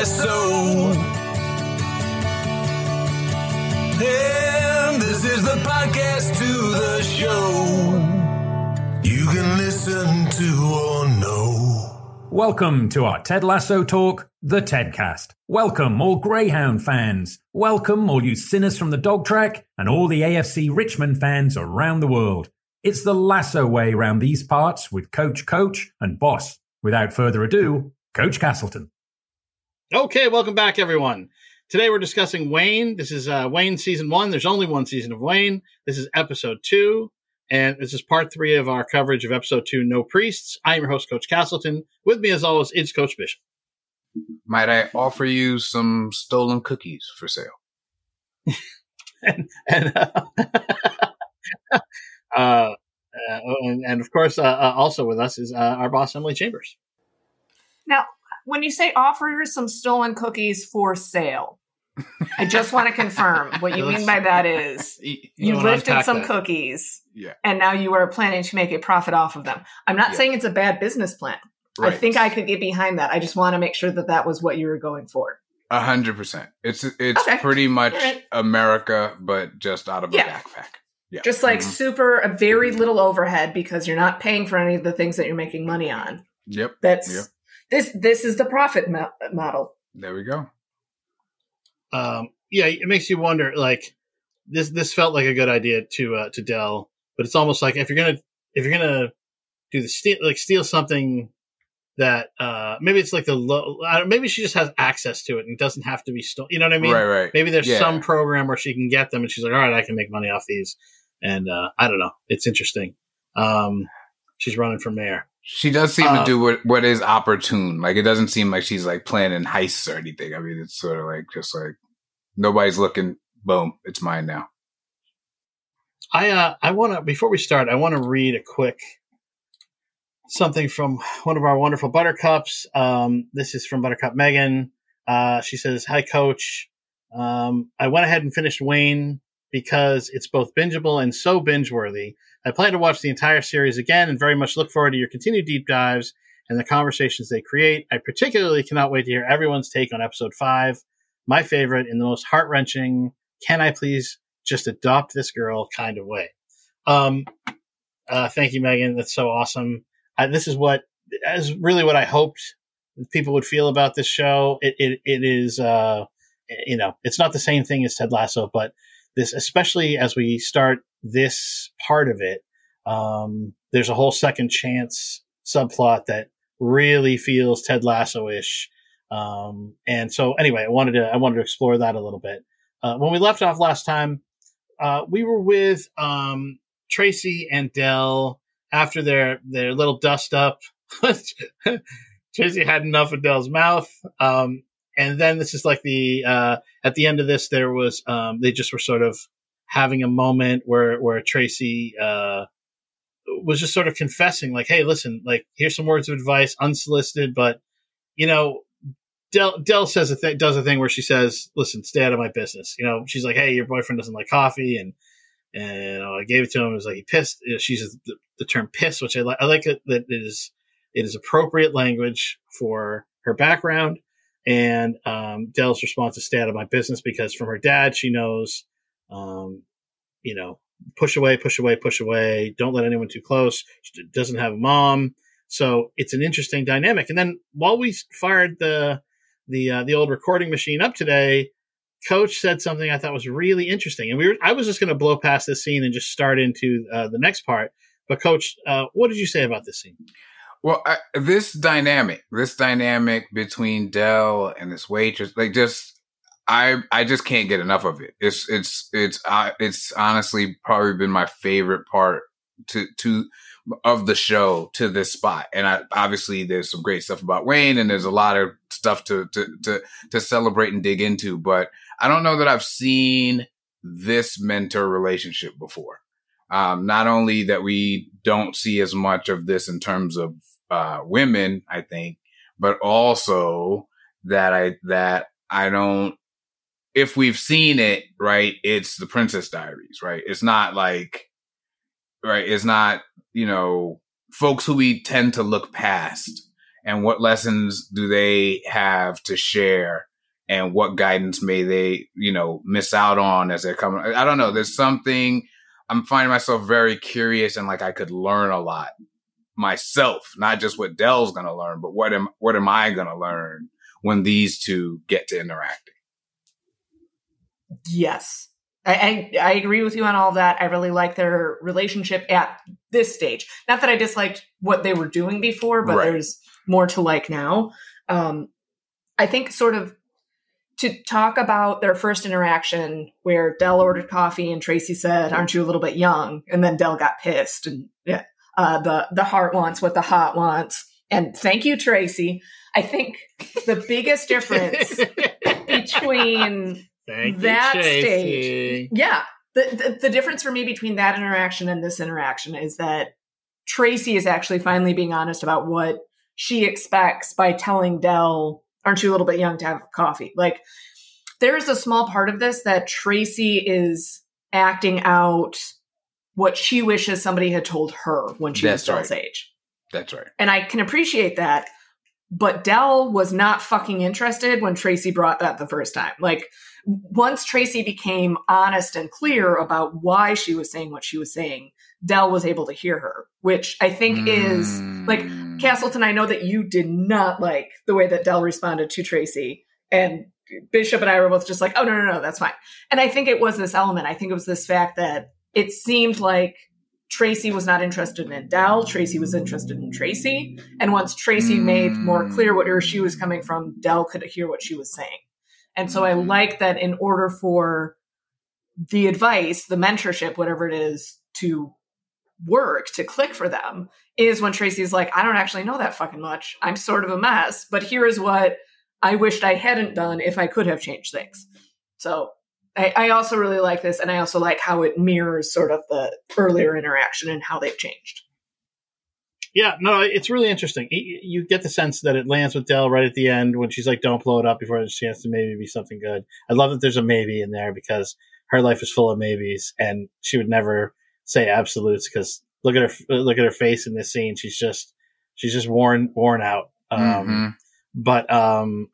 Lasso. And this is the podcast to the show. You can listen to or know. Welcome to our Ted Lasso talk, the Tedcast. Welcome, all Greyhound fans. Welcome, all you sinners from the dog track, and all the AFC Richmond fans around the world. It's the Lasso way round these parts with Coach Coach and Boss. Without further ado, Coach Castleton. Okay, welcome back, everyone. Today we're discussing Wayne. This is uh, Wayne season one. There's only one season of Wayne. This is episode two, and this is part three of our coverage of episode two, No Priests. I am your host, Coach Castleton. With me, as always, it's Coach Bishop. Might I offer you some stolen cookies for sale? and and, uh, uh, uh, and, and of course, uh, uh, also with us is uh, our boss, Emily Chambers. Now, when you say offer some stolen cookies for sale, I just want to confirm what you mean by that is you wanna lifted some that. cookies Yeah. and now you are planning to make a profit off of them. I'm not Yeah. saying it's a bad business plan. I think I could get behind that. I just want to make sure that that was what you were going for. A hundred percent. It's it's Okay. pretty much right. America, but just out of a backpack. Yeah. Just like Mhm. super, a very little overhead because you're not paying for any of the things that you're making money on. Yep. That's Yep. This. This is the profit mo- model. There we go. Um, yeah, it makes you wonder. Like this, this felt like a good idea to uh, to Dell, but it's almost like if you're gonna if you're gonna do the steal like steal something that uh maybe it's like the low. I don't, maybe she just has access to it and it doesn't have to be stolen. You know what I mean? right, right. Maybe there's Yeah. some program where she can get them, and she's like, "All right, I can make money off these." And uh, I don't know. It's interesting. Um, she's running for mayor. She does seem Uh, to do what what is opportune. Like it doesn't seem like she's like planning heists or anything. I mean, it's sort of like just like nobody's looking. Boom, it's mine now. I uh, I want to before we start, I want to read a quick something from one of our wonderful buttercups. Um, this is from Buttercup Megan. Uh, she says, "Hi, Coach. Um, I went ahead and finished Wayne because it's both bingeable and so binge worthy. I plan to watch the entire series again and very much look forward to your continued deep dives and the conversations they create. I particularly cannot wait to hear everyone's take on episode five, my favorite in the most heart wrenching. Can I please just adopt this girl kind of way. Um, uh, thank you, Megan. That's so awesome. This is what is really what I hoped people would feel about this show. It it, it is uh, you know it's not the same thing as Ted Lasso, but this especially as we start this part of it, um, there's a whole second chance subplot that really feels Ted Lasso ish. Um, and so anyway, I wanted to I wanted to explore that a little bit. Uh, when we left off last time, uh, we were with um, Tracy and Dell after their their little dust up. Tracy had enough of Dell's mouth, um, and then this is like the uh, at the end of this, there was um, they just were sort of having a moment where where Tracy uh, was just sort of confessing, like, "Hey, listen, like here's some words of advice, unsolicited, but you know." Dell, Dell says a th- does a thing where she says, "Listen, stay out of my business." You know, she's like, "Hey, your boyfriend doesn't like coffee," and and I gave it to him. It was like he pissed. You know, she uses the, the term "piss," which I like. I like it that it is it is appropriate language for her background. And um, Dell's response is "stay out of my business" because from her dad, she knows, um, you know, push away, push away, push away. Don't let anyone too close. She doesn't have a mom, so it's an interesting dynamic. And then while we fired the the uh, the old recording machine up today, Coach said something I thought was really interesting, and we were I was just going to blow past this scene and just start into uh, the next part. But Coach, uh, what did you say about this scene? Well, I, this dynamic, this dynamic between Dell and this waitress, like just, I, I just can't get enough of it. It's, it's, it's, uh, it's honestly probably been my favorite part to, to, of the show to this spot. And I, obviously there's some great stuff about Wayne and there's a lot of stuff to, to, to, to celebrate and dig into, but I don't know that I've seen this mentor relationship before. Um, not only that we don't see as much of this in terms of uh, women, I think, but also that I that I don't. If we've seen it, right, it's the Princess Diaries, right? It's not like, right, it's not you know folks who we tend to look past and what lessons do they have to share and what guidance may they, you know, miss out on as they're coming. I don't know. There's something I'm finding myself very curious and like I could learn a lot myself, not just what Dell's going to learn, but what am what am I going to learn when these two get to interacting? Yes. I, I, I agree with you on all that. I really like their relationship at this stage. Not that I disliked what they were doing before, but Right. there's more to like now. Um, I think sort of to talk about their first interaction where Dell ordered coffee and Tracy said, "Aren't you a little bit young?" and then Dell got pissed and yeah, uh, the the heart wants what the heart wants. And thank you, Tracy. I think the biggest difference between Thank That you, stage. Yeah the, the the difference for me between that interaction and this interaction is that Tracy is actually finally being honest about what she expects by telling Dell, "Aren't you a little bit young to have coffee?" Like there is a small part of this that Tracy is acting out what she wishes somebody had told her when she That's was Dell's right. age. That's right. And I can appreciate that. But Dell was not fucking interested when Tracy brought that the first time. Like, once Tracy became honest and clear about why she was saying what she was saying, Dell was able to hear her, which I think is like Mm. Castleton. I know that you did not like the way that Dell responded to Tracy, and Bishop and I were both just like, "Oh no, no, no, that's fine." And I think it was this element. I think it was this fact that it seemed like Tracy was not interested in Dell. Tracy was interested in Tracy, and once Tracy made more clear where she was coming from, Dell could hear what she was saying. And so I Mhm. like that in order for the advice, the mentorship, whatever it is, to work, to click for them, is when Tracy's like, I don't actually know that fucking much. I'm sort of a mess, but here is what I wished I hadn't done if I could have changed things. So I, I also really like this, and I also like how it mirrors sort of the earlier interaction and how they've changed. Yeah, no, it's really interesting. You get the sense that it lands with Dell right at the end when she's like, "Don't blow it up before there's a chance to maybe be something good." I love that there's a maybe in there because her life is full of maybes, and she would never say absolutes because look at her, look at her face in this scene. She's just, she's just worn, worn out. Um, Mhm. but um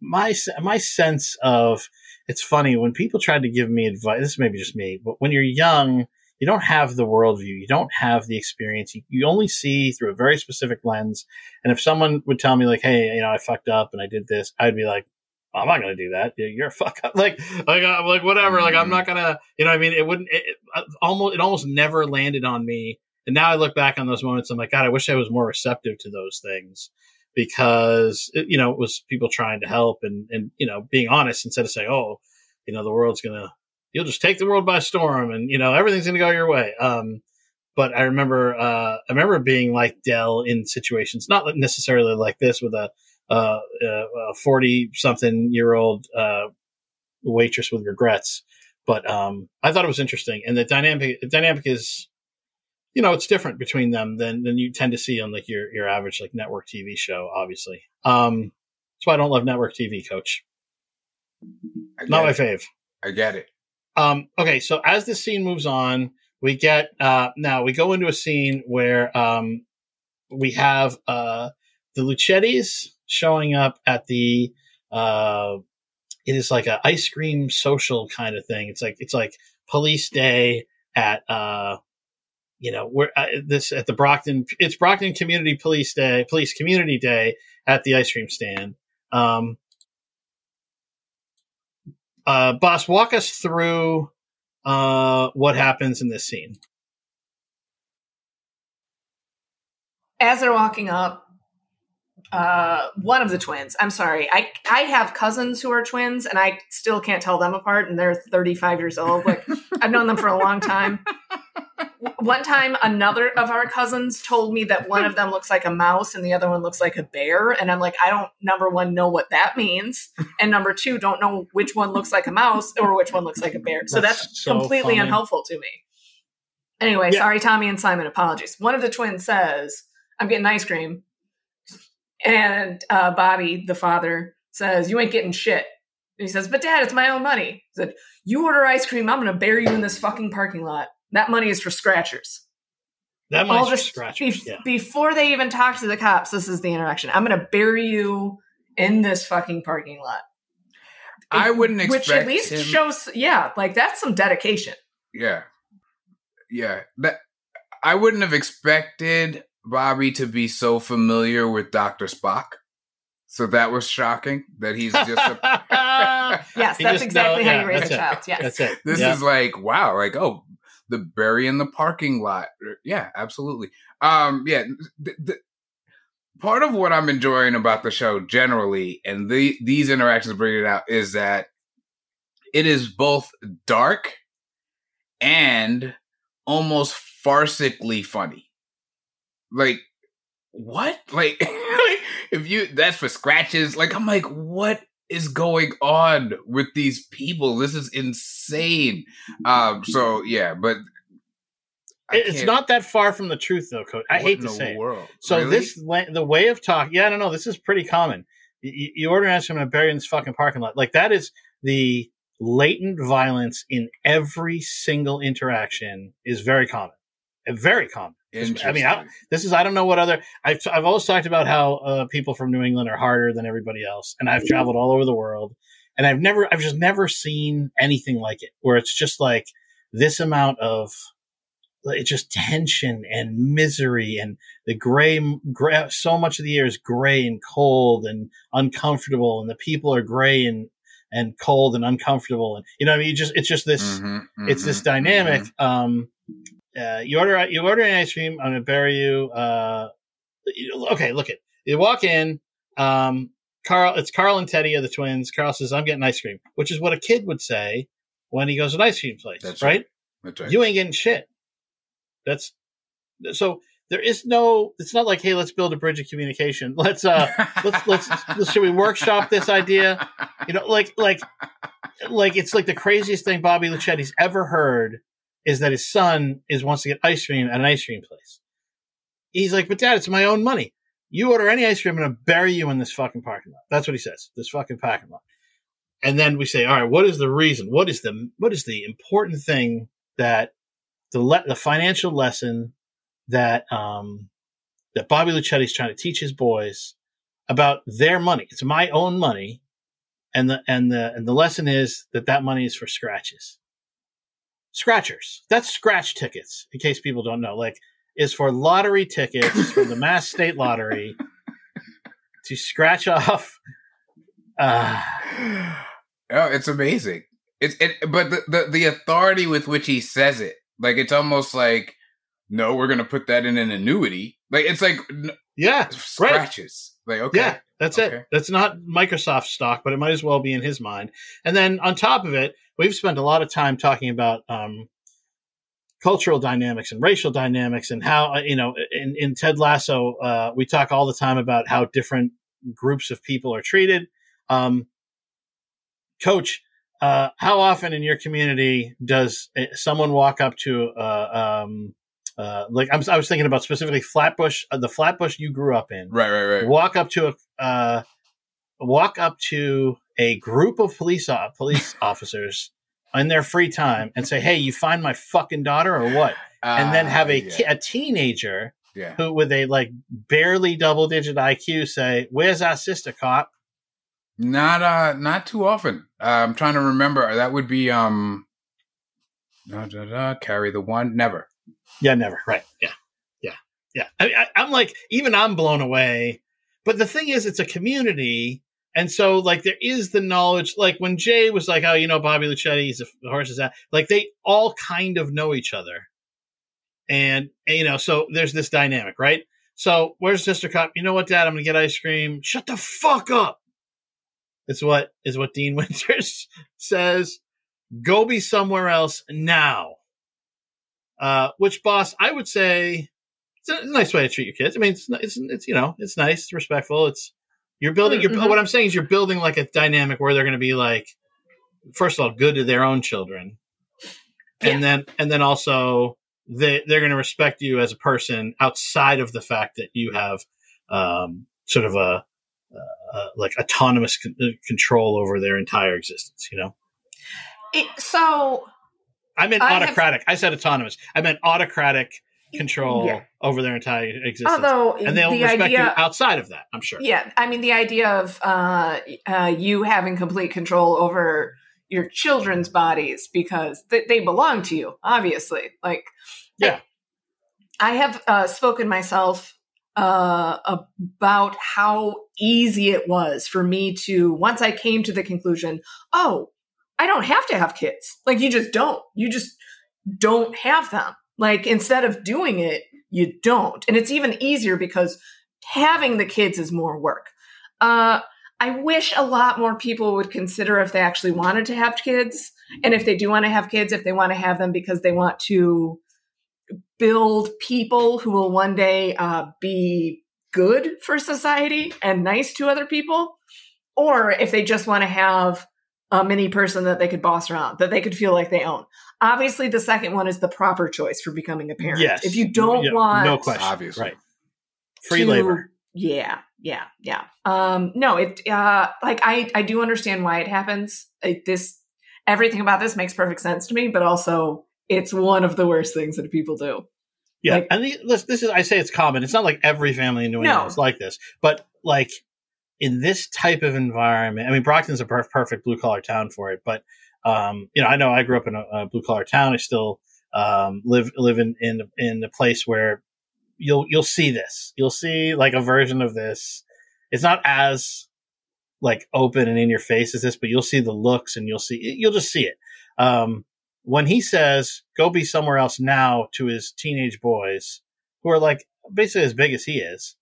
my my sense of it's funny when people try to give me advice this may be just me but when you're young you don't have the worldview you don't have the experience you, you only see through a very specific lens and if someone would tell me like hey you know i fucked up and i did this i'd be like I'm not gonna do that. You- You're a fuck up. Like, like, I'm like, whatever. Like, I'm mm-hmm. not gonna. You know, what I mean, it wouldn't. It, it uh, almost, it almost never landed on me. And now I look back on those moments. I'm like, God, I wish I was more receptive to those things because it, you know it was people trying to help and and you know being honest instead of saying oh you know the world's gonna you'll just take the world by storm and you know everything's gonna go your way um but i remember uh i remember being like dell in situations not necessarily like this with a uh a 40 something year old uh waitress with regrets but um i thought it was interesting and the dynamic the dynamic is you know, it's different between them than than you tend to see on like your your average like network TV show. Obviously, um, that's why I don't love network TV. Coach, not my fave. I get it. Um, okay, so as the scene moves on, we get uh, now we go into a scene where um, we have uh, the Luchettis showing up at the. Uh, it is like an ice cream social kind of thing. It's like it's like police day at uh, you know we're uh, this at the Brockton. It's Brockton Community Police Day, Police Community Day at the ice cream stand. Um, uh, boss, walk us through uh, what happens in this scene. as they're walking up uh one of the twins i'm sorry i i have cousins who are twins and i still can't tell them apart and they're 35 years old like i've known them for a long time one time another of our cousins told me that one of them looks like a mouse and the other one looks like a bear and i'm like i don't number one know what that means and number two don't know which one looks like a mouse or which one looks like a bear. So That's that's, so completely funny. unhelpful to me. Anyway Yeah. sorry tommy and simon apologies. One of the twins says i'm getting ice cream and uh, bobby the father says you ain't getting shit. And he says but dad it's my own money. He said you order ice cream i'm gonna bury you in this fucking parking lot that money is for scratchers That all might this scratch. bef- yeah. before they even talk to the cops. This is the interaction. I'm going to bury you in this fucking parking lot. I wouldn't expect which at least him- shows, yeah, like that's some dedication. Yeah. Yeah. That I wouldn't have expected Bobby to be so familiar with Dr. Spock. So that was shocking that he's just a, Yes, He that's just exactly know- how yeah, you raise a that's it. child. Yes. That's it. this Yeah. is like wow, like oh, the bury in the parking lot. Yeah, absolutely. Um yeah, th- th- part of what I'm enjoying about the show generally and the these interactions bring it out is that it is both dark and almost farcically funny. Like what? Like if you that's for scratches, like I'm like what is going on with these people? This is insane. Um so yeah, but I it's can't- not that far from the truth, though, Coach. I what hate to say it. So Really? this the way of talk. Yeah, I don't know. This is pretty common. You, you order an ice cream and bury in this fucking parking lot. Like that is the latent violence in every single interaction is very common. Very common. I mean, I, this is I don't know what other I've I've always talked about how uh, people from New England are harder than everybody else, and I've traveled all over the world, and I've never I've just never seen anything like it, where it's just like this amount of it's just tension and misery and the gray, gray so much of the year is gray and cold and uncomfortable and the people are gray and and cold and uncomfortable and you know I mean you just it's just this Mhm, it's this mhm, dynamic. mhm. Um, uh, you order you order an ice cream. I'm gonna bury you. Uh, okay, look at it. You walk in. Um, Carl, it's Carl and Teddy are the twins. Carl says, "I'm getting ice cream," which is what a kid would say when he goes to an ice cream place, That's right? That's right. You ain't getting shit. That's so. There is no. It's not like, hey, let's build a bridge of communication. Let's uh, let's let's, let's should we workshop this idea? You know, like like like it's like the craziest thing Bobby Luchetti's ever heard is that his son is wants to get ice cream at an ice cream place. He's like, but dad, it's my own money. You order any ice cream, I'm gonna bury you in this fucking parking lot. That's what he says. This fucking parking lot. And then we say, all right, what is the reason? What is the what is the important thing that the le- the financial lesson that um that Bobby Luchetti's trying to teach his boys about their money? It's my own money and the and the and the lesson is that that money is for scratches scratchers that's scratch tickets in case people don't know like is for lottery tickets from the mass state lottery to scratch off uh oh, it's amazing. It's it, but the, the the authority with which he says it, like it's almost like, no, we're gonna put that in an annuity. Like it's like yeah scratches. Like okay, yeah that's Okay. it that's not microsoft stock but it might as well be in his mind. And then on top of it we've spent a lot of time talking about um cultural dynamics and racial dynamics and how uh, you know in, in ted lasso uh, we talk all the time about how different groups of people are treated. Um, coach uh, how often in your community does uh, someone walk up to uh, um, uh, like I'm, i was thinking about specifically flatbush uh, the flatbush you grew up in right, right, right. walk up to a uh, walk up to a group of police o- police officers in their free time and say, "Hey, you find my fucking daughter or what?" And then have a Ah, yeah, a teenager yeah. who, with a like barely double digit IQ, say, "Where's our sister cop?" Not uh, not too often. Uh, I'm trying to remember. That would be um, da, da, da, carry the one. Never. Yeah, never. Right. Yeah. Yeah. Yeah. I, I'm like, even I'm blown away. But the thing is, it's a community. And so, like, there is the knowledge. Like, when Jay was like, oh, you know, Bobby Luchetti, he's a, horse is that. Like, they all kind of know each other. And, and, you know, so there's this dynamic, right? So, where's Sister Cop? You know what, Dad? I'm going to get ice cream. Shut the fuck up. It's what is what Dean Winters says. Go be somewhere else now. Uh, which boss I would say it's a nice way to treat your kids. I mean, it's it's, it's you know it's nice, it's respectful. It's you're building. You're, Mhm. What I'm saying is you're building like a dynamic where they're going to be like, first of all, good to their own children, and then and then also they they're going to respect you as a person outside of the fact that you have um, sort of a uh, like autonomous con- uh, control over their entire existence. You know. It, so I meant I have- autocratic. I said autonomous. I meant autocratic control Yeah. over their entire existence. Although and they'll the respect you idea, outside of that, I'm sure. yeah, I mean the idea of uh, uh, you having complete control over your children's bodies because th- they belong to you, obviously. Like, Yeah. I, I have uh, spoken myself uh, about how easy it was for me to once I came to the conclusion, oh, I don't have to have kids. Like, you just don't. You just don't have them. Like, instead of doing it, you don't. And it's even easier because having the kids is more work. Uh, I wish a lot more people would consider if they actually wanted to have kids. And if they do want to have kids, if they want to have them because they want to build people who will one day uh, be good for society and nice to other people. Or if they just want to have a mini person that they could boss around, that they could feel like they own. Obviously, the second one is the proper choice for becoming a parent. Yes. If you don't Yeah, want no question. Obviously. Right. Free to- labor. Yeah, yeah, yeah. Um, no, it uh, like I I do understand why it happens. It, this everything about this makes perfect sense to me, but also it's one of the worst things that people do. Yeah, Like- and the, this, this is I say it's common. It's not like every family in New No. England is like this, but like in this type of environment, I mean, Brockton's a per- perfect blue collar town for it. But um, you know, I know I grew up in a, a blue collar town. I still um, live live in in in a place where you'll you'll see this. You'll see like a version of this. It's not as like open and in your face as this, but you'll see the looks and you'll see you'll just see it. Um, when he says go be somewhere else now to his teenage boys who are like basically as big as he is,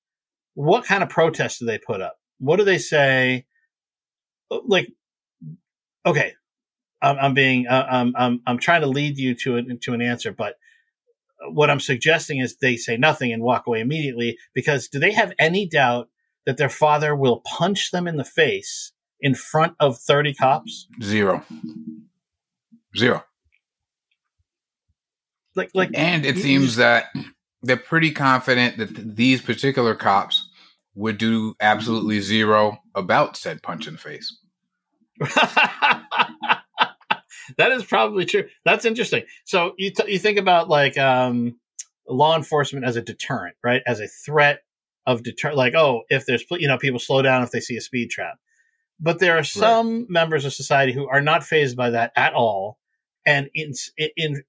what kind of protest do they put up? What do they say? Like, okay, I'm, I'm being, uh, I'm, I'm, I'm trying to lead you to an, to an answer, but what I'm suggesting is they say nothing and walk away immediately because do they have any doubt that their father will punch them in the face in front of 30 cops? Zero. Zero. Like, like, And it seems that they're pretty confident that these particular cops would do absolutely zero about said punch in the face. that is probably true. That's interesting. So you t- you think about like um, law enforcement as a deterrent, right? As a threat of deter, like oh, if there's you know people slow down if they see a speed trap. But there are some members of society who are not fazed by that at all, and in in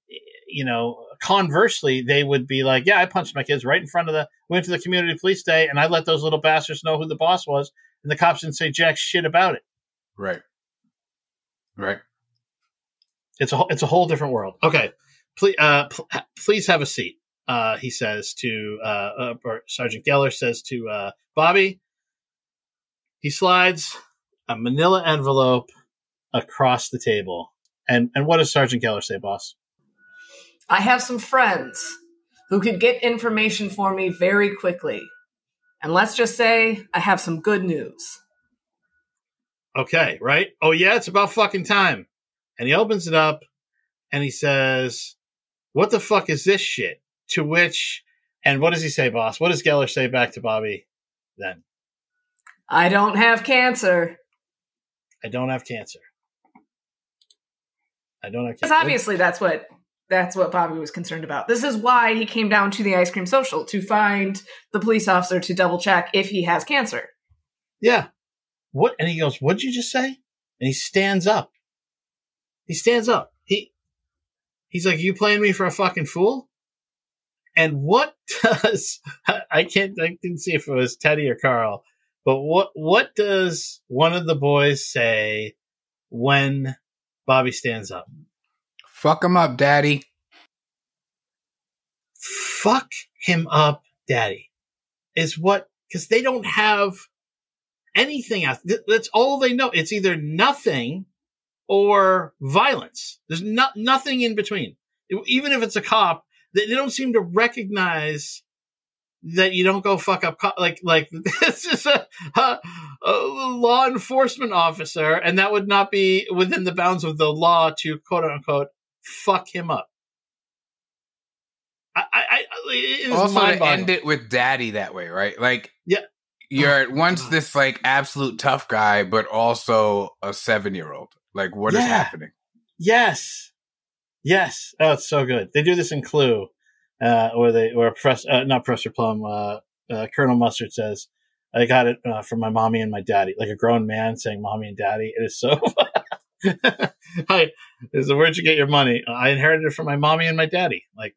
you know conversely, they would be like, yeah, I punched my kids right in front of the went to the community police day, and I let those little bastards know who the boss was, and the cops didn't say jack shit about it. Right. Right. It's a whole- it's a whole different world. Okay, please uh, pl- please have a seat. Uh, he says to uh, uh, or Sergeant Geller says to uh, Bobby. He slides a Manila envelope across the table, and and what does Sergeant Geller say, boss? I have some friends who could get information for me very quickly. And let's just say I have some good news. Okay, right? Oh yeah, it's about fucking time. And he opens it up, and he says, "What the fuck is this shit?" To which, and what does he say, boss? What does Geller say back to Bobby? Then I don't have cancer. I don't have cancer. I don't have Because obviously that's what that's what Bobby was concerned about. This is why he came down to the ice cream social to find the police officer to double check if he has cancer. Yeah. What? And he goes, "What'd you just say?" And he stands up. He stands up. He he's like, "You playing me for a fucking fool?" And what does I can't I didn't see if it was Teddy or Carl, but what what does one of the boys say when Bobby stands up? Fuck him up, daddy. fuck him up, daddy, is what, because they don't have anything else. That's all they know. It's either nothing or violence. There's not, nothing in between. Even if it's a cop, they, they don't seem to recognize that you don't go fuck up, co- like, like this is a, a, a law enforcement officer, and that would not be within the bounds of the law to quote unquote fuck him up. I, I, I it is also to end it with daddy that way, right? Like, Yeah. you're at once God. this like absolute tough guy, but also a seven year old. Like, what is Yeah. happening? Yes. Yes. Oh, it's so good. They do this in Clue uh, where they where Professor uh, not Professor Plum, uh, uh, Colonel Mustard says, "I got it uh, from my mommy and my daddy." Like a grown man saying "mommy and daddy." It is so. Hi, is the word you get your money. I inherited it from my mommy and my daddy. Like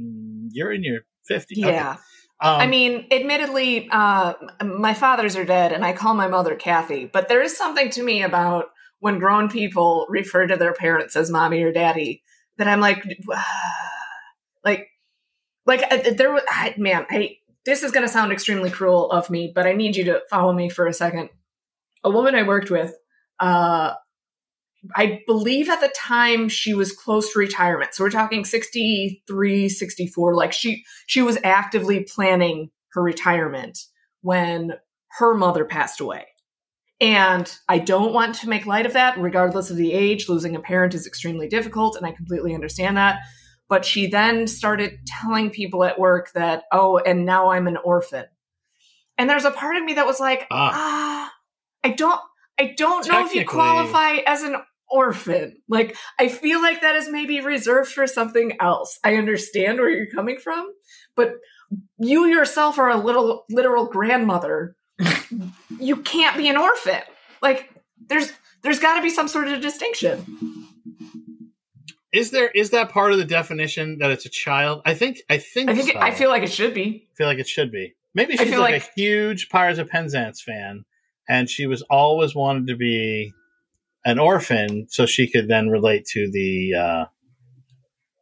mm, you're in your fifties. Yeah. Um, I mean, admittedly, uh, my fathers are dead, and I call my mother Kathy. But there is something to me about when grown people refer to their parents as mommy or daddy that I'm like, like, like uh, there. was I, man, I this is going to sound extremely cruel of me, but I need you to follow me for a second. A woman I worked with, uh, I believe at the time she was close to retirement. So we're talking 63, 64. Like she, she was actively planning her retirement when her mother passed away. And I don't want to make light of that, regardless of the age. Losing a parent is extremely difficult, and I completely understand that. But she then started telling people at work that, oh, and now I'm an orphan. And there's a part of me that was like, Ah. ah, I don't, I don't know if you qualify as an orphan. Like, I feel like that is maybe reserved for something else. I understand where you're coming from, but you yourself are a little literal grandmother. you can't be an orphan. Like, there's there's got to be some sort of distinction. Is there is that part of the definition that it's a child? I think I think I think it. I feel like it should be. I feel like it should be. Maybe she's like, like- a huge Pirates of Penzance fan, and she was always wanted to be an orphan, so she could then relate to the, uh,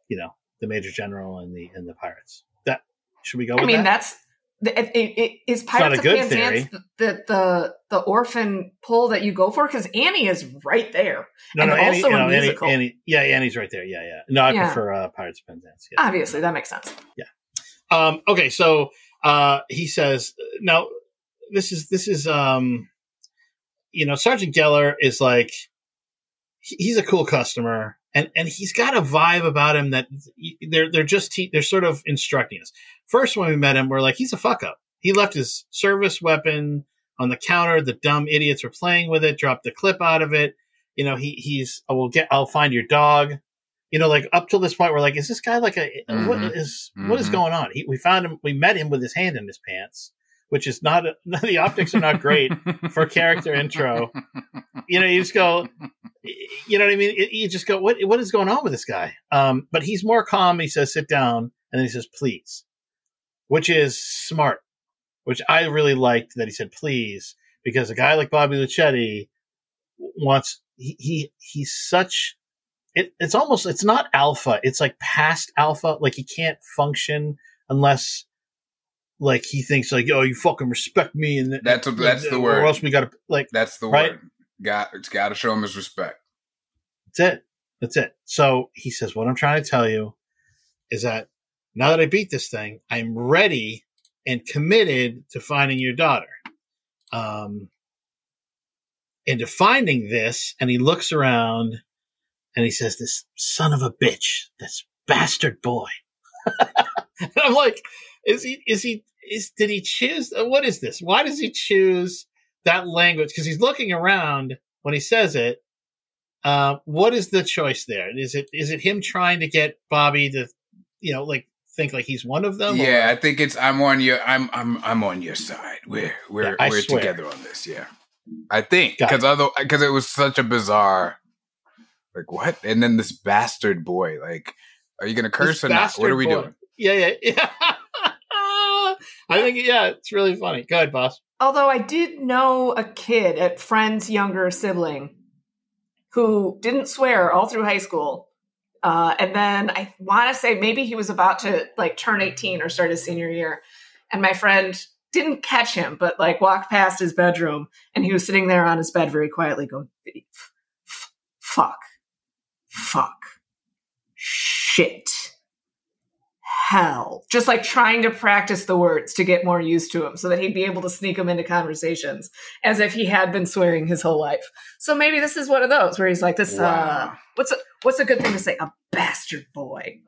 you know, the Major General and the and the pirates. That should we go? I mean, that? that's it, it, it, is Pirates of Penzance the, the the orphan pull that you go for because Annie is right there. no, no, and Annie, also you a know, Annie. Annie, yeah, Annie's right there. Yeah, yeah. No, I Yeah. prefer uh, Pirates of Penzance. Yeah. Obviously, that makes sense. Yeah. Um, okay, so uh, he says now this is this is um, you know Sergeant Geller is like he- he's a cool customer and and he's got a vibe about him that they're they're just te- they're sort of instructing us. First, when we met him, we're like he's a fuck up. He left his service weapon on the counter. The dumb idiots were playing with it. Dropped the clip out of it. You know he he's I will get I'll find your dog you know, like up till this point, we're like, is this guy like a what Mhm. is what is going on? He, we found him, we met him with his hand in his pants, which is not the optics are not great for character intro. You know, you just go, you know what I mean? You- just go, what what is going on with this guy? Um, but he's more calm. He says, sit down, and then he says, please, which is smart. Which I really liked that he said please because a guy like Bobby Luchetti wants he, he he's such it, it's almost it's not alpha it's like past alpha like he can't function unless like he thinks like oh you fucking respect me and That's what- that's the word. or else we gotta like That's the Right. word. Got it's got to show him his respect. that's it that's it so he says what i'm trying to tell you is that now that i beat this thing i'm ready and committed to finding your daughter um and to finding this and he looks around and he says this son of a bitch this bastard boy and i'm like is he is he is did he choose uh, what is this why does he choose that language because he's looking around when he says it uh, what is the choice there is it is it him trying to get bobby to you know like think like he's one of them or- yeah, I think it's I'm on your I'm I'm I'm on your side. We're we're Yeah, we're swear. together on this. Yeah, I think because other because it was such a bizarre. Like what? And then this bastard boy. Like, are you gonna curse This or not? What are we boy. doing? yeah yeah yeah i think yeah it's really funny go ahead boss Although I did know a kid, a friend's younger sibling, who didn't swear all through high school. Uh, and then I want to say maybe he was about to like turn 18 or start his senior year. And my friend didn't catch him, but like walked past his bedroom and he was sitting there on his bed very quietly going, "F- f- fuck, fuck, shit, hell. Just like trying to practice the words to get more used to him so that he'd be able to sneak them into conversations as if he had been swearing his whole life. So maybe this is one of those where he's like, this, uh, what's a, what's a good thing to say? A bastard boy.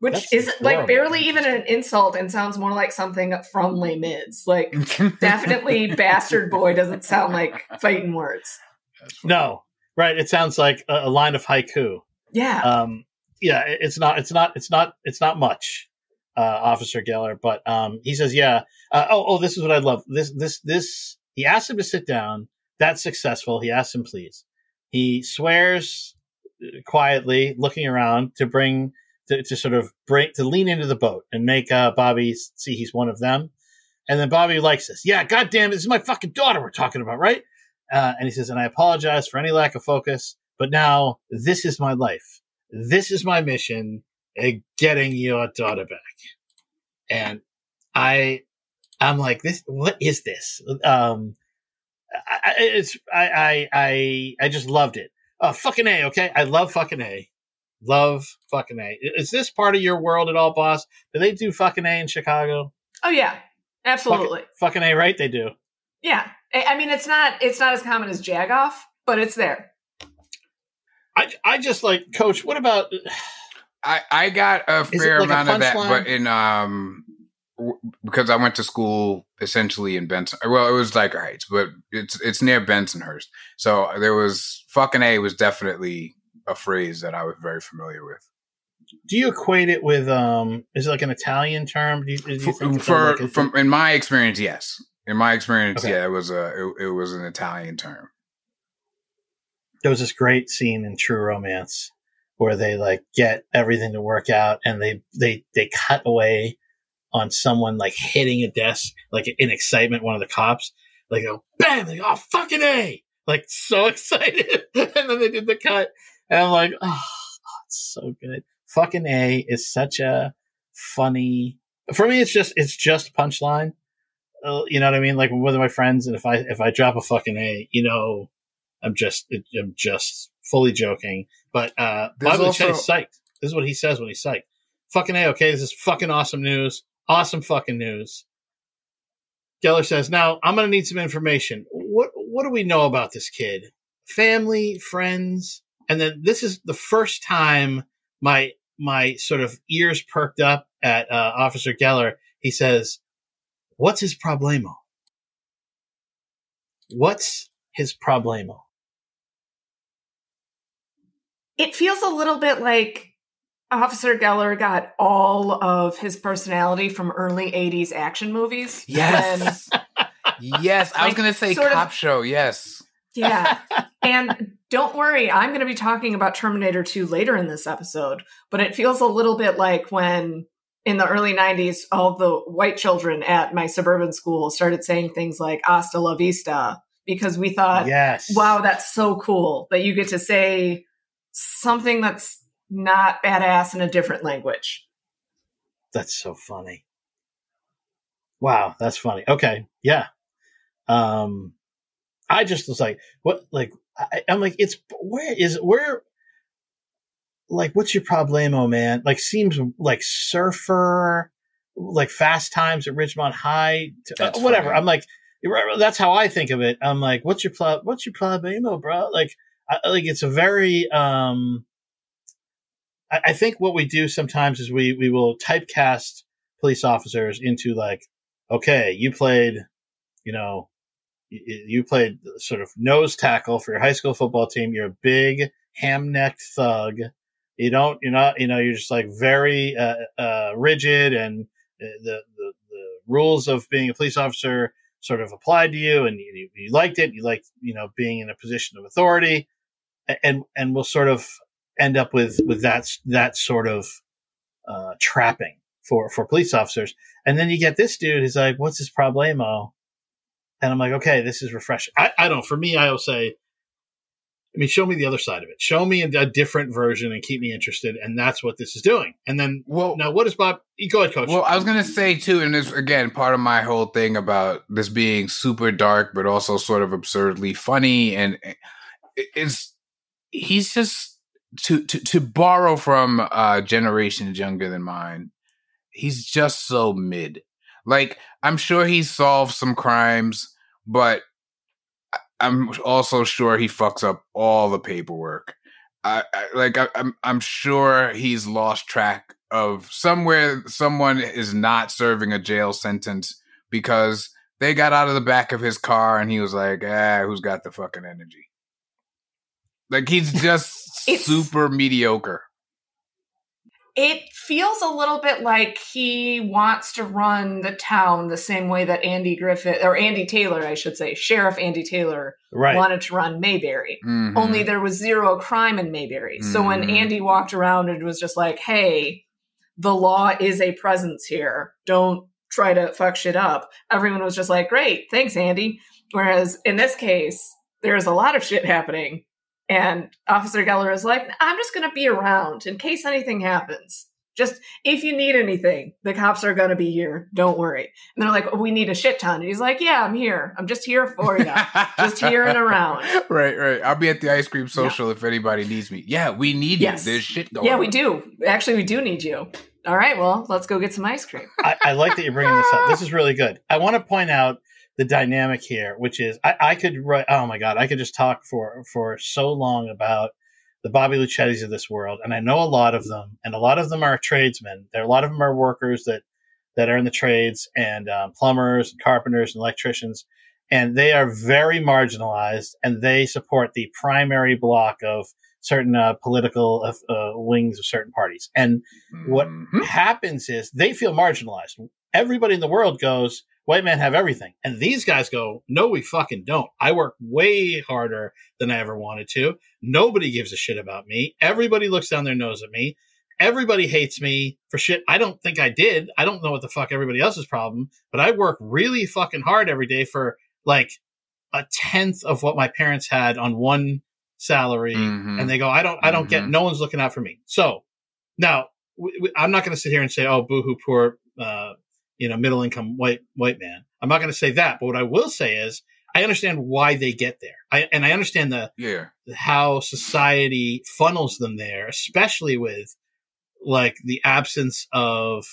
Which That's is like barely even an insult and sounds more like something from Les Mis. Like definitely bastard boy doesn't sound like fighting words. no right it sounds like a, a line of haiku Yeah. um yeah it's not it's not it's not it's not much uh, Officer Geller, but um, he says, "Yeah, uh, oh, oh, this is what I love. This, this, this." He asks him to sit down. That's successful. He asks him, please. He swears uh, quietly, looking around to bring to, to sort of break to lean into the boat and make uh, Bobby see he's one of them. And then Bobby likes this. Yeah, goddamn, this is my fucking daughter we're talking about, right? Uh, and he says, and I apologize for any lack of focus, but now this is my life. This is my mission, uh, getting your daughter back. And I, I'm like, this, what is this? Um, I, it's, I, I, I, I just loved it. Uh, fucking A, okay? I love fucking A. Love fucking A. Is this part of your world at all, boss? Do they do fucking A in Chicago? Oh yeah, absolutely. Fucking A, right? They do. Yeah, I, I mean it's not it's not as common as Jagoff, but it's there. I, I just like, coach, what about, I, I got a fair like a amount of that, punchline? but in um w- because I went to school essentially in Benson. Well, it was like Heights, but it's it's near Bensonhurst. So there was fucking a was definitely a phrase that I was very familiar with. do you equate it with, um, is it like an Italian term? Do you, do you For, for like a- from in my experience, yes. In my experience, Okay. yeah, it was a it, it was an Italian term. there was this great scene in True Romance where they like get everything to work out and they they they cut away on someone like hitting a desk like in excitement one of the cops. Like go bam! They go oh fucking a! Like so excited. And then they did the cut. And I'm like oh, it's so good. Fucking a is such a funny for me it's just it's just punchline. Uh, you know what I mean? Like with my friends and if I if I drop a fucking a you know I'm just I'm just fully joking. But uh There's Bobby also- psyched. This is what he says when he's psyched. Fucking A, okay, this is fucking awesome news. Awesome fucking news. Geller says, now I'm gonna need some information. What what do we know about this kid? Family, friends, and then this is the first time my my sort of ears perked up at uh, Officer Geller. He says, "What's his problemo? What's his problemo?" It feels a little bit like Officer Geller got all of his personality from early 80s action movies. Yes. yes, I was gonna say sort of- cop show. Yes. Yeah. and don't worry, I'm going to be talking about Terminator 2 later in this episode, but it feels a little bit like when in the early 90s, all the white children at my suburban school started saying things like hasta la vista because we thought, yes. wow, that's so cool that you get to say something that's not badass in a different language. That's so funny. Wow, that's funny. Okay, yeah. Um, I just was like, what? Like, I, I'm like, it's where is where? Like, what's your problemo, man? Like, seems like surfer, like fast times at Richmond High, to, uh, whatever. funny. I'm like, that's how I think of it. I'm like, what's your pl- what's your problemo, bro? Like, I, like it's a very um. I, I think what we do sometimes is we we will typecast police officers into like, okay, you played, you know, you, played sort of nose tackle for your high school football team. You're a big ham necked thug. You don't, you're not, you know, you're just like very uh, uh, rigid, and uh, the, the the rules of being a police officer sort of applied to you, and you, you liked it. You liked, you know, being in a position of authority, and and we'll sort of end up with with that that sort of uh, trapping for for police officers. And then you get this dude who's like, "What's his problemo?" And I'm like, "Okay, this is refreshing." I, I don't. For me, I will say, I mean, show me the other side of it. Show me a, a different version and keep me interested. And that's what this is doing. And then Well, now, what is Bob? Go ahead, Coach. Well, I was gonna say too, and this again part of my whole thing about this being super dark, but also sort of absurdly funny, and it- it's he's just to to to borrow from uh generations younger than mine. He's just so mid. Like I'm sure he solved some crimes, but I'm also sure he fucks up all the paperwork. I, I like I, I'm I'm sure he's lost track of somewhere someone is not serving a jail sentence because they got out of the back of his car and he was like, ah, who's got the fucking energy? Like he's just super mediocre. it feels a little bit like he wants to run the town the same way that Andy Griffith or Andy Taylor, I should say, Sheriff Andy Taylor Right. wanted to run Mayberry. Mhm. Only there was zero crime in Mayberry. So when Mhm. Andy walked around and was just like, "Hey, the law is a presence here. Don't try to fuck shit up." Everyone was just like, "Great, thanks, Andy." Whereas in this case, there's a lot of shit happening, and Officer Geller is like, "I'm just going to be around in case anything happens." Just if you need anything, the cops are going to be here. Don't worry. And they're like, we need a shit ton. And he's like, yeah, I'm here. I'm just here for you. just here and around. Right, right. I'll be at the ice cream social if anybody needs me. Yeah, we need Yes. you. There's shit going Yeah, on. we do. Actually, we do need you. All right, well, let's go get some ice cream. I, I like that you're bringing this up. This is really good. I want to point out the dynamic here, which is I, I could write. Oh my god, I could just talk for for so long about the Bobby Luchettis of this world, and I know a lot of them, and a lot of them are tradesmen. There, a lot of them are workers that that are in the trades, and um, plumbers, and carpenters, and electricians, and they are very marginalized, and they support the primary block of certain uh, political uh, wings of certain parties, and what Mhm. happens is they feel marginalized. Everybody in the world goes, white men have everything. And these guys go, no, we fucking don't. I work way harder than I ever wanted to. Nobody gives a shit about me. Everybody looks down their nose at me. Everybody hates me for shit I don't think I did. I don't know what the fuck everybody else's problem, but I work really fucking hard every day for like a tenth of what my parents had on one salary Mhm. and they go, I don't, I don't get, Mhm. no one's looking out for me. So now w- w- I'm not going to sit here and say, oh, boohoo, poor, uh, you know, middle income white, white man. I'm not going to say that. But what I will say is I understand why they get there. I, and I understand the, yeah. how society funnels them there, especially with like the absence of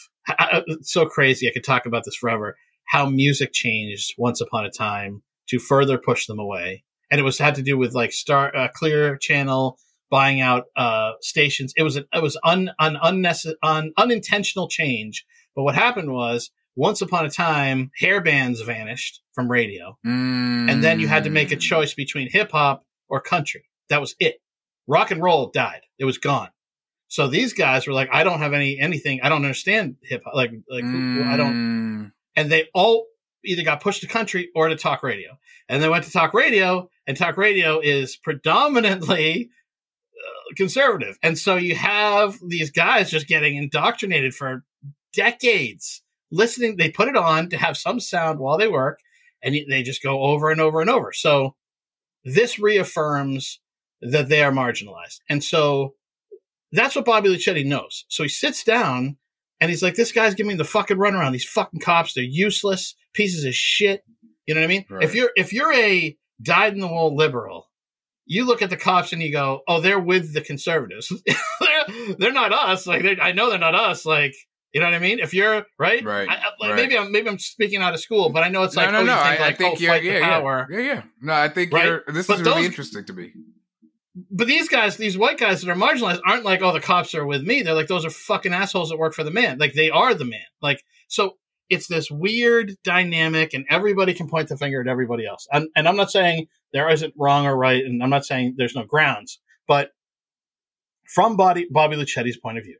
it's so crazy. I could talk about this forever. How music changed once upon a time to further push them away, and it was had to do with like Star uh, Clear Channel buying out uh, stations. It was an, it was un, an unnecessary, un, unintentional change. But what happened was once upon a time, hair bands vanished from radio and then you had to make a Mm. choice between hip hop or country. That was it. Rock and roll died. It was gone. So these guys were like, I don't have any anything. I don't understand hip hop. Like, like I don't. Mm. And they all either got pushed to country or to talk radio. And they went to talk radio, and talk radio is predominantly uh, conservative. And so you have these guys just getting indoctrinated for decades, listening. They put it on to have some sound while they work, and they just go over and over and over. So this reaffirms that they are marginalized. And so that's what Bobby Luchetti knows. So he sits down and he's like, this guy's giving me the fucking runaround. These fucking cops, they're useless pieces of shit. You know what I mean? Right. If you're, if you're a dyed in the wool liberal, you look at the cops and you go, oh, they're with the conservatives. they're, they're not us. Like, I know they're not us. Like, you know what I mean? If you're right, Right, I, I, like, right. maybe I'm maybe I'm speaking out of school, but I know it's like no, no, oh, no. think I, like I think oh, you're, yeah, yeah, power. yeah, yeah. No, I think Right? you're. This But is really those- interesting to me. But these guys, these white guys that are marginalized, aren't like, oh, the cops are with me. They're like, those are fucking assholes that work for the man. Like they are the man. Like so, it's this weird dynamic, and everybody can point the finger at everybody else. And, and I'm not saying there isn't wrong or right, and I'm not saying there's no grounds, but from Bobby, Bobby Luchetti's point of view,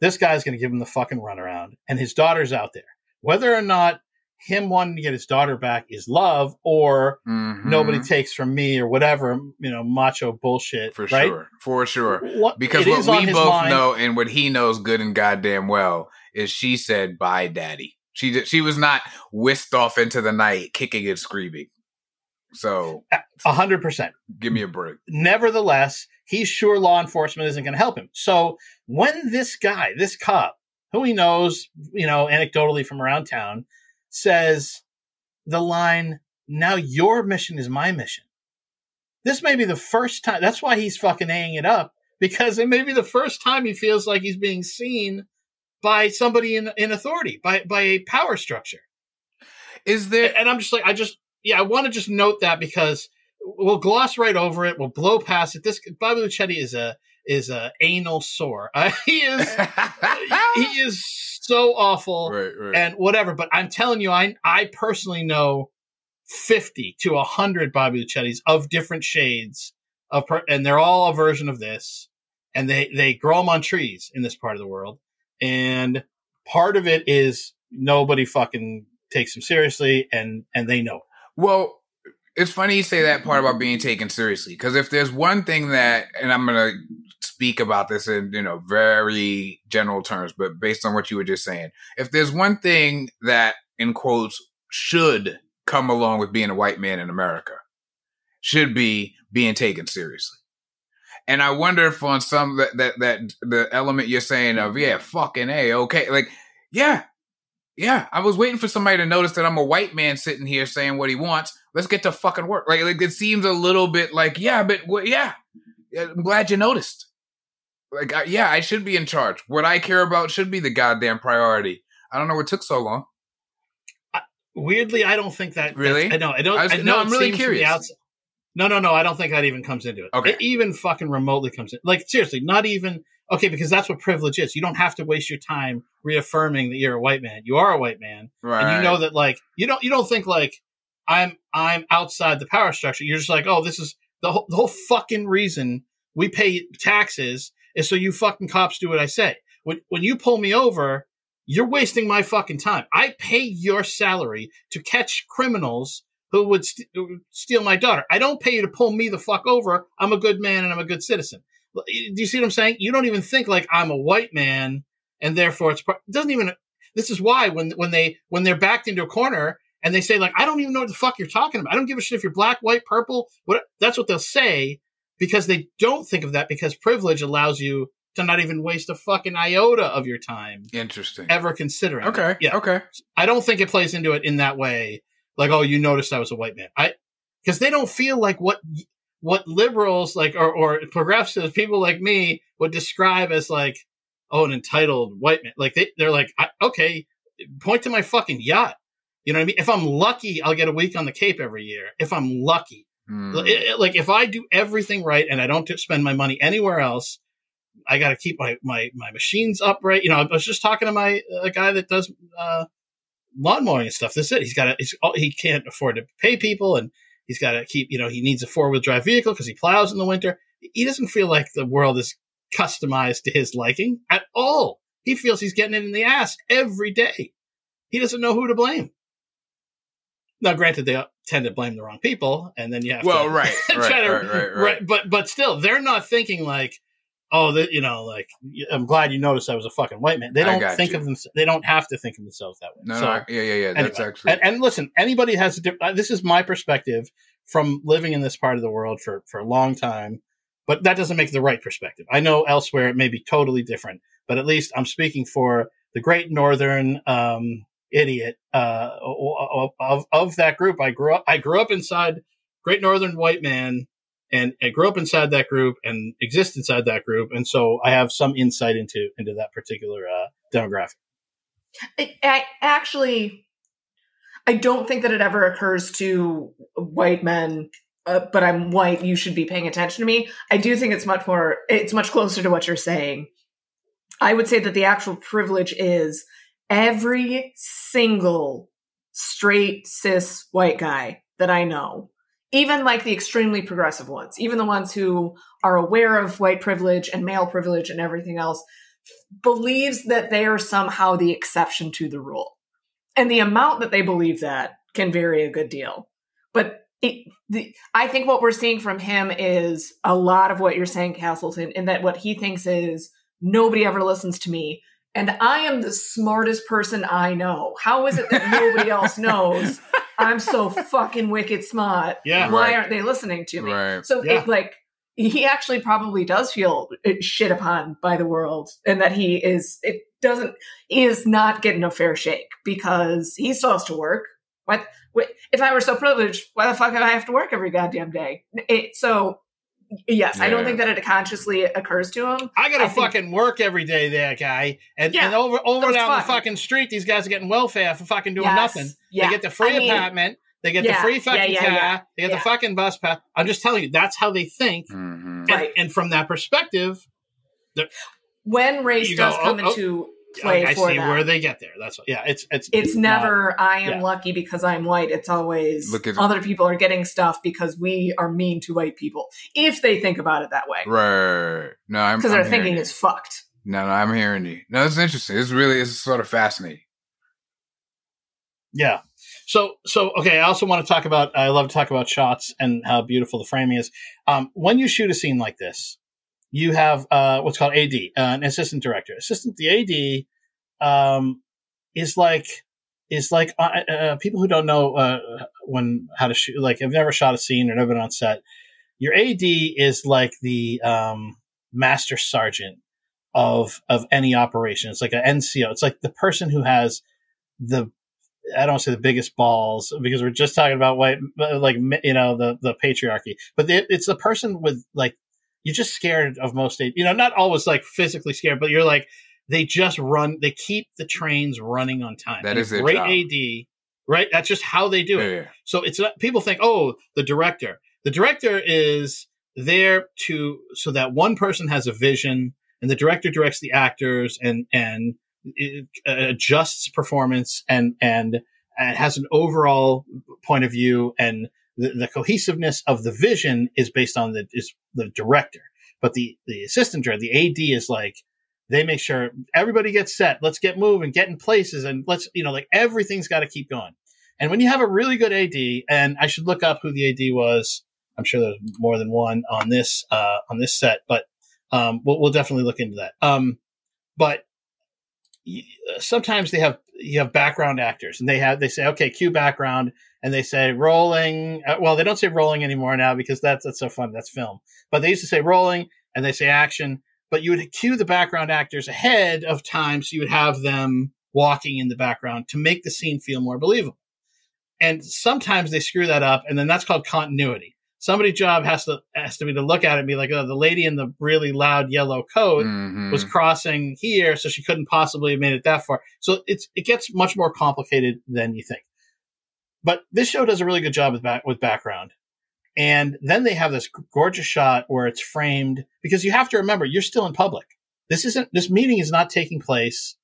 this guy's going to give him the fucking runaround, and his daughter's out there. Whether or not him wanting to get his daughter back is love, or Mhm. nobody takes from me, or whatever, you know, macho bullshit, for right? sure, for sure. What, Because what we both mind. know and what he knows good and goddamn well is she said bye, daddy. She she was not whisked off into the night kicking and screaming. So a hundred percent. give me a break. Nevertheless, he's sure law enforcement isn't going to help him. So when this guy, this cop, who he knows, you know, anecdotally from around town, says the line, "Now your mission is my mission." This may be the first time. That's why he's fucking hanging it up because it may be the first time he feels like he's being seen by somebody in in authority, by by a power structure. Is there? and I'm just like, I just, yeah, I want to just note that because we'll gloss right over it, we'll blow past it. This Bobby Luchetti is a is a anal sore. Uh, he is he is so awful right, right. and whatever. But I'm telling you, I I personally know fifty to hundred Bobby Luchettis of different shades of, per- and they're all a version of this. and they they grow them on trees in this part of the world, and part of it is nobody fucking takes them seriously, and and they know. it. Well, it's funny you say that part about being taken seriously because if there's one thing that, and I'm gonna speak about this in you know very general terms, but based on what you were just saying, if there's one thing that in quotes should come along with being a white man in America, should be being taken seriously. And I wonder if on some that that that the element you're saying of yeah, fucking a okay, like yeah, yeah, I was waiting for somebody to notice that I'm a white man sitting here saying what he wants. Let's get to fucking work. Like, like it seems a little bit like, yeah, but well, yeah, I'm glad you noticed. Like, I, yeah, I should be in charge. What I care about should be the goddamn priority. I don't know what took so long. Weirdly, I don't think that. Really? I know. I don't. I I, was- know. no, I'm really seems from the curious. No, no, no. I don't think that even comes into it. Okay. It even fucking remotely comes in. Like seriously, not even okay. Because that's what privilege is. You don't have to waste your time reaffirming that you're a white man. You are a white man, Right. and you know that. Like you don't. You don't think like I'm. I'm outside the power structure. You're just like, oh, this is the whole, the whole fucking reason we pay taxes is so you fucking cops do what I say. When when you pull me over, you're wasting my fucking time. I pay your salary to catch criminals who would st- who would steal my daughter. I don't pay you to pull me the fuck over. I'm a good man and I'm a good citizen. Do you see what I'm saying? You don't even think like I'm a white man and therefore it's part- it doesn't even. This is why when when they when they're backed into a corner and they say like I don't even know what the fuck you're talking about. I don't give a shit if you're black, white, purple. What that's what they'll say because they don't think of that because privilege allows you to not even waste a fucking iota of your time Interesting. ever considering. it. Okay. Yeah. Okay. I don't think it plays into it in that way. Like, oh, you noticed I was a white man. I because they don't feel like what what liberals like or, or progressives, people like me would describe as like, oh, an entitled white man. Like they they're like, I, okay, point to my fucking yacht. You know what I mean? If I'm lucky, I'll get a week on the Cape every year. If I'm lucky, it- it- like if I do everything right and I don't spend my money anywhere else, I got to keep my, my, my machines upright. You know, I was just talking to my uh, guy that does uh, lawn mowing and stuff. That's it. He's got oh, he can't afford to pay people and he's got to keep, you know, he needs a four wheel drive vehicle because he plows in the winter. He doesn't feel like the world is customized to his liking at all. He feels he's getting it in the ass every day. He doesn't know who to blame. Now, granted, they tend to blame the wrong people, and then you have Well, to right, right, try to- right, right, right. But but still, they're not thinking like, oh, that you know, like I'm glad you noticed I was a fucking white man. They don't think you. of them. They don't have to think of themselves that way. No, so, no, yeah, yeah, yeah. That's anyway, actually and, and listen, anybody has a different. This is my perspective from living in this part of the world for for a long time, but that doesn't make the right perspective. I know elsewhere it may be totally different, but at least I'm speaking for the Great Northern um, idiot uh, of of that group. I grew up. I grew up inside Great Northern white man. And I grew up inside that group and exist inside that group, and so I have some insight into into that particular uh, demographic. I, I actually, I don't think that it ever occurs to white men. Uh, but I'm white. You should be paying attention to me. I do think it's much more. It's much closer to what you're saying. I would say that the actual privilege is every single straight cis white guy that I know, even like the extremely progressive ones, even the ones who are aware of white privilege and male privilege and everything else, believes that they are somehow the exception to the rule. And the amount that they believe that can vary a good deal. But it, the, I think what we're seeing from him is a lot of what you're saying, Castleton, in that what he thinks is nobody ever listens to me. And I am the smartest person I know. How is it that nobody else knows I'm so fucking wicked smart? Yeah. Why Right. aren't they listening to me? Right. So Yeah. it like he actually probably does feel uh, shit upon by the world and that he is it doesn't he is not getting a fair shake because he still has to work. What, what if I were so privileged, why the fuck would I have to work every goddamn day? It, so yes, I don't think that it consciously occurs to him. I gotta I think- fucking work every day, there, guy. And, Yeah, and over over that's down the fucking street, these guys are getting welfare for fucking doing Yes, nothing. Yeah. They get the free I mean, apartment. They get yeah, the free fucking yeah, car. yeah, They get yeah. the fucking bus pass. I'm just telling you, that's how they think. Mhm. And, Right. and from that perspective, when race does go, come oh, oh. Into play I for see them. where they get there. That's what, yeah. It's it's it's not- never I am yeah. lucky because I'm white. It's always Look at- other people are getting stuff because we are mean to white people. If they think about it that way. Right. No, I'm Because I'm their thinking you. is fucked. No, no, I'm hearing you. No, it's interesting. It's really it's sort of fascinating. Yeah. So so okay. I also want to talk about. I love to talk about shots and how beautiful the framing is. Um, when you shoot a scene like this, you have uh, what's called AD, uh, an assistant director. Assistant the AD um, is like is like uh, uh, people who don't know uh, when how to shoot. Like have never shot a scene or never been on set. Your AD is like the um, master sergeant of of any operation. It's like an NCO. It's like the person who has the I don't say the biggest balls because we're just talking about white, like you know the the patriarchy, but it, it's the person with like you're just scared of most, you know, not always like physically scared, but you're like they just run, they keep the trains running on time. That And is great job. AD, right? That's just how they do it. yeah. So it's not, people think, oh, the director. The director is there to so that one person has a vision, and the director directs the actors and and it, uh, adjusts performance and and and has an overall point of view and the, the cohesiveness of the vision is based on the is the director. But the the assistant director, the AD, is like they make sure everybody gets set. Let's get moving, get in places, and let's you know like everything's got to keep going. And when you have a really good AD, and I should look up who the AD was. I'm sure there's more than one on this uh, on this set, but um, we'll, we'll definitely look into that. Um, but y- sometimes they have you have background actors, and they have they say okay, cue background, and they say rolling. Uh, well, they don't say rolling anymore now because that's that's so fun. That's film. But they used to say rolling, and they say action. But you would cue the background actors ahead of time, so you would have them walking in the background to make the scene feel more believable. And sometimes they screw that up, and then that's called continuity. Somebody's job has to has to be to look at it and be like, oh, the lady in the really loud yellow coat Mhm. was crossing here, so she couldn't possibly have made it that far. So it's it gets much more complicated than you think. But this show does a really good job with back, with background. And then they have this gorgeous shot where it's framed because you have to remember you're still in public. This isn't this meeting is not taking place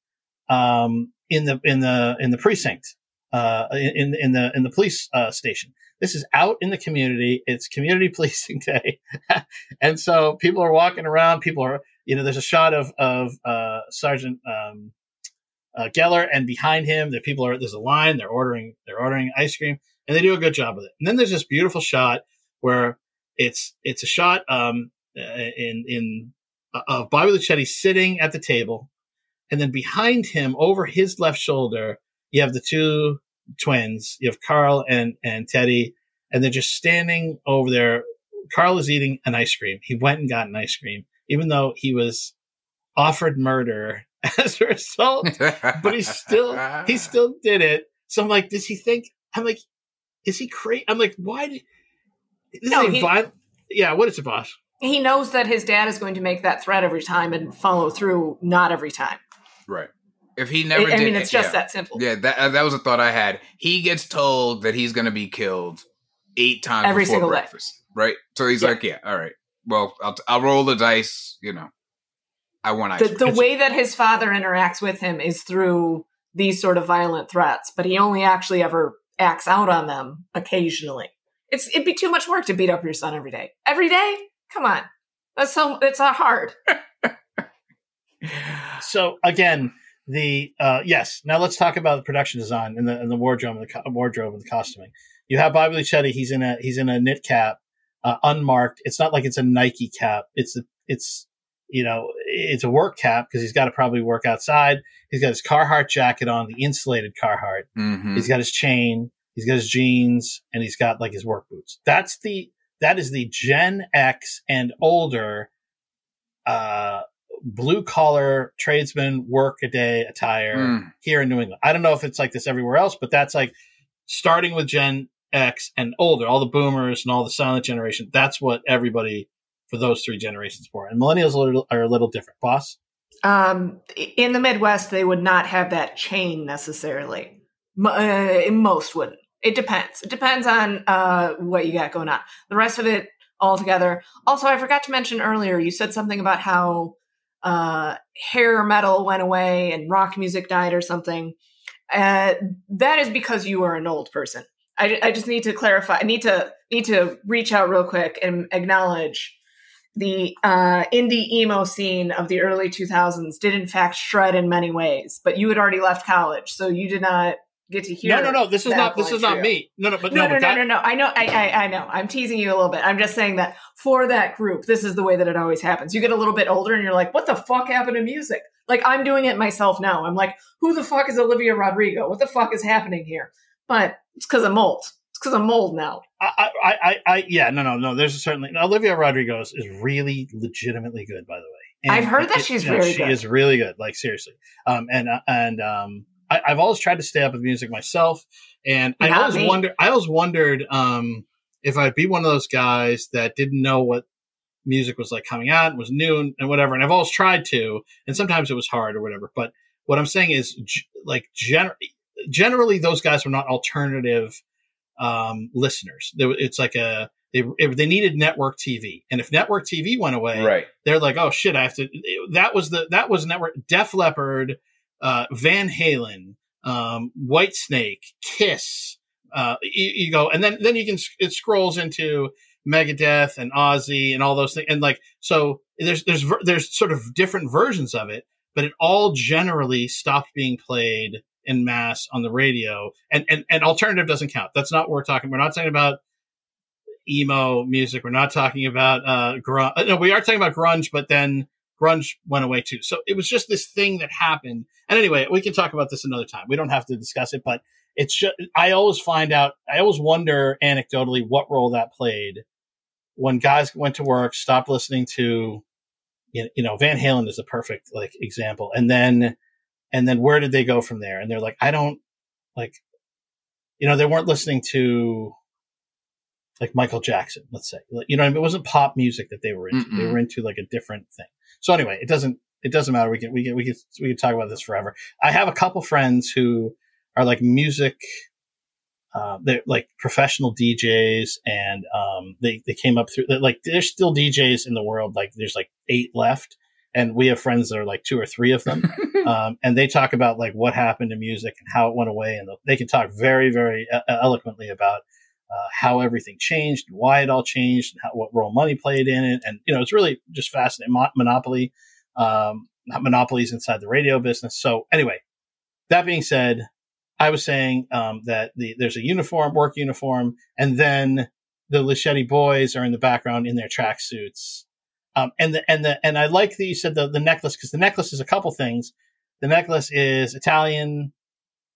um, in the in the in the precinct uh, in in the in the police uh, station. This is out in the community. It's community policing day, and so people are walking around. People are you know there's a shot of of uh, Sergeant um, uh, Geller, and behind him the people are there's a line. They're ordering they're ordering ice cream, and they do a good job with it. And then there's this beautiful shot where it's it's a shot um, uh, in in uh, of Bobby Luchetti sitting at the table, and then behind him, over his left shoulder, you have the two twins. You have Carl and and Teddy, and they're just standing over there. Carl is eating an ice cream. He went and got an ice cream, even though he was offered murder as a result. But he still he still did it. So I'm like, does he think? I'm like, is he crazy? I'm like, why? Did, this No, he- viol- Yeah, what is it, boss? He knows that his dad is going to make that threat every time and follow through not every time. right. If he never I did, mean, it's just yeah. that simple. Yeah, that uh, that was a thought I had. He gets told that he's going to be killed eight times Every before single day. breakfast, right? So he's Yeah. like, "Yeah, all right. Well, I'll I'll roll the dice. You know, I want ice The, cream." the way that his father interacts with him is through these sort of violent threats, but he only actually ever acts out on them occasionally. It's it'd be too much work to beat up your son every day. Every day? Come on. That's so it's not hard. So again, the uh, yes. Now let's talk about the production design and the and the wardrobe and the co- wardrobe and the costuming. You have Bobby Luchetti. He's in a he's in a knit cap, uh, unmarked. It's not like it's a Nike cap. It's a, it's you know it's a work cap because he's got to probably work outside. He's got his Carhartt jacket on, the insulated Carhartt. Mhm. He's got his chain. He's got his jeans, and he's got like his work boots. That's the that is the Gen X and older, uh, blue collar tradesman work a day attire Mm. here in New England. I don't know if it's like this everywhere else, but that's like starting with Gen X and older, all the boomers and all the silent generation. That's what everybody for those three generations wore. And millennials are a little, are a little different. Boss. Um, in the Midwest, they would not have that chain necessarily. Uh, most wouldn't. It depends. It depends on uh, what you got going on. The rest of it all together. Also, I forgot to mention earlier. You said something about how uh, hair metal went away and rock music died or something. Uh, that is because you are an old person. I, I just need to clarify. I need to need to reach out real quick and acknowledge the uh, indie emo scene of the early 2000s did in fact shred in many ways. But you had already left college, so you did not get to hear. No, no, no. This is not. This is not me. No, no. But No, no, no, but no, that- no, no. I know, I, I, I know. I'm teasing you a little bit. I'm just saying that for that group, this is the way that it always happens. You get a little bit older, and you're like, "What the fuck happened to music?" Like I'm doing it myself now. I'm like, "Who the fuck is Olivia Rodrigo? What the fuck is happening here?" But it's because I'm old. Because I'm old now. I, I, I, I, yeah, no, no, no. There's a certainly Olivia Rodrigo is, really legitimately good, by the way. I've heard that she's you know, very she good. is really good, like seriously. Um, and uh, and um, I, I've always tried to stay up with music myself, and I always me. wonder, I always wondered, um, if I'd be one of those guys that didn't know what music was like coming out, was new and, and whatever. And I've always tried to, and sometimes it was hard or whatever. But what I'm saying is, like, gen- generally, those guys were not alternative um, listeners. It's like a they they needed network TV, and if network TV went away, Right. they're like, oh shit, I have to. That was the that was network. Def Leppard, uh, Van Halen, um, Whitesnake, Kiss. Uh, you, you go, and then then you can it scrolls into Megadeth and Ozzy and all those things, and like so there's there's there's sort of different versions of it, but it all generally stopped being played in mass on the radio, and and and alternative doesn't count. That's not what we're talking. We're not talking about emo music. We're not talking about uh grunge. No, we are talking about grunge, but then grunge went away too. So it was just this thing that happened. And anyway, we can talk about this another time. We don't have to discuss it, but it's just I always find out. I always wonder anecdotally what role that played when guys went to work, stopped listening to. You know, Van Halen is a perfect like example, and then, and then where did they go from there? And they're like, I don't like, you know, they weren't listening to like Michael Jackson, let's say. You know, I mean? it wasn't pop music that they were into. They Mm-mm. were into like a different thing. So anyway, it doesn't it doesn't matter. We can we can we can we can talk about this forever. I have a couple friends who are like music. Uh, they're like professional DJs, and um, they they came up through like there's still DJs in the world. Like there's like eight left, and we have friends that are like two or three of them um, and they talk about like what happened to music and how it went away, and they can talk very, very uh, eloquently about uh, how everything changed, and why it all changed, and how, what role money played in it, and you know it's really just fascinating. Mo- Monopoly, um, monopolies inside the radio business. So anyway, that being said, I was saying um, that the, there's a uniform, work uniform, and then the Luchetti boys are in the background in their tracksuits. Um, and the, and the, and I like that you said the, the necklace because the necklace is a couple things. The necklace is Italian,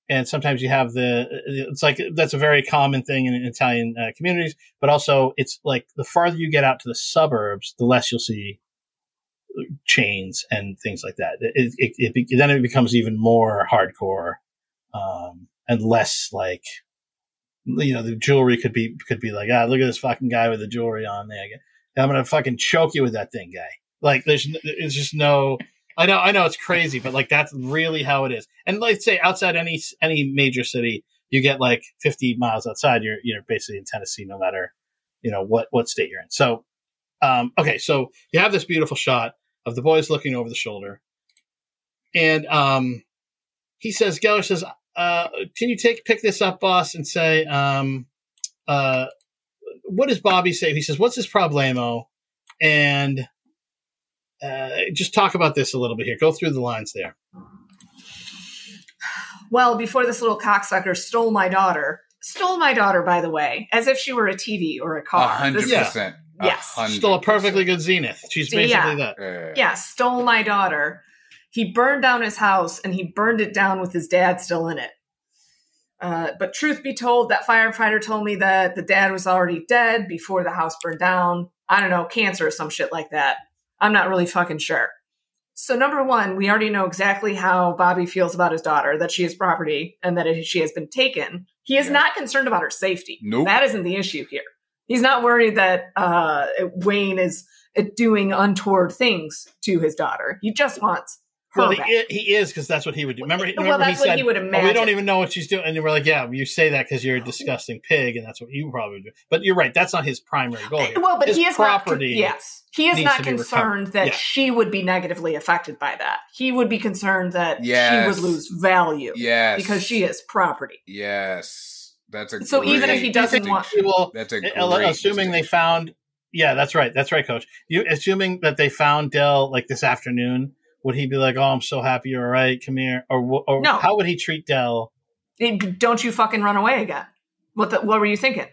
and sometimes you have the. It's like that's a very common thing in Italian uh, communities, but also it's like the farther you get out to the suburbs, the less you'll see chains and things like that. It, it, it, then it becomes even more hardcore, um, and less like, you know, the jewelry could be could be like, ah, look at this fucking guy with the jewelry on there. I'm gonna fucking choke you with that thing, guy. Like, there's it's just no. I know, I know, it's crazy, but like that's really how it is. And let's say outside any any major city, you get like 50 miles outside, you're you're basically in Tennessee, no matter you know what what state you're in. So, um, okay, so you have this beautiful shot of the boys looking over the shoulder, and um, he says, Geller says, uh, "Can you take pick this up, boss, and say, um, uh, what does Bobby say?" He says, "What's his problemo?" And uh, just talk about this a little bit here. Go through the lines there. Well, before this little cocksucker stole my daughter, stole my daughter, by the way, as if she were a TV or a A car. hundred Yeah. percent. Yes. hundred Still a perfectly good zenith. She's basically yeah. that. Yeah. yeah, stole my daughter. He burned down his house and he burned it down with his dad still in it. Uh, but truth be told, that firefighter told me that the dad was already dead before the house burned down. I don't know, cancer or some shit like that. I'm not really fucking sure. So, number one, we already know exactly how Bobby feels about his daughter that she is property and that she has been taken. He is Yeah. not concerned about her safety. Nope. That isn't the issue here. He's not worried that uh, Wayne is uh, doing untoward things to his daughter. He just wants Well, he, back. he is because that's what he would do. Remember, Well, remember that's he what said, he would "Oh, we don't even know what she's doing. And we're like, yeah, you say that because you're a oh. disgusting pig, and that's what you probably do. But you're right. That's not his primary goal. Here. well, but his he is not. property. Con- yes, he is not concerned that Yeah. she would be negatively affected by that. He would be concerned that Yes. she would lose value Yes. because she is property. Yes. That's a So even if he doesn't want- distinction. Well, that's a great assuming they found yeah that's right that's right coach you assuming that they found Del like this afternoon would he be like oh i'm so happy you're all right come here or, or No. how would he treat Del It- don't you fucking run away again? What the, What were you thinking?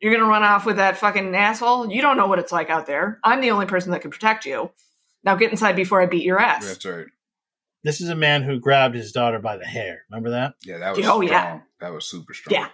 You're gonna run off with that fucking asshole? You don't know what it's like out there. I'm the only person that can protect you. Now get inside before I beat your ass. That's right. this is a man who grabbed his daughter by the hair remember that Yeah, that was Oh, strong. yeah. That was super strong. Yeah,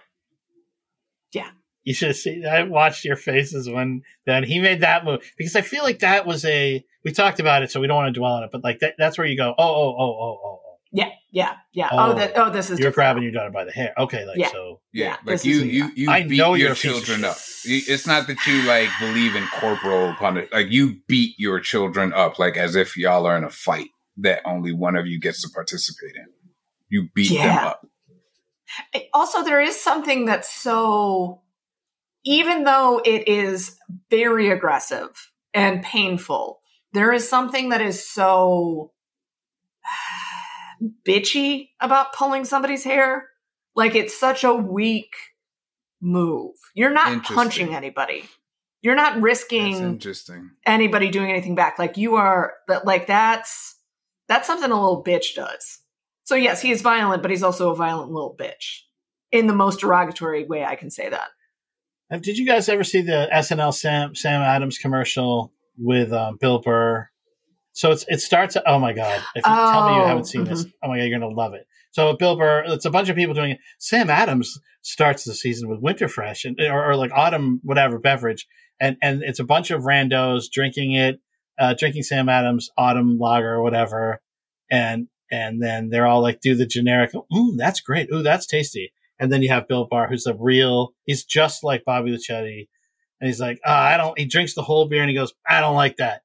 yeah. You should have seen i watched your faces when then he made that move because i feel like that was a we talked about it so we don't want to dwell on it but like that, that's where you go oh oh oh oh oh oh Yeah, yeah, yeah. Oh, Oh, that, oh, this is you're different. grabbing your daughter by the hair okay like Yeah. so Yeah, Yeah, like this you, you, you I beat know your you're a piece of children up. It's not that you like believe in corporal punishment. Like you beat your children up, like as if y'all are in a fight that only one of you gets to participate in. You beat them up. Also, there is something that's so, even though it is very aggressive and painful, there is something that is so bitchy about pulling somebody's hair. Like it's such a weak move. You're not punching anybody. You're not That's risking interesting. anybody doing anything back. Like you are that like that's that's something a little bitch does. So yes, he is violent, but he's also a violent little bitch. In the most derogatory way I can say that. Did you guys ever see the SNL Sam Sam Adams commercial with um, Bill Burr? So it's it starts. Oh my god! If you tell me you Oh, haven't seen this, oh my god, you're gonna love it. So Bill Burr, it's a bunch of people doing it. Sam Adams starts the season with Winterfresh and or, or like autumn whatever beverage, and and it's a bunch of randos drinking it, uh, drinking Sam Adams autumn lager or whatever, and and then they're all like do the generic. Ooh, that's great. Ooh, that's tasty. And then you have Bill Burr, who's a real, he's just like Bobby Luchetti. And he's like, ah, I don't, he drinks the whole beer and he goes, I don't like that.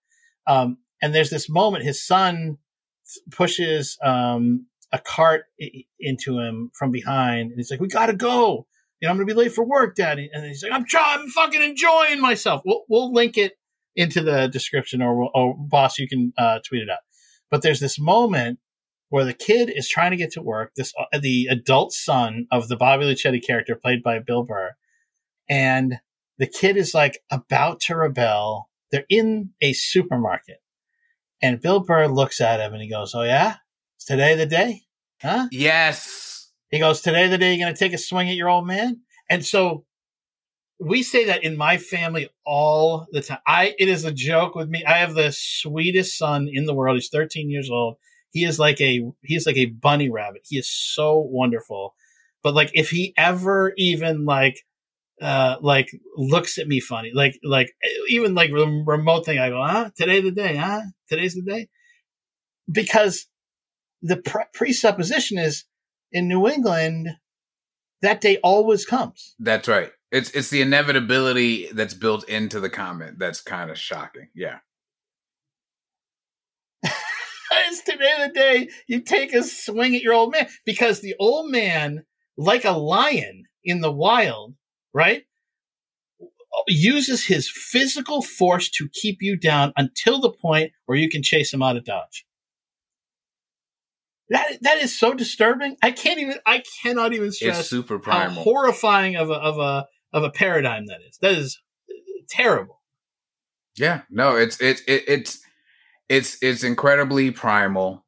Um, and there's this moment, his son pushes, um, a cart into him from behind. And he's like, we gotta go. You know, I'm gonna be late for work, daddy. And he's like, I'm trying, I'm fucking enjoying myself. We'll, we'll link it into the description or, or boss, you can, uh, tweet it out. But there's this moment where the kid is trying to get to work. This uh, the adult son of the Bobby Luchetti character played by Bill Burr, and the kid is like about to rebel. They're in a supermarket, and Bill Burr looks at him and he goes, "Oh yeah, is today the day? Huh?" Yes. He goes, "Today the day you're going to take a swing at your old man." And so we say that in my family all the time. I it is a joke with me. I have the sweetest son in the world. He's 13 years old. He is like a he is like a bunny rabbit. He is so wonderful. But like if he ever even like uh like looks at me funny, like like even like rem- remote thing, I go, huh? Today the day, huh? Today's the day. Because the pre- presupposition is in New England, that day always comes. That's right. It's it's the inevitability that's built into the comment that's kind of shocking. Yeah. Today the day you take a swing at your old man because the old man, like a lion in the wild, right, uses his physical force to keep you down until the point where you can chase him out of dodge. That that is so disturbing. I can't even. I cannot even stress It's super how primal. horrifying of a of a of a paradigm that is. That is terrible. Yeah, no, it's it's it, it's it's it's incredibly primal,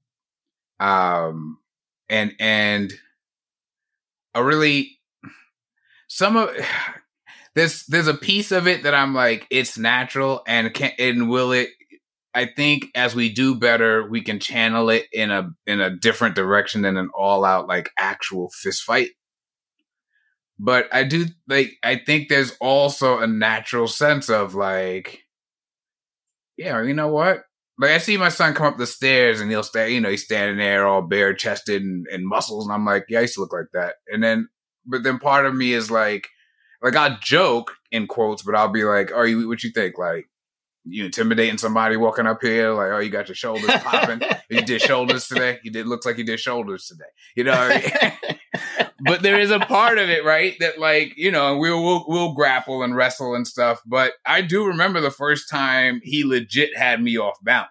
um, and and a really some of there's there's a piece of it that I'm like it's natural and can and will it. I think as we do better, we can channel it in a in a different direction than an all out like actual fist fight. But I do like I think there's also a natural sense of like yeah, you know what? Like I see my son come up the stairs and he'll stay, you know, he's standing there all bare chested and, and muscles, and I'm like, yeah, I used to look like that. And then, but then part of me is like, like I joke in quotes, but I'll be like, "Are you? What you think? Like, you intimidating somebody walking up here, like, oh, you got your shoulders popping. you did shoulders today. You did looks like you did shoulders today. You know, but there is a part of it, right? That like, you know, we'll, we'll we'll grapple and wrestle and stuff. But I do remember the first time he legit had me off balance.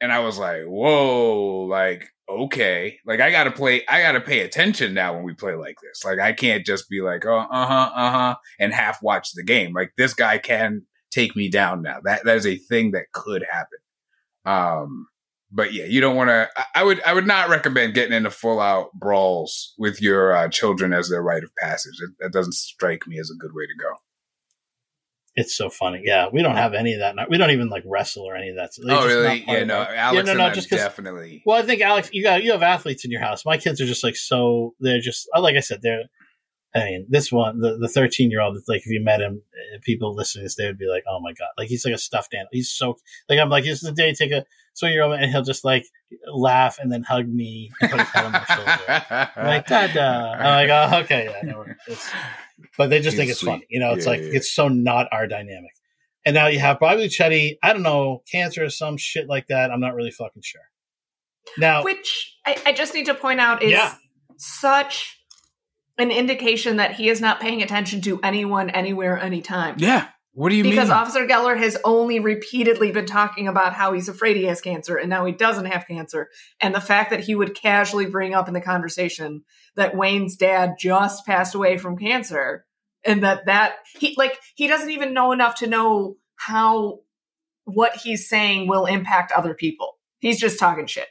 And I was like, whoa, like, okay. Like I gotta play I gotta pay attention now when we play like this. Like I can't just be like, oh uh-huh, uh-huh, and half watch the game. Like this guy can take me down now. That that is a thing that could happen. Um but yeah, you don't want to. I would, I would not recommend getting into full out brawls with your uh, children as their rite of passage. It, that doesn't strike me as a good way to go. It's so funny. Yeah, we don't have any of that. We don't even like wrestle or any of that. They're oh, really? Yeah, no. Alex yeah, no, no, just definitely. Well, I think Alex, you got you have athletes in your house. My kids are just like so. They're just like I said. They're. I mean, this one, the the thirteen year old. Like, if you met him, eh, people listening to this, they would be like, "Oh my god!" Like he's like a stuffed animal. He's so like I'm like, "This is the day take a so year old," and he'll just like laugh and then hug me and put his head on my shoulder. I'm like, Dada. I'm like, oh, okay, yeah, no, it's, but they just He's think it's sweet. funny. You know, it's yeah, like yeah. it's so not our dynamic. And now you have Bobby Luchetti, I don't know, cancer or some shit like that. I'm not really fucking sure. Now, which I, I just need to point out is yeah. such an indication that he is not paying attention to anyone, anywhere, anytime. Yeah. What do you because mean? Because Officer Geller has only repeatedly been talking about how he's afraid he has cancer and now he doesn't have cancer. And the fact that he would casually bring up in the conversation that Wayne's dad just passed away from cancer and that that he like he doesn't even know enough to know how what he's saying will impact other people. He's just talking shit.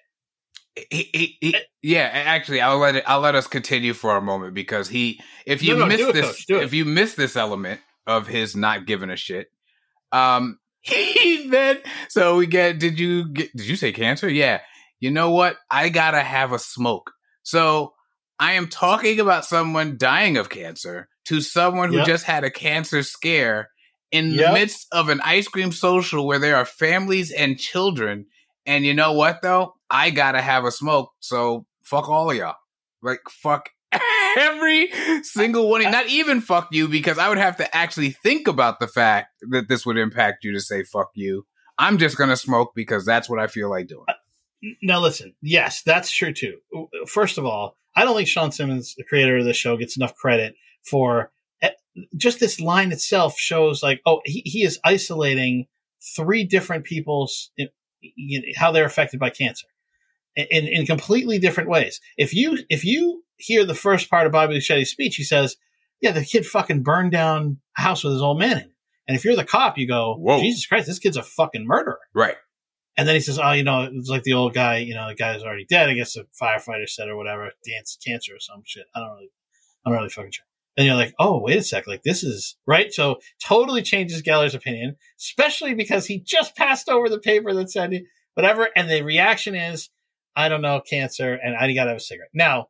He, he, he, yeah, actually, I'll let it. I'll let us continue for a moment because he, if you no, no, miss this, if you miss this element, of his not giving a shit. Um, he then so we get. Did you get? Did you say cancer? Yeah. You know what? I gotta have a smoke. So I am talking about someone dying of cancer to someone who yep. just had a cancer scare in yep. the midst of an ice cream social where there are families and children. And you know what though? I gotta have a smoke. So fuck all of y'all. Like fuck every single one. Not even fuck you, because I would have to actually think about the fact that this would impact you to say fuck you. I'm just gonna smoke because that's what I feel like doing. Now, listen. Yes, that's true too. First of all, I don't think Shawn Simmons, the creator of the show, gets enough credit for eh, just this line itself. Shows like, oh, he, he is isolating three different people's how they're affected by cancer in, in completely different ways. If you if you hear the first part of Bobby Luchetti's speech, he says, "Yeah, the kid fucking burned down a house with his old man in." And if you're the cop, you go, Whoa. "Jesus Christ, this kid's a fucking murderer!" Right. And then he says, "Oh, you know, it's like the old guy. You know, the guy's already dead. I guess the firefighter said or whatever, dance cancer or some shit. I don't really, I'm not really fucking sure." And you're like, "Oh, wait a sec, like this is right." So totally changes Geller's opinion, especially because he just passed over the paper that said whatever, and the reaction is, "I don't know, cancer, and I got to have a cigarette." Now,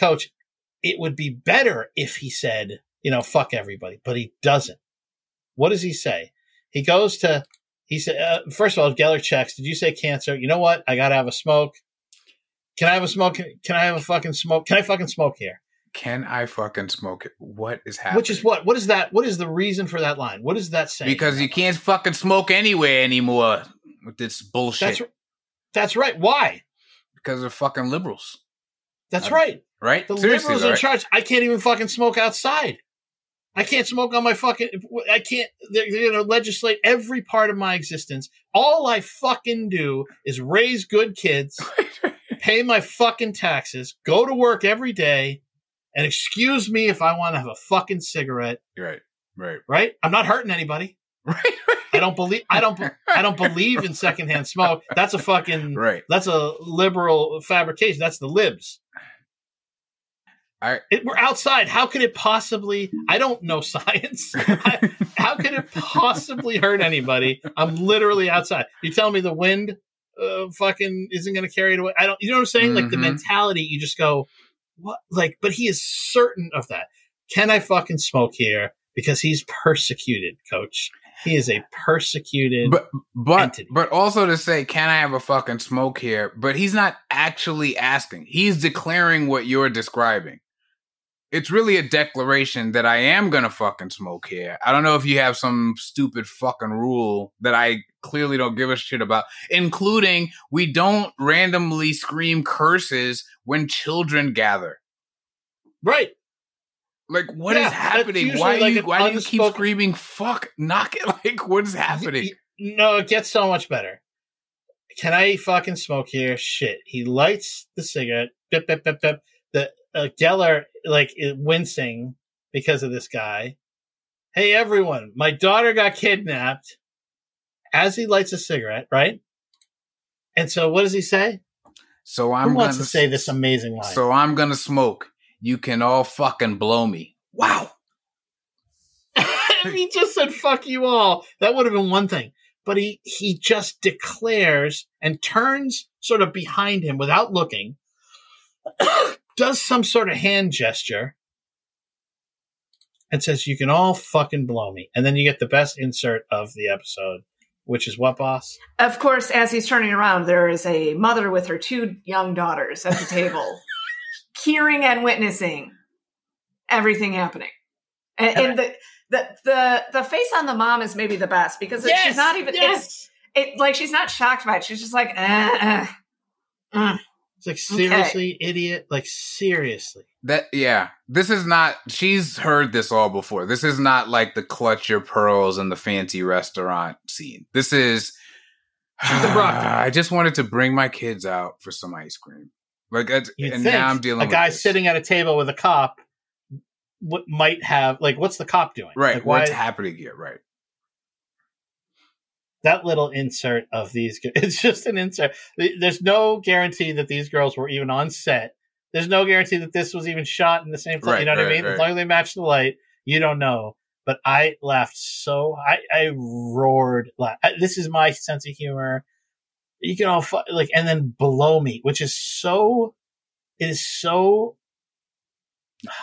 coach, it would be better if he said, you know, fuck everybody, but he doesn't. What does he say? He goes to, he said, uh, first of all, Geller checks. Did you say cancer? You know what? I got to have a smoke. Can I have a smoke? Can I have a fucking smoke? Can I fucking smoke here? Can I fucking smoke it? What is happening? Which is what? What is that? What is the reason for that line? What does that say? Because you can't fucking smoke anywhere anymore with this bullshit. That's, that's right. Why? Because they're fucking liberals. That's uh, right right? The Seriously, liberals in charge. I can't even fucking smoke outside. I can't smoke on my fucking. I can't. They're, they're going to legislate every part of my existence. All I fucking do is raise good kids, pay my fucking taxes, go to work every day, and excuse me if I want to have a fucking cigarette. Right. Right. Right. I'm not hurting anybody. Right. I don't believe. I don't. I don't believe in secondhand smoke. That's a fucking. Right. That's a liberal fabrication. That's the libs. I, it, we're outside. How could it possibly? I don't know science. how could it possibly hurt anybody? I'm literally outside. You tell me the wind, uh, fucking isn't going to carry it away. I don't. You know what I'm saying? Mm-hmm. Like the mm-hmm. mentality. You just go, what? Like, but he is certain of that. Can I fucking smoke here? Because he's persecuted, coach. He is a persecuted but but entity. but also to say, can I have a fucking smoke here? But he's not actually asking. He's declaring what you're describing it's really a declaration that I am gonna fucking smoke here. I don't know if you have some stupid fucking rule that I clearly don't give a shit about, including we don't randomly scream curses when children gather. Right. Like, what is Yeah, that's happening? Why do like you why do you keep screaming fuck? Knock it! Like, what is happening? No, it gets so much better. Can I fucking smoke here? Shit. He lights the cigarette. Bip, bip, bip, bip. The uh, Geller, like, wincing because of this guy. Hey, everyone, my daughter got kidnapped as he lights a cigarette, right? And so what does he say? So I'm Who wants gonna to say this amazing line? So I'm gonna smoke. You can all fucking blow me. Wow. if he just said "fuck you all," that would have been one thing. But he he just declares and turns sort of behind him without looking, does some sort of hand gesture, and says, "You can all fucking blow me." And then you get the best insert of the episode, which is what, boss? Of course, as he's turning around, there is a mother with her two young daughters at the table, hearing and witnessing everything happening. And, and the, the the the face on the mom is maybe the best because it- she's not even it's it like she's not shocked by it. She's just like, eh, eh. Mm. It's like seriously, idiot. Like seriously. That yeah. This is not she's heard this all before. This is not like the clutch your pearls in the fancy restaurant scene. This is She's the Brockton. I just wanted to bring my kids out for some ice cream. Like and think now I'm dealing with a guy this. sitting at a table with a cop what might have like what's the cop doing Right, like, why what's happening here, right? That little insert of these it's just an insert there's no guarantee that these girls were even on set there's no guarantee that this was even shot in the same place Right, you know what i right, mean as long as they match the light you don't know but i laughed so i i roared laugh. This is my sense of humor you can all fu- like and then below me which is so it is so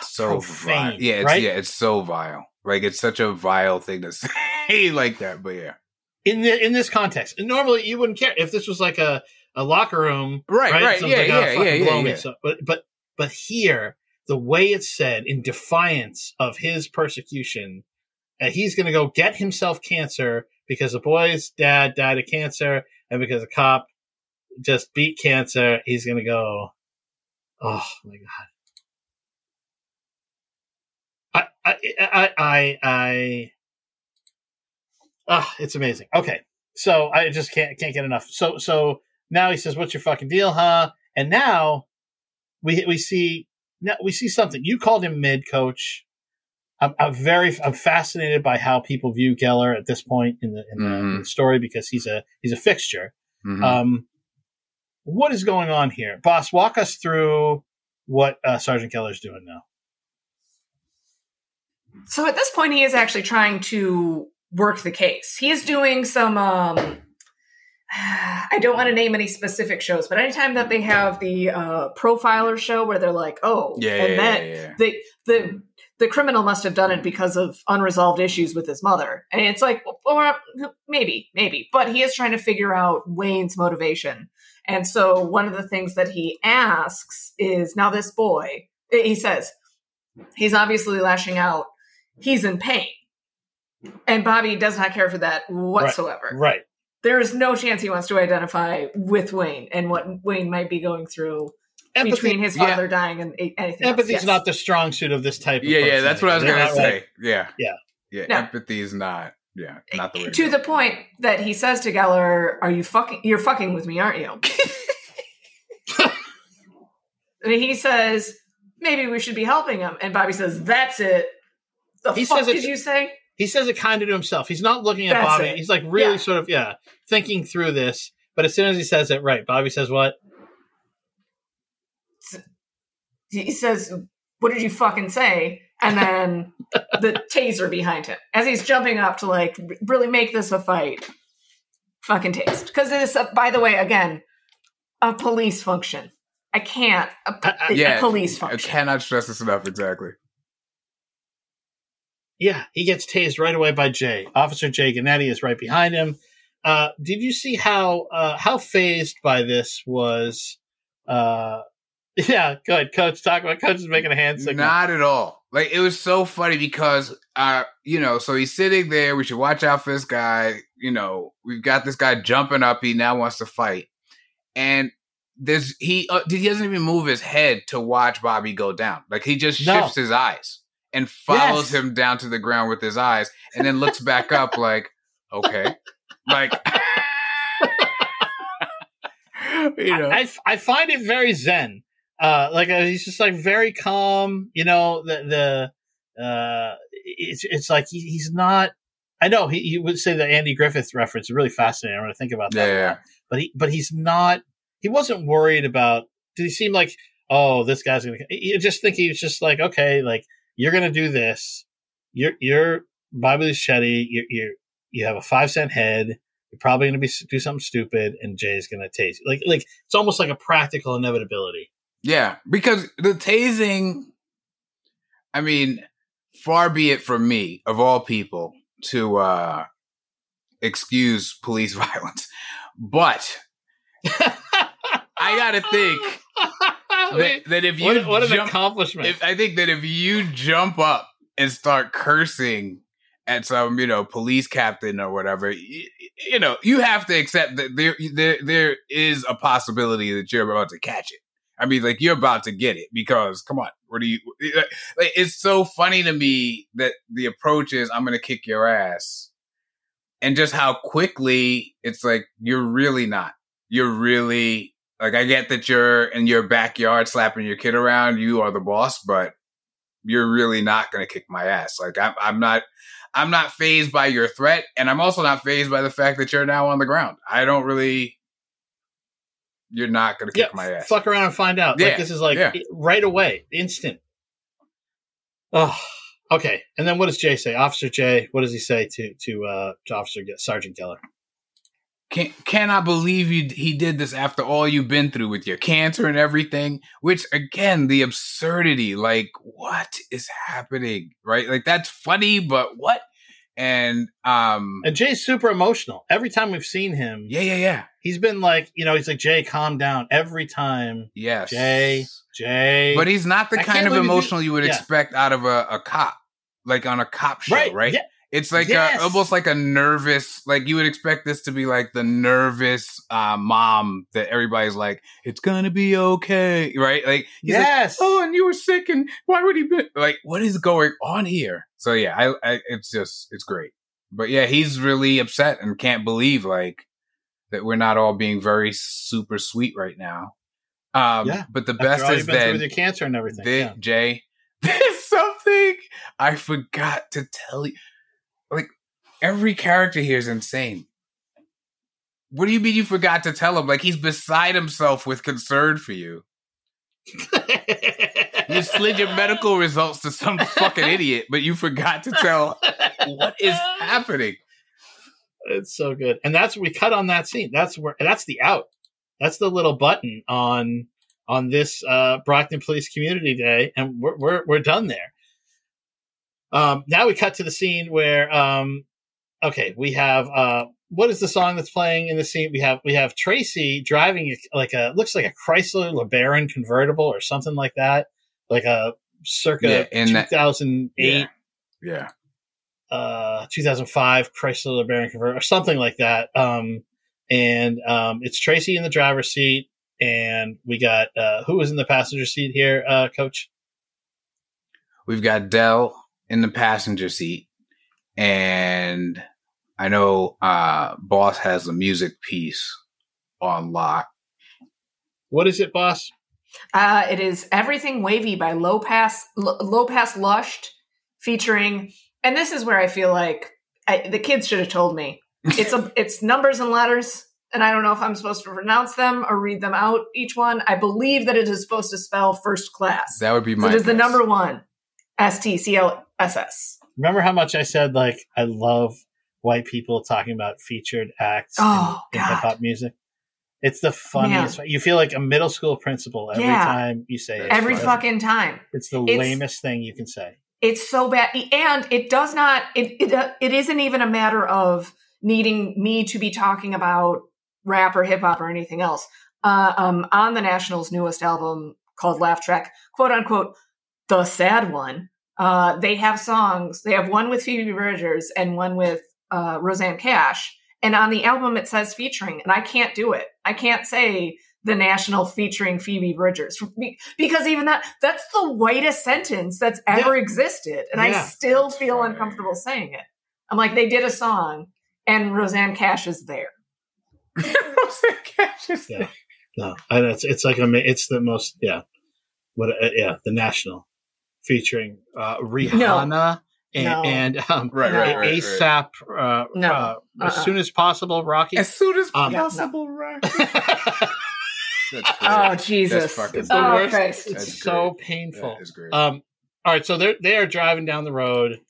So Profane, vile. Yeah, it's, right? yeah, it's so vile. Like it's such a vile thing to say like that, but yeah. In the in this context. And normally you wouldn't care if this was like a, a locker room, Right, right, Someone's yeah, like, "Oh, yeah, yeah, yeah, yeah. But but but here, the way it's said in defiance of his persecution, uh, he's going to go get himself cancer because the boy's dad died of cancer, and because a cop just beat cancer, he's going to go. Oh my god. I I I I, I Ah, it's amazing. Okay, so I just can't can't get enough. So so now he says, "What's your fucking deal, huh?" And now we we see now we see something. You called him mid, coach. I'm, I'm very I'm fascinated by how people view Geller at this point in the in the, in Mhm. the story because he's a he's a fixture. Mhm. Um, what is going on here, boss? Walk us through what uh, Sergeant Geller's doing now. So at this point, he is actually trying to work the case. He's doing some. Um, I don't want to name any specific shows, but anytime that they have the uh, profiler show where they're like, "Oh, yeah, and yeah, yeah, yeah. the the the criminal must have done it because of unresolved issues with his mother," and it's like, or maybe, maybe, but he is trying to figure out Wayne's motivation. And so one of the things that he asks is, "Now this boy," he says, he's obviously lashing out. He's in pain. And Bobby does not care for that whatsoever. Right. There is no chance he wants to identify with Wayne and what Wayne might be going through Empathy, between his yeah. father dying and a- anything Empathy is Yes. not the strong suit of this type. Of Yeah, yeah, that's what I was gonna say. right. Yeah. Yeah. Yeah. No. Empathy is not yeah, not the way to go. the point that he says to Geller, "Are you fucking? You're fucking with me, aren't you?" and he says, "Maybe we should be helping him." And Bobby says, "That's it." The He fuck says it- did you say? He says it kind of to himself. He's not looking at That's Bobby. it. He's like really Yeah. sort of yeah thinking through this. But as soon as he says it, right, Bobby says what? he says, "What did you fucking say?" And then the taser behind him as he's jumping up to like really make this a fight. Fucking taste because this, A, uh, by the way, again, a police function. I can't. A, I- I- a Yeah, police function. I cannot stress this enough. Exactly. Yeah, he gets tased right away by Jay. Officer Jay Gannetti is right behind him. Uh, did you see how uh, how fazed by this was uh, Yeah, good. Coach, talk about Coach is making a hand signal. Not at all. Like it was so funny because uh, you know, so he's sitting there. We should watch out for this guy. You know, we've got this guy jumping up. He now wants to fight, and there's he uh, he doesn't even move his head to watch Bobby go down. Like he just No. shifts his eyes and follows Yes. him down to the ground with his eyes, and then looks back up like, okay, like. you know, I, I, find it very zen. Uh, like uh, he's just like very calm. You know, the the uh, it's it's like he, he's not. I know he, he would say the Andy Griffith reference is really fascinating. I'm going to think about that. Yeah, yeah. But he but he's not. He wasn't worried about. Did he seem like oh this guy's going to? You just think he was just like okay, like you're going to do this. You're you're Bobby Luchetti. You're, you're you have a five cent head you're probably going to be do something stupid, and Jay's going to tase you. Like, like it's almost like a practical inevitability. Yeah, because the tasing, I mean, far be it from me, of all people, to uh excuse police violence. But I gotta think that, that if you what, what an accomplishment! if, I think that if you jump up and start cursing at some, you know, police captain or whatever, you, you know, you have to accept that there, there, there is a possibility that you're about to catch it. I mean, like you're about to get it because come on, what do you? Like, it's so funny to me that the approach is I'm going to kick your ass, and just how quickly it's like you're really not. You're really like I get that you're in your backyard slapping your kid around. You are the boss, but you're really not going to kick my ass. Like I'm, I'm not. I'm not fazed by your threat, and I'm also not fazed by the fact that you're now on the ground. I don't really. You're not going to yeah, kick my ass. fuck around and find out. Yeah, Like this is like yeah. right away, instant. Oh, okay. And then what does Jay say? Officer Jay, what does he say to to uh to Officer Sergeant Geller? Can, cannot believe you he did this after all you've been through with your cancer and everything? Which again the absurdity like what is happening right? Like that's funny but what? And um And Jay's super emotional. Every time we've seen him, yeah yeah yeah. he's been like, you know, he's like, Jay, calm down. Every time, yes. Jay, Jay. but he's not the I kind of emotional you would yeah. expect out of a, a cop like on a cop show right, right, Yeah, It's like Yes. a, almost like a nervous, like you would expect this to be like the nervous uh, mom that everybody's like, it's gonna be okay, right? Like, he's like, yes. oh, and you were sick, and why would he be like, what is going on here? So yeah, I, I it's just, it's great. But yeah, he's really upset and can't believe like that we're not all being very super sweet right now. Um, Yeah. but the After best is you've been that with your cancer and everything. Thi- yeah. Jay, there's something I forgot to tell you. Like every character here is insane. What do you mean you forgot to tell him? Like he's beside himself with concern for you. You slid your medical results to some fucking idiot, but you forgot to tell what is happening. It's so good, and that's we cut on that scene. That's where that's the out. That's the little button on on this uh, Brockton Police Community Day, and we're we're we're done there. Um, now we cut to the scene where, um, okay, we have uh, what is the song that's playing in the scene? We have we have Tracy driving like a looks like a Chrysler LeBaron convertible or something like that, like a circa Yeah, in that- 2008 Yeah. uh 2005 Chrysler LeBaron convertible or something like that. Um, and um, it's Tracy in the driver's seat, and we got uh, who was in the passenger seat here, uh, Coach? We've got Del in the passenger seat, and I know uh Boss has the music piece on lock. What is it, boss? Uh, it is Everything Wavy by Low Pass, L- Low Pass Lushed, featuring, and this is where I feel like I, the kids should have told me. It's a, it's numbers and letters, and I don't know if I'm supposed to pronounce them or read them out each one. I believe that it is supposed to spell first class. That would be So my it is the number one, S T C L S S. Remember how much I said like I love white people talking about featured acts Oh, in, in hip hop music. It's the funniest. You feel like a middle school principal every Yeah. time you say it. Every fucking time. It's the it's- lamest thing you can say. it's so bad and it does not it, it uh, it isn't even a matter of needing me to be talking about rap or hip hop or anything else uh, um on the nationals newest album called Laugh Track, quote unquote, the sad one. Uh, they have songs. They have one with Phoebe Bridgers and one with uh, Rosanne Cash. And on the album, it says featuring, and I can't do it. I can't say the national featuring Phoebe Bridgers because even that that's the whitest sentence that's ever yeah. existed, and yeah. I still feel uncomfortable saying it. I'm like, they did a song, and Rosanne Cash is there. Rosanne Cash is there. No, it's it's like a it's the most yeah, what uh, yeah the national featuring uh, Rihanna. No. And, no. and um, right, right, right, ASAP, uh, no. Uh, uh-uh. as soon as possible, Rocky. As soon as um, possible, no. Rocky. oh Jesus! That's it's the oh, worst. Christ. It's That's so great. painful. Um, all right, so they're they are driving down the road.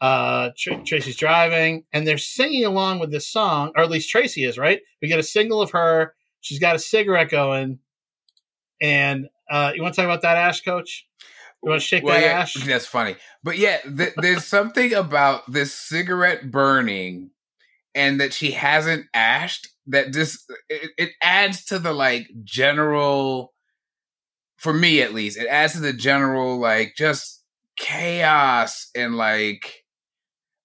Uh, Tr- Tracy's driving, and they're singing along with this song, or at least Tracy is. Right? We get a single of her. She's got a cigarette going, and uh, you want to talk about that, Ash Coach? You want to shake well, that yeah, ash? That's funny, but yeah, th- there's something about this cigarette burning, and that she hasn't ashed that just it, it adds to the like general for me at least it adds to the general like just chaos and like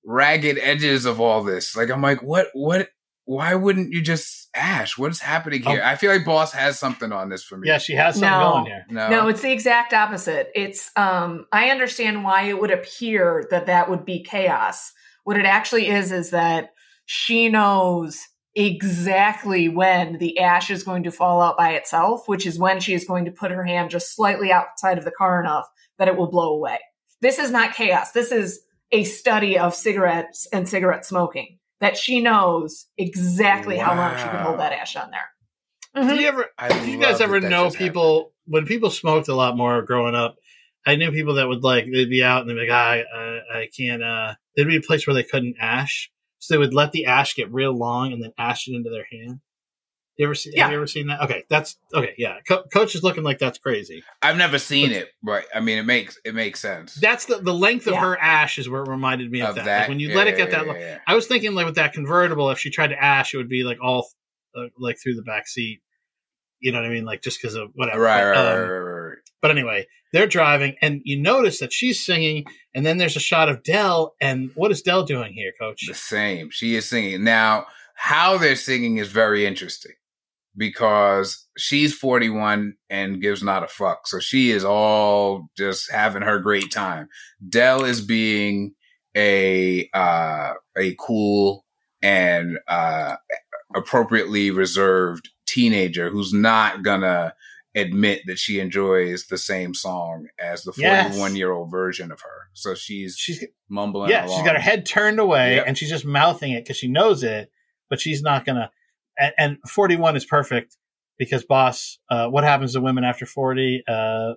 ragged edges of all this like i'm like what what why wouldn't you just ash what is happening here? Oh. i feel like boss has something on this for me. Yeah she has something no, going here. No. No it's the exact opposite. It's um i understand why it would appear that that would be chaos. What it actually is is that she knows exactly when the ash is going to fall out by itself, which is when she is going to put her hand just slightly outside of the car enough that it will blow away. This is not chaos. This is a study of cigarettes and cigarette smoking that she knows exactly wow. how long she can hold that ash on there. Mm-hmm. Do you ever? do you guys ever know people happened. when people smoked a lot more growing up? I knew people that would like they'd be out and they'd be like, I, I, I can't. uh There'd be a place where they couldn't ash, so they would let the ash get real long and then ash it into their hand. You ever see? Yeah. Have you ever seen that? Okay, that's okay. Yeah, Co- coach is looking like that's crazy. I've never seen but, it, but I mean, it makes it makes sense. That's the the length of yeah. her ash is where it reminded me of, of that. that. Like when you yeah, let it get that long, I was thinking like with that convertible, if she tried to ash, it would be like all uh, like through the back seat. You know what I mean? Like just because of whatever. Right, but, right, um, right, right, right. But anyway, they're driving, and you notice that she's singing, and then there's a shot of Del, And what is Del doing here, Coach? The same. She is singing now. How they're singing is very interesting because she's 41 and gives not a fuck. So she is all just having her great time. Del is being a uh, a cool and uh, appropriately reserved teenager who's not gonna admit that she enjoys the same song as the 41 yes. year old version of her. So she's she's mumbling. Yeah, along. she's got her head turned away yep. and she's just mouthing it because she knows it, but she's not gonna. And, and 41 is perfect because, boss, uh, what happens to women after 40? Uh, uh,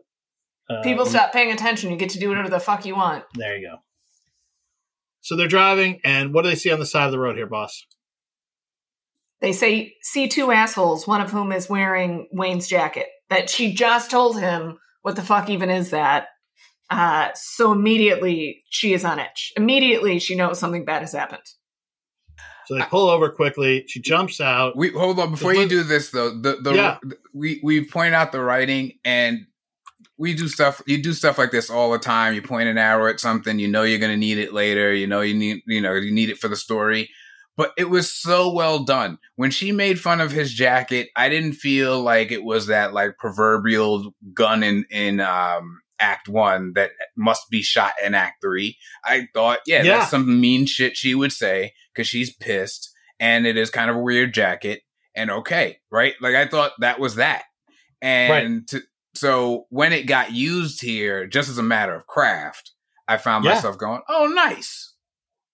People stop paying attention. You get to do whatever the fuck you want. There you go. So they're driving, and what do they see on the side of the road here, boss? They say see two assholes, one of whom is wearing Wayne's jacket. That she just told him, what the fuck even is that? Uh, so immediately she is on edge. Immediately she knows something bad has happened. So they pull over quickly. She jumps out. We hold on before you do this though. The the yeah. we we point out the writing and we do stuff. You do stuff like this all the time. You point an arrow at something. You know you're going to need it later. You know you need you know you need it for the story but it was so well done. When she made fun of his jacket, I didn't feel like it was that like proverbial gun in in um act 1 that must be shot in act 3. I thought, yeah, yeah. that's some mean shit she would say cuz she's pissed and it is kind of a weird jacket and okay, right? Like I thought that was that. And right. to, so when it got used here just as a matter of craft, I found yeah. myself going, "Oh, nice."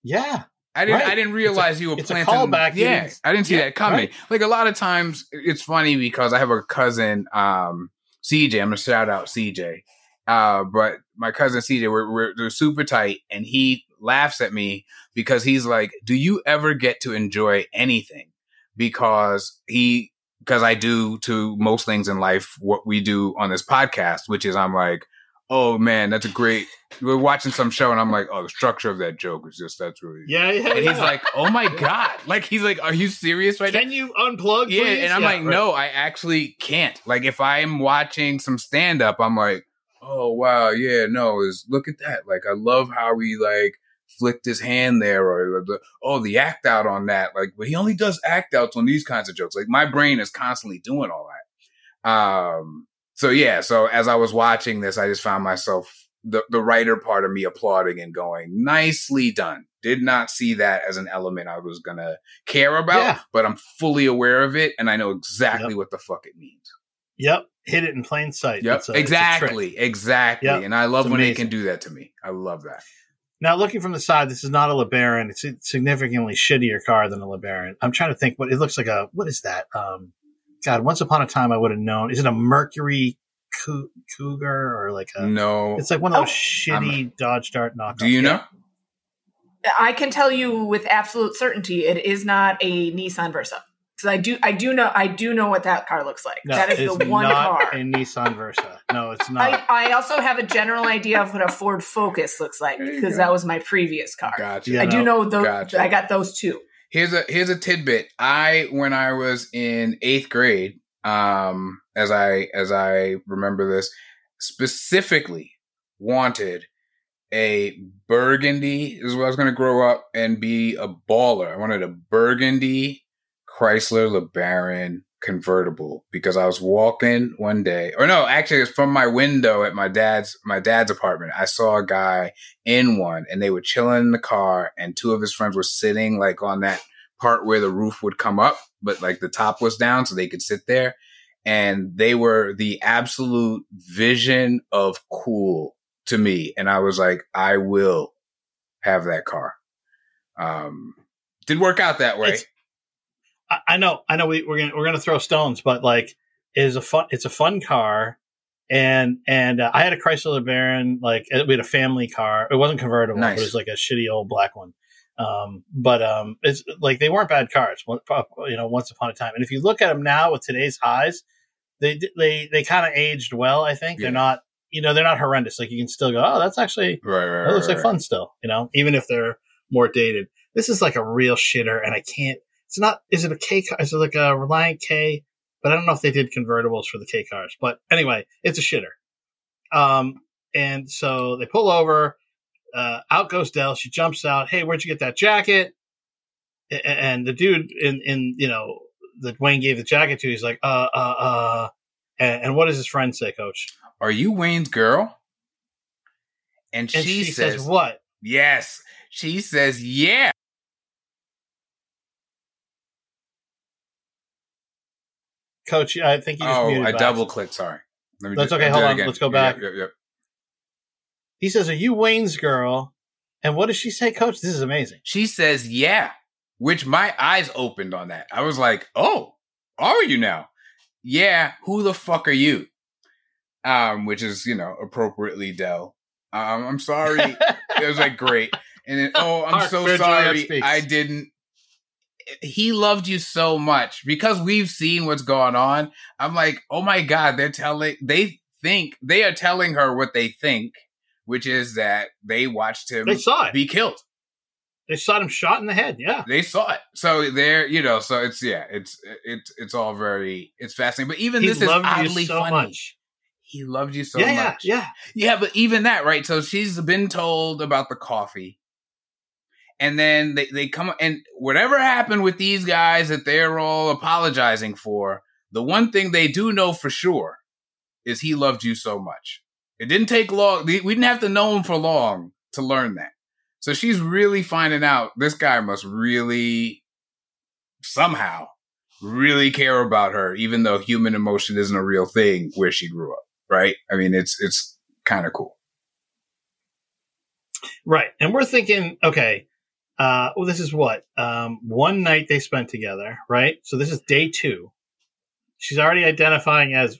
Yeah. I didn't. Right. I didn't realize a, you were planting. Callback. Yeah, I didn't see yeah, that coming. Right. Like a lot of times, it's funny because I have a cousin, um, CJ. I'm gonna shout out CJ. Uh, but my cousin CJ, we're, we're, we're super tight, and he laughs at me because he's like, "Do you ever get to enjoy anything?" Because he, because I do to most things in life what we do on this podcast, which is I'm like, oh man, that's a great. We're watching some show, and I'm like, oh, the structure of that joke is just that's really. Yeah, yeah. And yeah. he's like, oh my god, like he's like, are you serious right now? "Can you unplug?" Yeah, please?" and I'm Yeah, like, right. no, I actually can't. Like, if I'm watching some stand up, I'm like, oh wow, yeah, no, is look at that. Like, I love how we like flicked his hand there, or the, oh, the act out on that. Like, but he only does act outs on these kinds of jokes. Like, my brain is constantly doing all that. Um, so yeah, so as I was watching this, I just found myself the the writer part of me applauding and going, nicely done. Did not see that as an element I was gonna care about, Yeah. but I'm fully aware of it and I know exactly Yep. what the fuck it means. Yep, hit it in plain sight. Yep, a- it's a trick. exactly, exactly. Yep. And I love It's when they can do that to me. I love that. Now, looking from the side, this is not a LeBaron. It's a significantly shittier car than a LeBaron. I'm trying to think what it looks like. A what is that? Um, God, once upon a time I would have known. Is it a Mercury Cou- Cougar or like a? no, It's like one of those Oh. shitty Dodge Dart knockoffs. do you know? I can tell you with absolute certainty, it is not a Nissan Versa because I do, I do know, I do know what that car looks like. No, that is it's the one not car. a Nissan Versa. No, it's not. I, I also have a general idea of what a Ford Focus looks like because that was my previous car. Gotcha. Yeah. I do no, know those. gotcha. I got those two. here's a here's a tidbit. I when I was in eighth grade, um, as I as I remember this, specifically wanted a burgundy is what I was gonna grow up and be a baller. I wanted a burgundy Chrysler LeBaron convertible because I was walking one day, or no, actually, it's from my window at my dad's my dad's apartment. I saw a guy in one, and they were chilling in the car, and two of his friends were sitting like on that part where the roof would come up, but like the top was down, so they could sit there. And they were the absolute vision of cool to me, and I was like, I will have that car. Um, did work out that way. It's- I, I know, I know. We, we're gonna we're gonna throw stones, but like, it is a fun. It's a fun car, and and uh, I had a Chrysler LeBaron. Like, we had a family car. It wasn't convertible. Nice. It was like a shitty old black one. Um, but um, it's like they weren't bad cars. You know, once upon a time. And if you look at them now with today's highs, they they they kind of aged well. I think Yeah. they're not. You know, they're not horrendous. Like you can still go, oh, that's actually right, right, that looks right, like right. fun still, you know, even if they're more dated. This is like a real shitter, and I can't. It's not. Is it a K car? Is it like a Reliant K? But I don't know if they did convertibles for the K cars. But anyway, it's a shitter. Um, and so they pull over. Uh, out goes Del. She jumps out. Hey, where'd you get that jacket? And the dude in in you know that Wayne gave the jacket to, he's like, uh, uh, uh. And, and what does his friend say, Coach? Are you Wayne's girl? And, And she, says, "What?" Yes. She says, Yeah. Coach, I think you just Oh, muted I double clicked. Sorry. Let me That's do- okay, hold on, again. let's go back. Yep, yep. He says, "Are you Wayne's girl?" And what does she say, Coach? This is amazing. She says, Yeah. Which my eyes opened on that. I was like, Oh, are you now? Yeah. Who the fuck are you? Um, which is, you know, appropriately Del. Um, I'm sorry. it was like great. And then, oh, I'm Hark, so sorry. I didn't. He loved you so much because we've seen what's going on. I'm like, oh my God, they're telling, they think, they are telling her what they think, which is that they watched him they saw it. be killed. they shot him shot in the head. Yeah. They saw it. So they're, you know, so it's, yeah, it's, it's, it's all very, it's fascinating. But even He this is oddly so funny. much. He loved you so yeah, much. yeah, yeah. Yeah, but even that, right? So she's been told about the coffee. And then they, they come and whatever happened with these guys that they're all apologizing for, the one thing they do know for sure is he loved you so much. It didn't take long. We didn't have to know him for long to learn that. So she's really finding out this guy must really somehow really care about her, even though human emotion isn't a real thing where she grew up. Right? I mean, it's it's kind of cool. Right. And we're thinking, okay, uh, well, this is what? Um, one night they spent together, right? So this is day two. She's already identifying as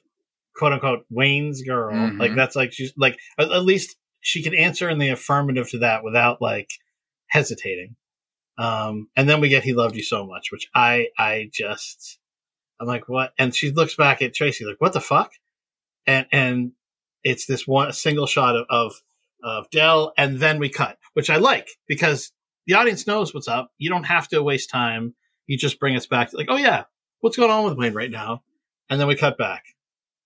quote unquote Wayne's girl. Mhm. Like that's like she's like at, at least she can answer in the affirmative to that without like hesitating. Um, and then we get he loved you so much, which I I just I'm like what? And she looks back at Tracy like what the fuck? And and it's this one single shot of, of of Del, and then we cut, which I like because the audience knows what's up. You don't have to waste time. You just bring us back, like, oh yeah, what's going on with Wayne right now, and then we cut back,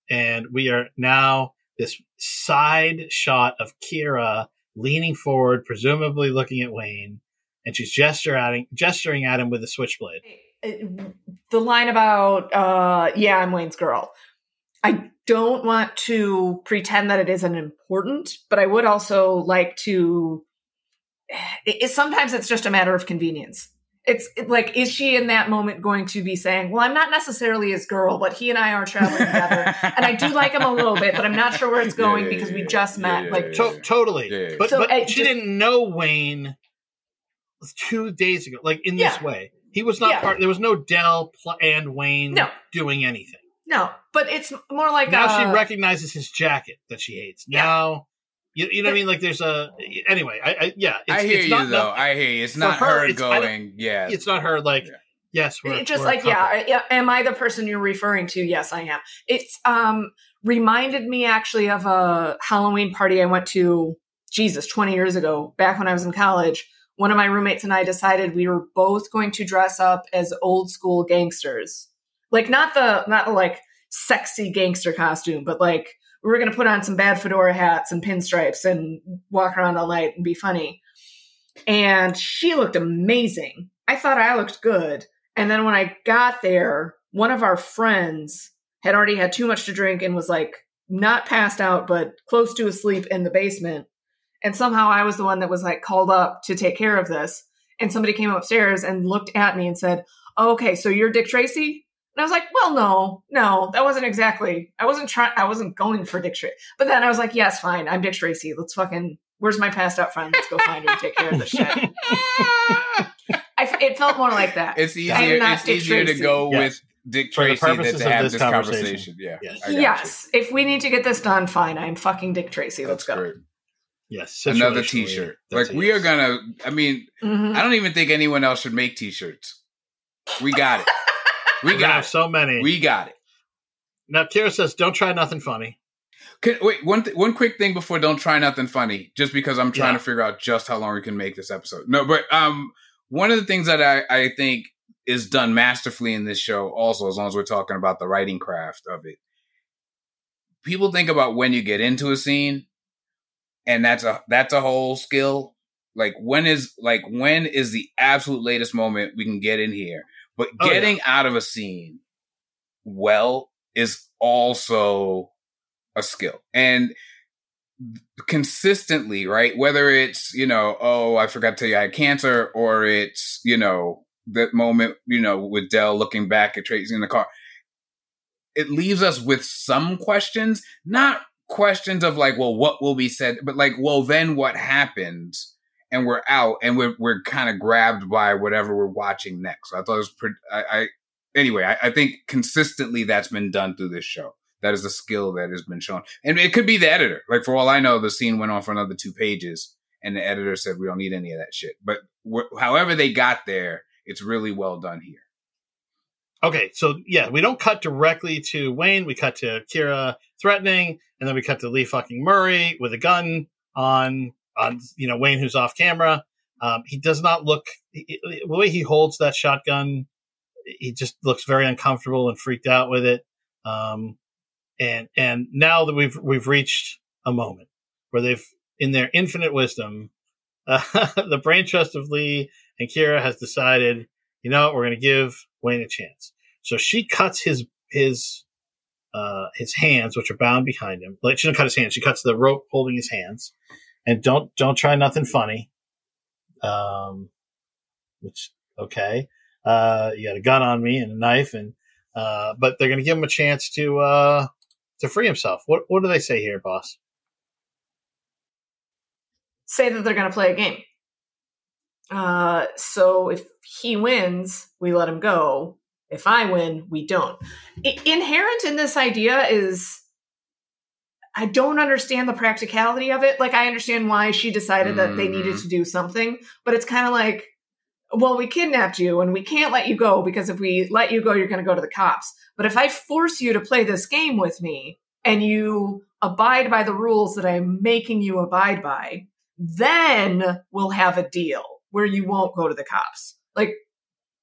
and we are now this side shot of Kira leaning forward, presumably looking at Wayne, and she's gesturing gesturing at him with a switchblade. the line about uh yeah i'm wayne's girl i don't want to pretend that it isn't important but i would also like to it, it- sometimes it's just a matter of convenience it's it- like is she in that moment going to be saying well i'm not necessarily his girl but he and i are traveling together and i do like him a little bit but i'm not sure where it's going yeah, because we just yeah, met yeah, like To- totally. Yeah. But, So, but uh, she just- didn't know Wayne two days ago, like in this way. He was not Yeah. part. There was no Del pl- and Wayne No. doing anything. no but it's more like now uh, she recognizes his jacket that she hates. Yeah. Now, you, you know what I mean? Like there's a anyway. I, I yeah. It's, I hear it's you not though. nothing. I hear you. It's For not her, her, it's- going. Yeah, It's not her. Like Yeah. yes, we're It's just we're like yeah, yeah am i the person you're referring to yes i am it's um reminded me actually of a halloween party i went to jesus 20 years ago back when i was in college one of my roommates and i decided we were both going to dress up as old school gangsters like not the not the like sexy gangster costume but like we were going to put on some bad fedora hats and pinstripes and walk around all night and be funny and she looked amazing i thought i looked good and then when I got there, one of our friends had already had too much to drink and was like not passed out, but close to asleep in the basement. And somehow I was the one that was like called up to take care of this. And somebody came upstairs and looked at me and said, oh, Okay, so you're Dick Tracy? And I was like, Well, no, no, that wasn't exactly, I wasn't trying, I wasn't going for Dick Tracy. But then I was like, Yes, fine, I'm Dick Tracy. Let's fucking, where's my passed out friend? Let's go find her and take care of this shit. I, it felt more like that. it's I'm easier. not It's Dick easier to go Yes. with Dick Tracy than to have this this conversation. conversation. Yeah. Yes. I got you. yes, if we need to get this done, fine. I'm fucking Dick Tracy. Let's That's go. great. Yes, Another T-shirt. that's Like a we are gonna. I mean, Mhm. I don't even think anyone else should make T-shirts. We got it. We got so many. We got it. now, Kira says, "Don't try nothing funny." Can, wait, one th- one quick thing before don't try nothing funny, just because I'm trying Yeah. to figure out just how long we can make this episode. No, but um, one of the things that I I think is done masterfully in this show, also as long as we're talking about the writing craft of it, people think about when you get into a scene, and that's a that's a whole skill. Like when is like when is the absolute latest moment we can get in here, but Oh, yeah. getting out of a scene well is also a skill and consistently right whether it's you know oh i forgot to tell you i had cancer or it's you know that moment you know with Del looking back at tracy in the car it leaves us with some questions not questions of like well what will be said but like well then what happens and we're out and we're, we're kind of grabbed by whatever we're watching next. I thought it was pretty i, I anyway I, I think consistently that's been done through this show. That is a skill that has been shown. And it could be the editor. Like for all i know the scene went on for another two pages and the editor said we don't need any of that shit. But wh- however they got there it's really well done here. Okay, so yeah, we don't cut directly to Wayne. We cut to Kira threatening, and then we cut to Lee fucking Murray with a gun on on you know Wayne who's off camera. Um, he does not look he- he- the way he holds that shotgun. He just looks very uncomfortable and freaked out with it. Um, and and now that we've we've reached a moment where they've in their infinite wisdom, uh, the brain trust of Lee and Kira has decided you know we're going to give Wayne a chance. So she cuts his his uh, his hands, which are bound behind him. Like she doesn't cut his hands; she cuts the rope holding his hands. And don't don't try nothing funny. Um, which okay, uh, you got a gun on me and a knife, and uh, but they're to give him a chance to uh, to free himself. What what do they say here, boss? Say that they're to play a game. Uh, so if he wins, we let him go. If I win, we don't. I- inherent in this idea is I don't understand the practicality of it. Like I understand why she decided that they needed Mhm. to do something, but it's kind of like, well, we kidnapped you and we can't let you go because if we let you go, you're going to go to the cops. But if I force you to play this game with me and you abide by the rules that I'm making you abide by, then we'll have a deal where you won't go to the cops. Like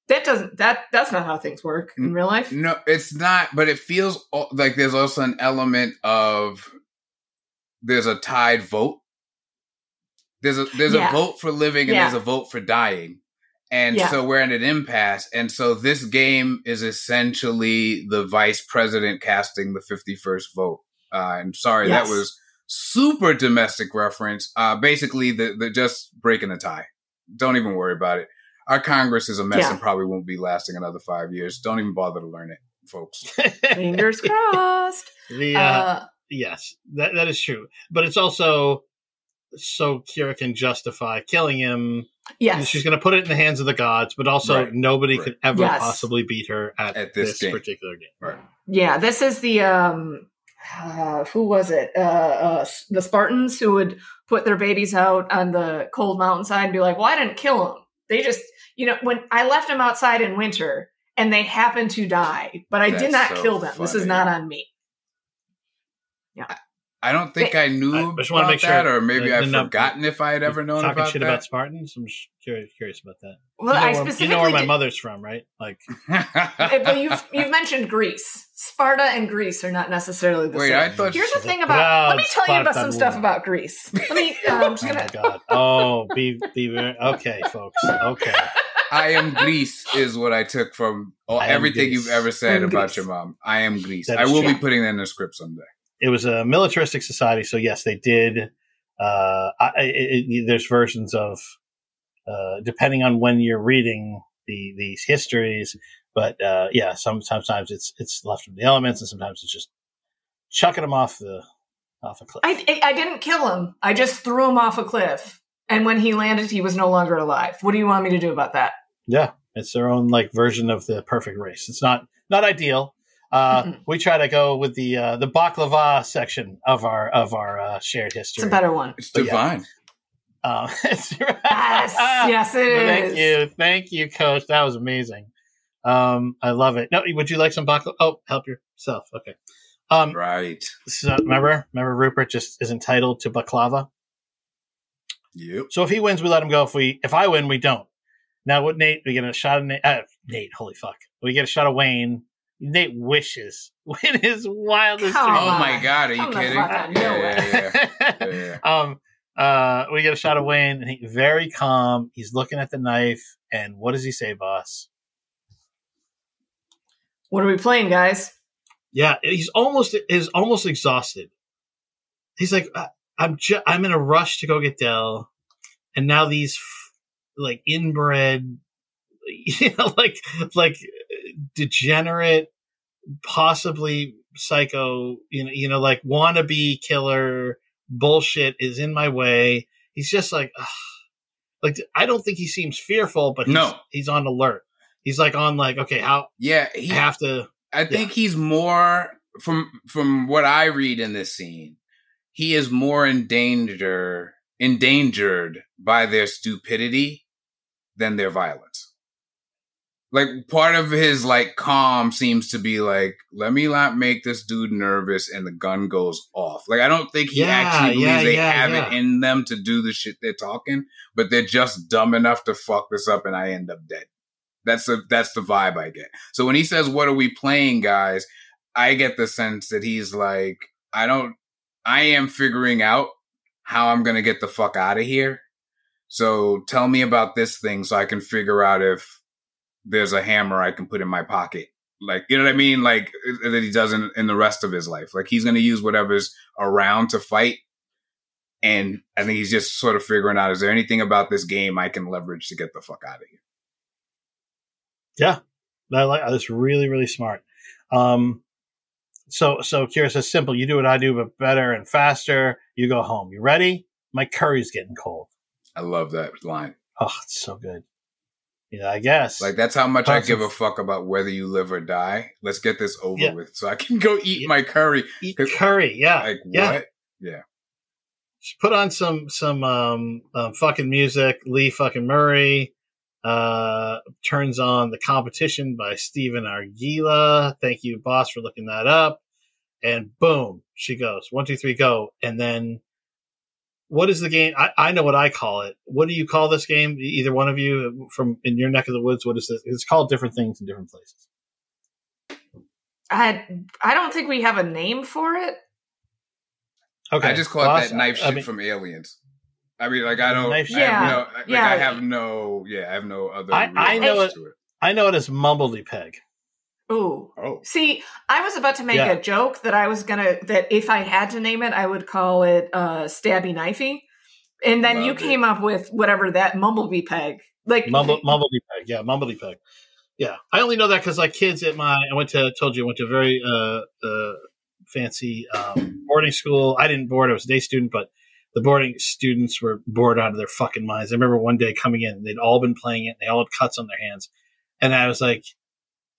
that doesn't that that's not how things work in real life. No, it's not. But it feels like there's also an element of there's a tied vote. There's a there's Yeah. a vote for living and Yeah. there's a vote for dying, and Yeah. so we're in an impasse. And so this game is essentially the vice president casting the fifty first vote. Uh, and sorry, Yes. that was super domestic reference. Uh, basically, the the just breaking a tie. Don't even worry about it. Our Congress is a mess Yeah. and probably won't be lasting another five years. Don't even bother to learn it, folks. Fingers crossed. the uh, Uh, yes, that that is true. But it's also so Kira can justify killing him. yes. She's going to put it in the hands of the gods, but also Right, nobody right. could ever Yes. possibly beat her at, At this, this game. particular game. Right. Yeah, this is the um uh, who was it? Uh, uh the Spartans who would put their babies out on the cold mountainside and be like, "Well, I didn't kill them. They just, you know, when I left them outside in winter and they happened to die, but I did not so kill them. This is not on me." I don't think I knew I about just wanna make sure that, or maybe I've the num- forgotten if I had ever known Talking about shit that. about Spartans. I'm curious, curious about that. Well, you know I where, specifically you know where my did- mother's from, right? Like, but you've you've mentioned Greece. Sparta and Greece are not necessarily the Wait, same. I thought Here's the thing about. let me tell you about some Sparta. stuff about Greece. Let me. Uh, I'm just oh gonna. my god. Oh, be be very okay, folks. Okay. I am Greece is what I took from all, I everything Greece. you've ever said about Greece. your mom. I am Greece. I is will be putting that in the script someday. It was a militaristic society, so yes, they did. Uh, I, it, it, there's versions of, uh, depending on when you're reading the these histories, but uh, yeah, some sometimes it's it's left from the elements, and sometimes it's just chucking them off the off a cliff. I, I I didn't kill him. I just threw him off a cliff, and when he landed, he was no longer alive. What do you want me to do about that? yeah, it's their own like version of the perfect race. It's not not ideal. Uh, we try to go with the uh, the baklava section of our of our uh, shared history. It's a better one. It's But yeah. divine. Um, it's- Yes, yes, it is. Thank you, thank you, Coach. That was amazing. Um, I love it. No, would you like some baklava? Oh, help yourself. Okay. Um, Right. so remember, remember, Rupert just is entitled to baklava. Yep. So if he wins, we let him go. If we, if I win, we don't. Now, what Nate? We get a shot of Nate. Uh, Nate, holy fuck! We get a shot of Wayne. Nate wishes in his wildest dreams. Oh on. my god, are you Come kidding? no Yeah, way. yeah, yeah. Yeah, yeah. um, uh, we get a shot of Wayne, and he very calm. He's looking at the knife, and what does he say, boss? What are we playing, guys? Yeah, he's almost is almost exhausted. He's like, I, I'm ju- I'm in a rush to go get Del, and now these f- like inbred, you know, like like degenerate, possibly psycho, you know, you know, like wannabe killer bullshit is in my way. He's just like, ugh. like I don't think he seems fearful, but he's, No. he's on alert. He's like on like, okay, how Yeah, I have to. I think he's more from from what I read in this scene. He is more endangered endangered by their stupidity than their violence. Like part of his like calm seems to be like, let me not make this dude nervous, and the gun goes off. Like I don't think he Yeah, actually believes yeah, they yeah, have it in them to do the shit they're talking, but they're just dumb enough to fuck this up, and I end up dead. That's the that's the vibe I get. So when he says, "What are we playing, guys?" I get the sense that he's like, "I don't. I am figuring out how I'm gonna get the fuck out of here. So tell me about this thing, so I can figure out if there's a hammer I can put in my pocket. Like, you know what I mean? Like uh, that he does in, in the rest of his life. Like he's gonna use whatever's around to fight." And I think he's just sort of figuring out: is there anything about this game I can leverage to get the fuck out of here? Yeah, I like that's really really smart. Um, so so Kira says simple. You do what I do, but better and faster. You go home. You ready? My curry's getting cold. I love that line. Oh, it's so good. Yeah, I guess. Like that's how much I Awesome. give a fuck about whether you live or die. Let's get this over Yeah. with, so I can go eat Yeah. my curry. eat curry. Yeah, Like yeah. what? Yeah. Just put on some some um, um fucking music. Lee fucking Murray uh turns on the competition by Stephen Argila. Thank you, boss, for looking that up. and boom, she goes one, two, three, go, and then what is the game? I, I know what I call it. What do you call this game? Either one of you from in your neck of the woods. What is this? It's called different things in different places. I I don't think we have a name for it. Okay, I just call Well, it that knife I shit mean- from Aliens. I mean, like I don't. Knife I have shit. no, like Yeah. I have no. Yeah, I have no other. I- I know it- to it. I know it as Mumbledy Peg. Ooh. Oh, See, I was about to make Yeah. a joke that I was gonna that if I had to name it, I would call it uh stabby knifey. And then you it. came up with whatever that mumblebee peg. Like Mumble, Mumbledy Peg. Yeah, Mumbledy Peg. Yeah, I only know that because like kids at my, I went to, told you, I went to a very uh, uh, fancy um, boarding school. I didn't board; I was a day student, but the boarding students were bored out of their fucking minds. I remember one day coming in, they'd all been playing it, they all had cuts on their hands, and I was like,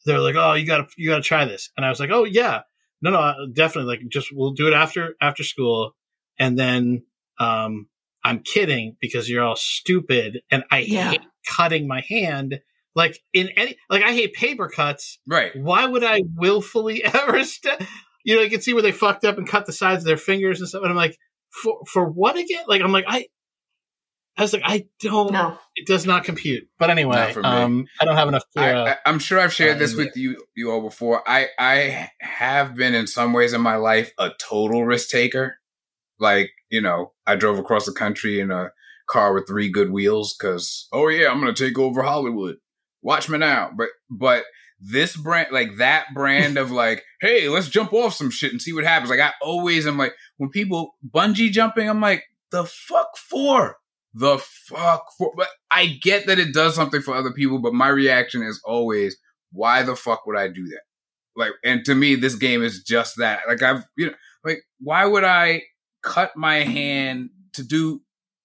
they were like, "Oh, you gotta, you gotta try this," and I was like, "Oh yeah, no, no, definitely. Like, just we'll do it after after school, and then." um I'm kidding because you're all stupid and I Yeah. hate cutting my hand. Like in any, like I hate paper cuts. right. Why would I willfully ever, st- you know, you can see where they fucked up and cut the sides of their fingers and stuff. And I'm like, for, for what again? Like, I'm like, I, I was like, I don't, no. it does not compute. But anyway, Not for me. um, I don't have enough. I, clear, I, I'm sure I've shared uh, this with you you all before. I I have been in some ways in my life a total risk taker. Like you know, I drove across the country in a car with three good wheels because oh yeah, I'm gonna take over Hollywood. Watch me now. But but this brand like that brand of like hey let's jump off some shit and see what happens. Like I always am like when people bungee jumping, I'm like the fuck for the fuck for but I get that it does something for other people, but my reaction is always, why the fuck would I do that? Like, and to me, this game is just that. Like, I've, you know, like, why would I cut my hand to do?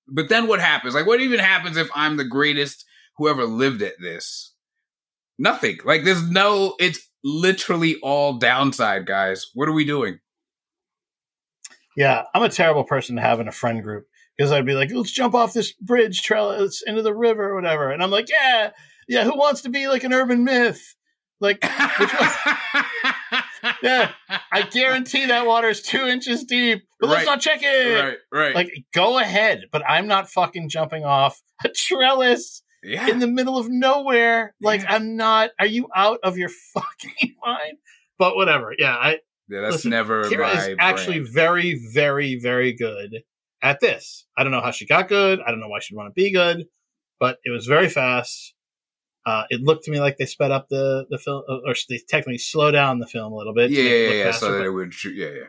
But then what happens? Like, what even happens if I'm the greatest who ever lived at this? Nothing. Like, there's no, it's literally all downside, guys. What are we doing? Yeah, I'm a terrible person to have in a friend group because I'd be like, let's jump off this bridge trellis into the river or whatever. And I'm like, yeah, yeah, who wants to be like an urban myth? Like, which one? Yeah, I guarantee that water is two inches deep, but let's not check it. right, right. Like, go ahead, but I'm not fucking jumping off a trellis yeah. in the middle of nowhere. Like, Yeah. I'm not. Are you out of your fucking mind? But whatever. Yeah, I, yeah, that's listen, never Kira my is actually very, very, very good at this. I don't know how she got good. I don't know why she'd want to be good, but it was very fast. Uh, it looked to me like they sped up the the film, or they technically slow down the film a little bit. Yeah, yeah, yeah. faster, So that but, it would shoot. Yeah, yeah.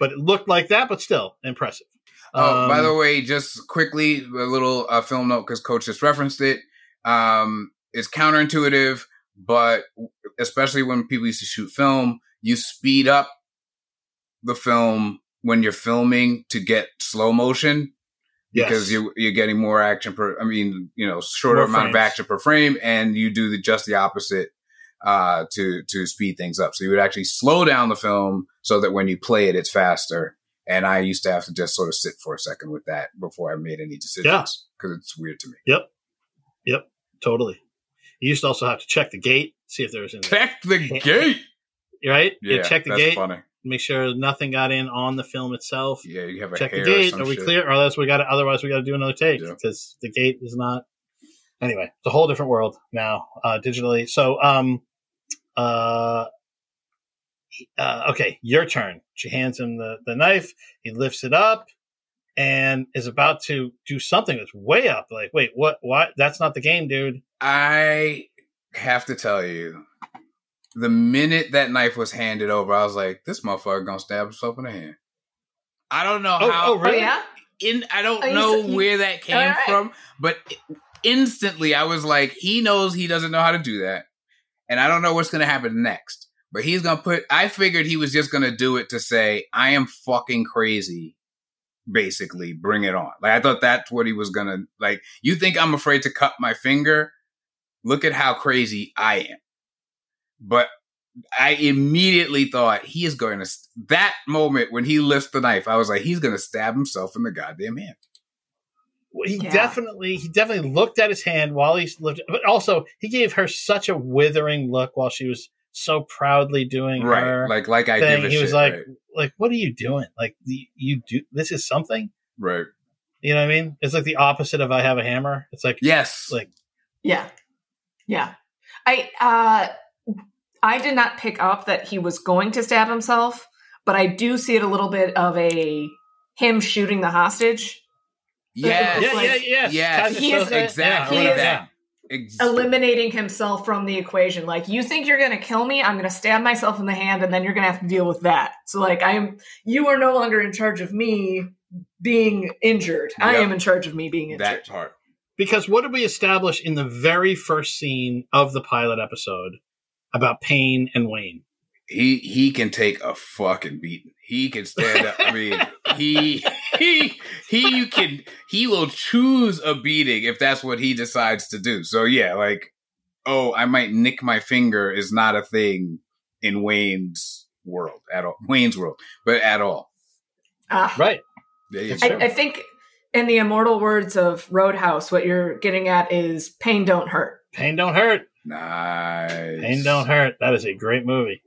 but it looked like that, but still impressive. Oh, by Um, the way, just quickly, a little uh, film note because Coach just referenced it. Um, it's counterintuitive, but especially when people used to shoot film, you speed up the film when you're filming to get slow motion because yes. you, you're getting more action per. I mean, you know, shorter More amount of action per frame, and you do the just the opposite uh, to to speed things up. So you would actually slow down the film so that when you play it, it's faster. And I used to have to just sort of sit for a second with that before I made any decisions because it's weird to me. Yep. Yep. Totally. You used to also have to check the gate, see if there was any. Check the gate. Right? Yeah, check the that's gate, funny. Make sure nothing got in on the film itself. Yeah, you have a check the gate. Are we shit. clear? Or else we got to. Otherwise, we got to do another take Yeah. because the gate is not. Anyway, it's a whole different world now, uh, digitally. So, um, uh, uh, okay, your turn. She hands him the the knife. He lifts it up and is about to do something that's way up. Like, wait, what? What? That's not the game, dude. I have to tell you, the minute that knife was handed over, I was like, "This motherfucker gonna stab himself in the hand." I don't know Oh, how. oh, Oh really? yeah. in I don't you know you- where that came All right. from, but instantly I was like, he knows he doesn't know how to do that, and I don't know what's gonna happen next. But he's gonna put. I figured he was just gonna do it to say, "I am fucking crazy." Basically, bring it on. Like I thought that's what he was gonna like. You think I'm afraid to cut my finger? Look at how crazy I am. But I immediately thought he is going to that moment when he lifts the knife. I was like, he's going to stab himself in the goddamn hand. Well, He Yeah. definitely, he definitely looked at his hand while he's lifted, but also he gave her such a withering look while she was so proudly doing right. her Like like I thing. He shit. was like, right. like, what are you doing? Like, the, you do this is something. right. You know what I mean? It's like the opposite of I have a hammer. It's like Yes. like Yeah. Yeah. I uh I did not pick up that he was going to stab himself, but I do see it a little bit of a him shooting the hostage, yes. yeah, like- yeah, yeah. Yes. He is- that- exactly yeah, He is- that. Eliminating himself from the equation. Like, you think you're going to kill me? I'm going to stab myself in the hand, and then you're going to have to deal with that. So, like, I am. You are no longer in charge of me being injured. I am in charge of me being injured. that part. Because what did we establish in the very first scene of the pilot episode about Payne and Wayne? He he can take a fucking beating. He can stand up. I mean, he he he you can he will choose a beating if that's what he decides to do. So yeah, like oh, I might nick my finger is not a thing in Wayne's world at all. Wayne's world, but at all. Ah. Right. There you It's I, I think, in the immortal words of Roadhouse, what you're getting at is pain don't hurt. Pain don't hurt. Nice. Pain don't hurt. That is a great movie.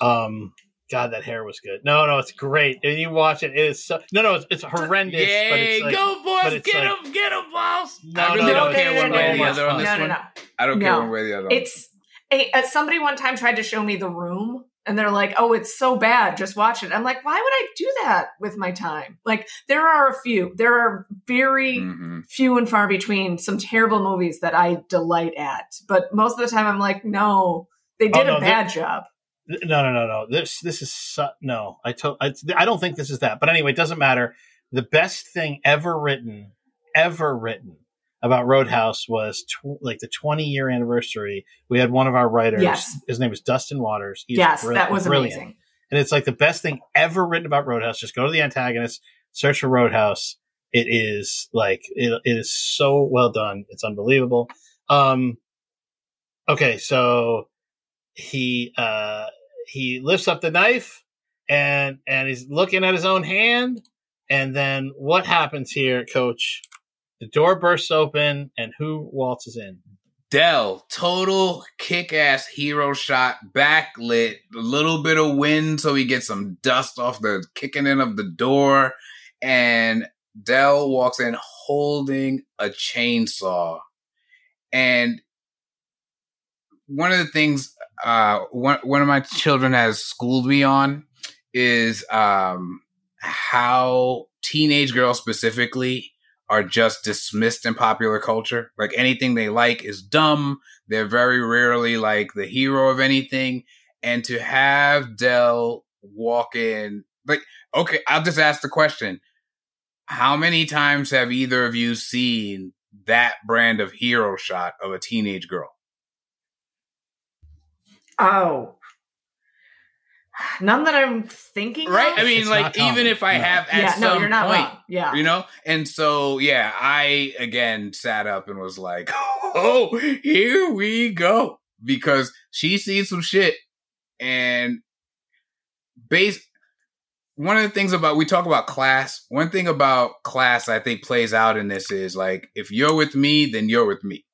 Um, God, that hair was good. No, no, it's great. And you watch it, it is so no, no, it's, it's horrendous. but Yay, it's like, go but boys, it's get like- get him, boss. No, I really no, don't no, care no, one way or the other on no, this no, no, one. no. I don't care one way or the other. It's a, uh, somebody one time tried to show me the room, and they're like, "Oh, it's so bad. Just watch it." I'm like, "Why would I do that with my time?" Like, there are a few. There are very Mhm. few and far between some terrible movies that I delight at, but most of the time, I'm like, "No, they did Oh, no, a bad job." No, no, no, no. This this is su- no. I to, I, I don't think this is that. But anyway, it doesn't matter. The best thing ever written, ever written about Roadhouse was tw- like the 20 year anniversary. We had one of our writers. Yes. His name was Dustin Waters. He's yes, brill- that was brilliant. amazing. And it's like the best thing ever written about Roadhouse. Just go to the antagonist, search for Roadhouse. It is like it, it is so well done. It's unbelievable. Um, okay, so he uh he lifts up the knife and and he's looking at his own hand. And then what happens here, Coach? The door bursts open, and who waltzes in? Del, total kick ass hero shot, backlit, a little bit of wind so he gets some dust off the kicking in of the door. And Del walks in holding a chainsaw. And one of the things uh, one, one of my children has schooled me on is um, how teenage girls specifically are just dismissed in popular culture. Like anything they like is dumb. They're very rarely like the hero of anything. And to have Del walk in, like, okay, I'll just ask the question. How many times have either of you seen that brand of hero shot of a teenage girl? Oh, none that I'm thinking. Right? of. I mean, It's like, even if I No. have at yeah, some no, you're not point, wrong. Yeah, you know and so yeah i again sat up and was like oh here we go because she sees some shit and base one of the things about we talk about class one thing about class i think plays out in this is like if you're with me then you're with me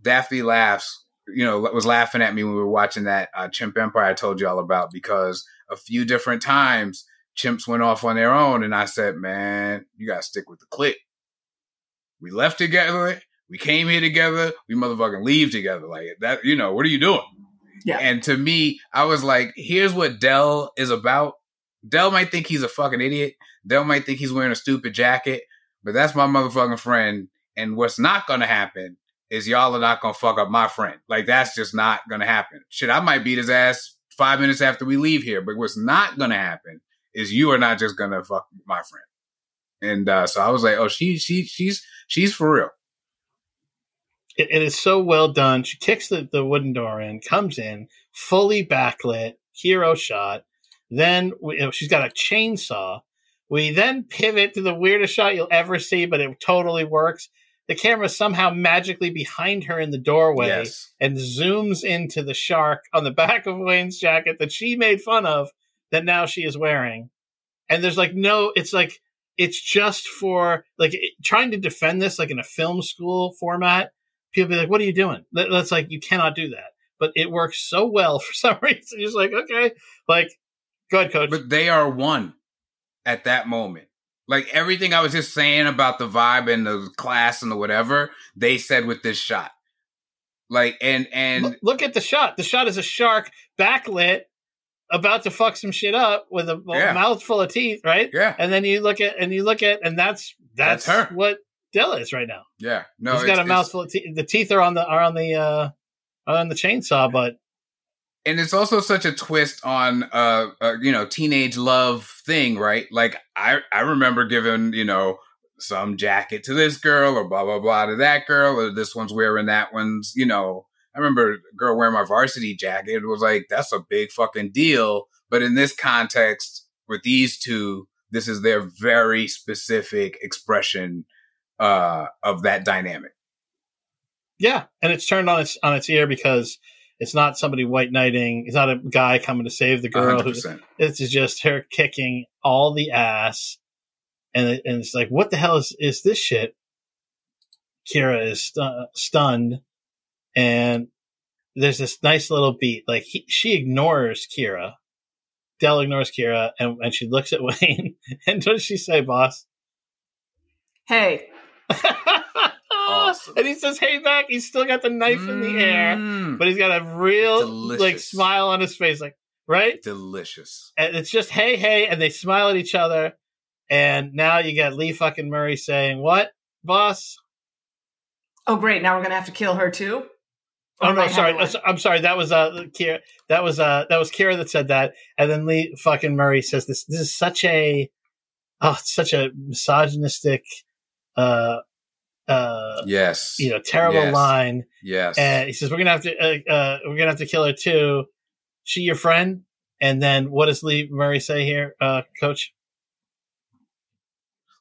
daphne laughs you know was laughing at me when we were watching that uh, chimp empire i told you all about because a few different times chimps went off on their own and I said, man, you gotta stick with the clique. We left together. We came here together. We motherfucking leave together. Like that, you know, what are you doing? Yeah. And to me, I was like, here's what Del is about. Del might think he's a fucking idiot. Del might think he's wearing a stupid jacket, but that's my motherfucking friend. And what's not gonna happen is y'all are not gonna fuck up my friend. Like that's just not gonna happen. Shit, I might beat his ass five minutes after we leave here, but what's not gonna happen is you are not just gonna fuck my friend. And uh, so I was like, oh, she she she's she's for real. It, it is so well done. She kicks the, the wooden door in, comes in, fully backlit, hero shot. Then we, she's got a chainsaw. We then pivot to the weirdest shot you'll ever see, but it totally works. The camera somehow magically behind her in the doorway Yes. and zooms into the shark on the back of Wayne's jacket that she made fun of that now she is wearing. And there's like no, it's like, it's just for like it- trying to defend this like in a film school format. People be like, what are you doing? That- That's like, you cannot do that. but it works so well for some reason. He's like, okay, like, go ahead, coach. But they are one at that moment. Like everything I was just saying about the vibe and the class and the whatever, they said with this shot. Like and and look, look at the shot. The shot is a shark backlit, about to fuck some shit up with a, Yeah. mouthful of teeth, right? yeah, And then you look at and you look at and that's that's, That's her. what Del is right now. yeah. No, He's got a mouthful of teeth. The teeth are on the are on the uh are on the chainsaw, but and it's also such a twist on uh, uh you know teenage love thing right? Like i i remember giving you know some jacket to this girl or blah blah blah to that girl or this one's wearing that one's you know. I remember a girl wearing my varsity jacket it was like that's a big fucking deal. But in this context with these two this is their very specific expression uh of that dynamic. Yeah, and it's turned on its on its ear because it's not somebody white knighting. It's not a guy coming to save the girl. who- 100% This is just her kicking all the ass, and it, and it's like, what the hell is is this shit? Kira is stu- stunned, and there's this nice little beat. Like he, she ignores Kira. Del ignores Kira, and, and she looks at Wayne. And what does she say, boss? Hey, Awesome. And he says, "Hey, back." He's still got the knife in the air, Mm, but he's got a real like smile on his face, like right. delicious And it's just hey, hey, and they smile at each other. And now you got Lee fucking Murray saying, "What, boss?" oh great, now we're gonna have to kill her too. Or Oh no, sorry, one? I'm sorry. That was uh, Kira. That was uh, that was Kira that said that. And then Lee fucking Murray says, "This this is such a, oh, it's such a misogynistic, uh, uh, yes you know, terrible Yes. line." yes And he says, "We're gonna have to, uh, uh, we're gonna have to kill her too. She your friend?" And then what does Lee Murray say here, uh, Coach?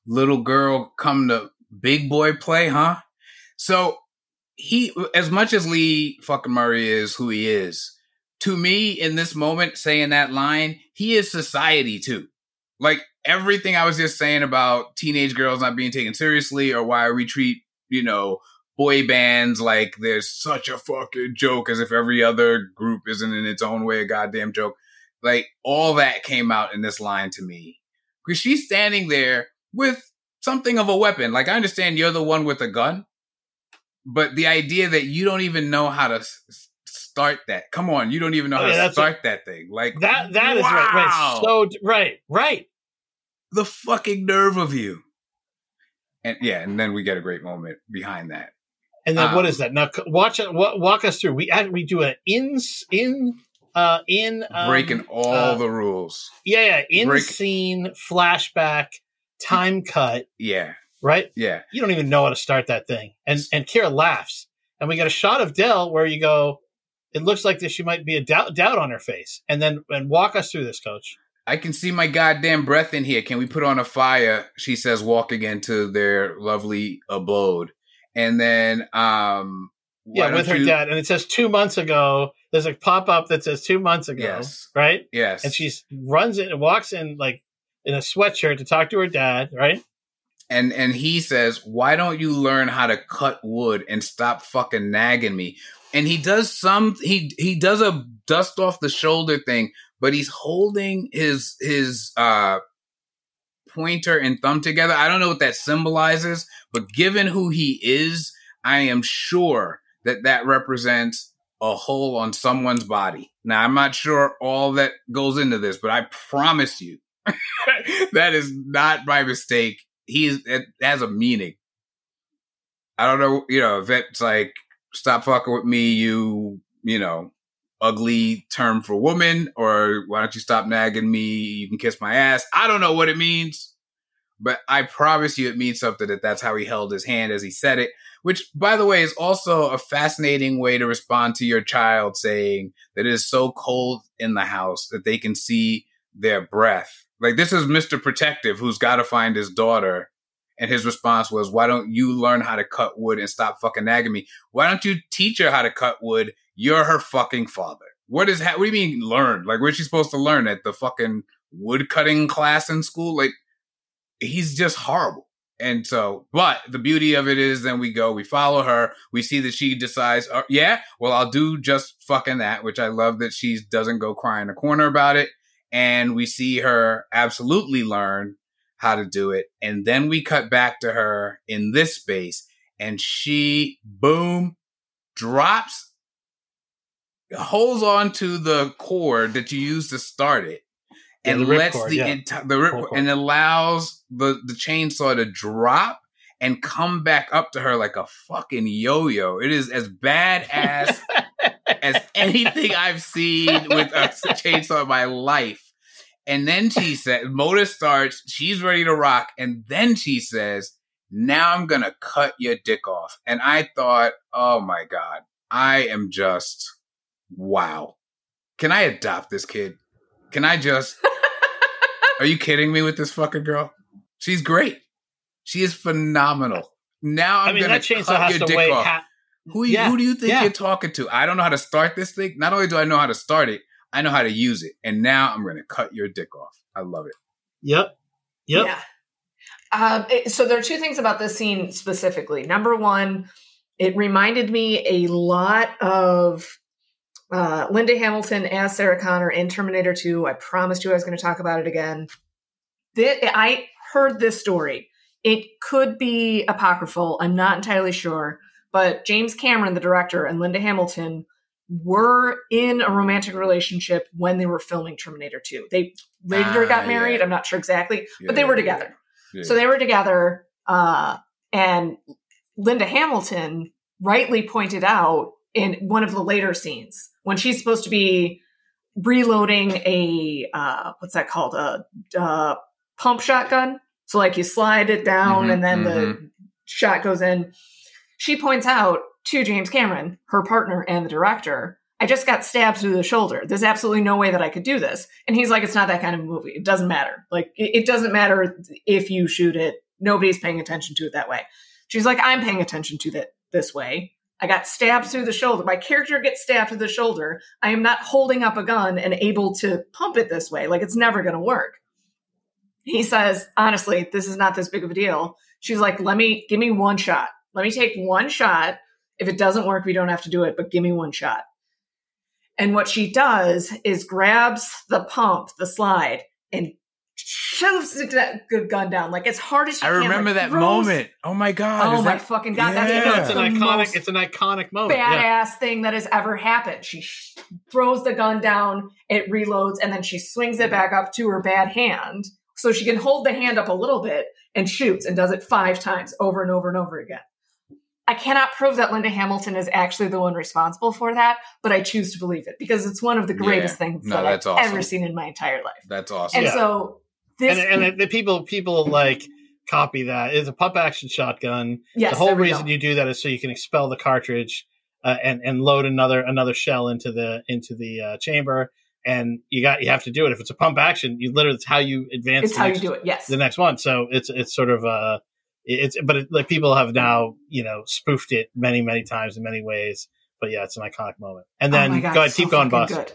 little girl come to big boy play, huh? So he, as much as Lee fucking Murray is who he is, to me in this moment, saying that line, he is society too. Like everything I was just saying about teenage girls not being taken seriously or why we treat, you know, boy bands like there's such a fucking joke as if every other group isn't in its own way a goddamn joke. Like all that came out in this line to me. Because she's standing there with something of a weapon. Like I understand you're the one with a gun, but the idea that you don't even know how to s- start that. Come on, you don't even know Oh, how yeah, to start that thing. Like That that is right, right, so right, right. The fucking nerve of you. And yeah, and then we get a great moment behind that. And then Um, what is that? Now watch it. Walk us through. We we do an in in uh in um, Breaking all uh, the rules. yeah yeah in break- scene flashback time cut Yeah, right. yeah. You don't even know how to start that thing. And and Kira laughs, and we get a shot of Del where you go. It looks like that she might be a doubt doubt on her face, and then and walk us through this, Coach. I can see my goddamn breath in here. Can we put on a fire? She says, walking into their lovely abode. And then, um, Yeah, with her you- dad, and it says two months ago. There's a pop up that says two months ago, Yes. right? Yes. And she runs in and walks in like in a sweatshirt to talk to her dad, right? and and he says, "Why don't you learn how to cut wood and stop fucking nagging me?" And he does some he he does a dust off the shoulder thing, but he's holding his his uh pointer and thumb together. I don't know what that symbolizes, but given who he is, I am sure that that represents a hole on someone's body. Now, I'm not sure all that goes into this, but I promise you that is not my mistake. He's it has a meaning. I don't know, you know, if it's like stop fucking with me, you, you know, ugly term for woman, or why don't you stop nagging me? You can kiss my ass. I don't know what it means, but I promise you it means something that that's how he held his hand as he said it, which by the way is also a fascinating way to respond to your child saying that it is so cold in the house that they can see their breath. Like this is Mr. Protective who's got to find his daughter. And his response was, why don't you learn how to cut wood and stop fucking nagging me? Why don't you teach her how to cut wood? You're her fucking father. What is, ha- what do you mean learn? Like, where's she supposed to learn at the fucking wood cutting class in school? Like, he's just horrible. And so, but the beauty of it is then we go, we follow her, we see that she decides, uh, yeah, well, I'll do just fucking that, which I love that she doesn't go cry in a corner about it. And we see her absolutely learn how to do it. And then we cut back to her in this space and she, boom, drops, holds on to the cord that you use to start it Yeah, and the lets cord, the yeah. entire the rip cord, and allows the the chainsaw to drop and come back up to her like a fucking yo-yo. It is as badass as anything I've seen with a chainsaw in my life. And then she said, motor starts, she's ready to rock, and then she says, Now I'm gonna cut your dick off. And I thought, oh my God, I am just wow. Can I adopt this kid? Can I just Are you kidding me with this fucking girl? She's great. She is phenomenal. Now I'm I mean, gonna that cut your to dick off. Ha- Who, you- Yeah, who do you think yeah. you're talking to? I don't know how to start this thing. Not only do I know how to start it, I know how to use it. And now I'm going to cut your dick off. I love it. yep. Yep. Yeah. Um, it- so there are two things about this scene specifically. Number one, it reminded me a lot of uh, Linda Hamilton as Sarah Connor in Terminator 2. I promised you I was going to talk about it again. Thi- I heard this story. It could be apocryphal. I'm not entirely sure. But James Cameron, the director, and Linda Hamilton were in a romantic relationship when they were filming Terminator 2. They later Ah, got married. yeah. I'm not sure exactly, Yeah, but they were together. yeah. So they were together, uh, and Linda Hamilton rightly pointed out in one of the later scenes when she's supposed to be reloading a uh, what's that called a uh, pump shotgun. So like you slide it down Mhm, and then the mhm. shot goes in. She points out to James Cameron, her partner and the director, I just got stabbed through the shoulder. There's absolutely no way that I could do this. And he's like, it's not that kind of movie. It doesn't matter. Like, it, it doesn't matter if you shoot it. Nobody's paying attention to it that way. She's like, I'm paying attention to that this way. I got stabbed through the shoulder. My character gets stabbed through the shoulder. I am not holding up a gun and able to pump it this way. Like, it's never going to work. He says, honestly, this is not this big of a deal. She's like, let me, give me one shot. Let me take one shot. If it doesn't work, we don't have to do it, but give me one shot. And what she does is grabs the pump, the slide, and shoves the gu- gun down like as hard as she I can. remember like, that throws- moment. Oh my God. Oh is my that- fucking god! That's Yeah. because It's it's an iconic. most It's an iconic moment. Yeah. badass thing that has ever happened. She sh- throws the gun down, it reloads, and then she swings it back up to her bad hand so she can hold the hand up a little bit and shoots and does it five times over and over and over again. I cannot prove that Linda Hamilton is actually the one responsible for that, but I choose to believe it because it's one of the greatest Yeah. things No, that that's I've awesome. ever seen in my entire life. That's awesome. And Yeah. so this, And, and the people people like copy that. It's a pump action shotgun. yes, the whole reason go. you do that is so you can expel the cartridge uh, and and load another another shell into the into the uh, chamber. And you got you have to do it. If it's a pump action, you literally it's how you advance. it's the how next, you do it. Yes, the next one. So it's it's sort of uh it's but it, like people have now you know spoofed it many many times in many ways. But yeah, it's an iconic moment. And then oh God, go ahead, so keep going, boss. Good.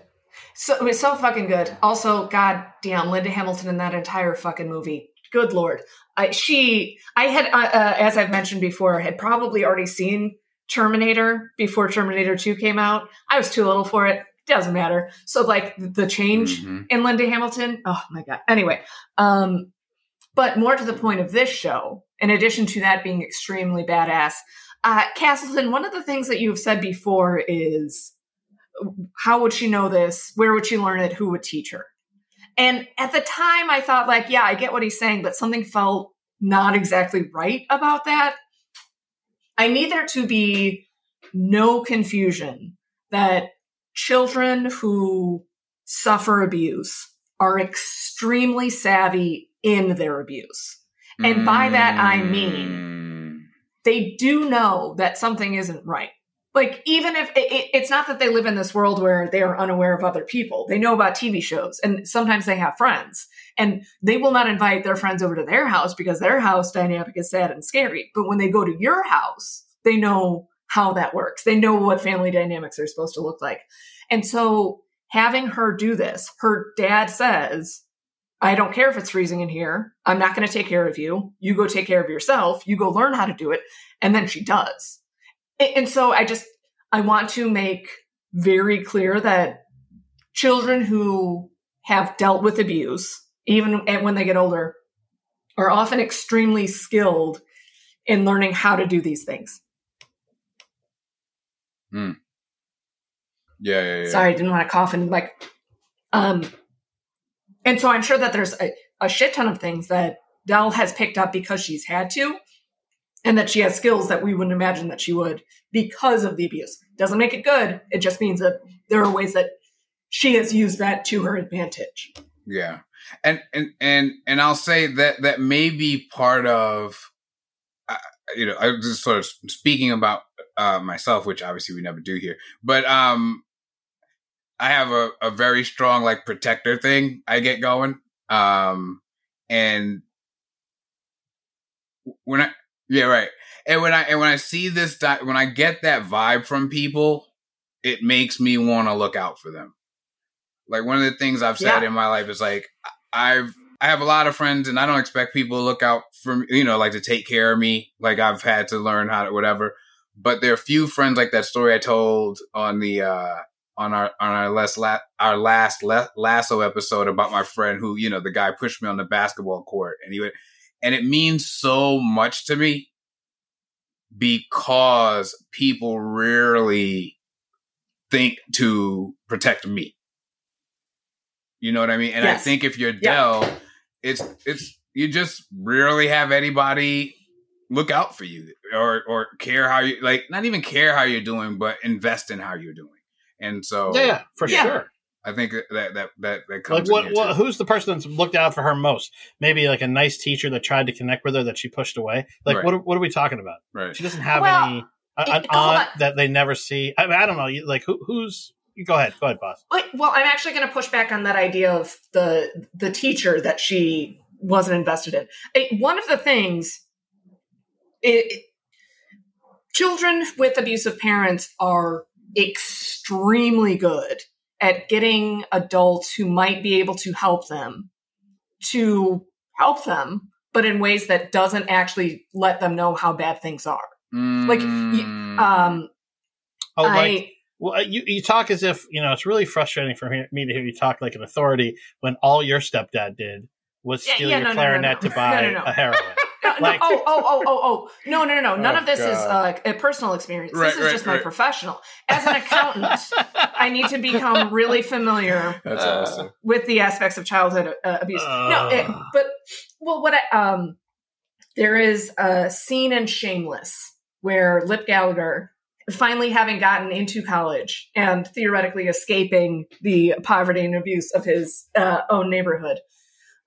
So it was so fucking good. Also, god damn, Linda Hamilton in that entire fucking movie. Good lord, I she I had uh, uh, as I've mentioned before had probably already seen Terminator before Terminator Two came out. I was too little for it. Doesn't matter. So like the change Mhm. in Linda Hamilton. Oh my god. Anyway, um, but more to the point of this show, in addition to that being extremely badass, uh, Castleton. One of the things that you've said before is, how would she know this? Where would she learn it? Who would teach her? And at the time, I thought like, yeah, I get what he's saying, but something felt not exactly right about that. I need there to be no confusion that children who suffer abuse are extremely savvy in their abuse. And by that, I mean- Mm. They do know that something isn't right. Like, even if it, it- it's not that they live in this world where they are unaware of other people, they know about TV shows and sometimes they have friends and they will not invite their friends over to their house because their house dynamic is sad and scary. But when they go to your house, they know how that works. They know what family dynamics are supposed to look like. And so having her do this, her dad says, I don't care if it's freezing in here. I'm not going to take care of you. You go take care of yourself. You go learn how to do it. And then she does. And so I just, I want to make very clear that children who have dealt with abuse, even when they get older, are often extremely skilled in learning how to do these things. Yeah, yeah, yeah. Sorry, I didn't want to cough and like, um, and so I'm sure that there's a, a shit ton of things that Del has picked up because she's had to, and that she has skills that we wouldn't imagine that she would because of the abuse. Doesn't make it good. It just means that there are ways that she has used that to her advantage. Yeah. And and and and I'll say that that may be part of uh, you know, I was just sort of speaking about uh myself, which obviously we never do here. But um I have a, a very strong like protector thing I get going. Um and when I yeah, right. And when I and when I see this di- when I get that vibe from people, it makes me want to look out for them. Like one of the things I've said Yeah. in my life is like I've I have a lot of friends and I don't expect people to look out for me, you know, like to take care of me. Like I've had to learn how to whatever. But there are few friends like that story I told on the uh on our on our last la- our last la- lasso episode about my friend who, you know, the guy pushed me on the basketball court and he would and it means so much to me because people rarely think to protect me. You know what I mean? And I think if you're Yeah. Del, it's it's you just rarely have anybody look out for you or or care how you like not even care how you're doing, but invest in how you're doing. And so Yeah, yeah, for Yeah. sure. I think that that that that, that Like what, in what? Who's the person that's looked out for her most? Maybe like a nice teacher that tried to connect with her that she pushed away. Like Right. what? are- What are we talking about? right. She doesn't have Well, any it- an aunt on. that they never see. I, mean, I don't know. You- Like who, who's? You go ahead. Go ahead, boss. Like, well, I'm actually going to push back on that idea of the the teacher that she wasn't invested in. It- one of the things, it, it- children with abusive parents are extremely good at getting adults who might be able to help them to help them, but in ways that doesn't actually let them know how bad things are. Like, Mm. Um, Oh, I well, uh, you you talk as if you know. It's really frustrating for me, to hear you talk like an authority when all your stepdad did was steal yeah, your no, no, no, clarinet no. to buy a heroin. No, no, oh, oh, oh, oh, oh. No, no, no, no. None Oh, of this is uh, a personal experience. Right, this is right, just my professional. As an accountant, I need to become really familiar That's Uh, awesome. with the aspects of childhood uh, abuse. no, it, but well, what I, um, there is a scene in Shameless where Lip Gallagher, finally having gotten into college and theoretically escaping the poverty and abuse of his uh, own neighborhood,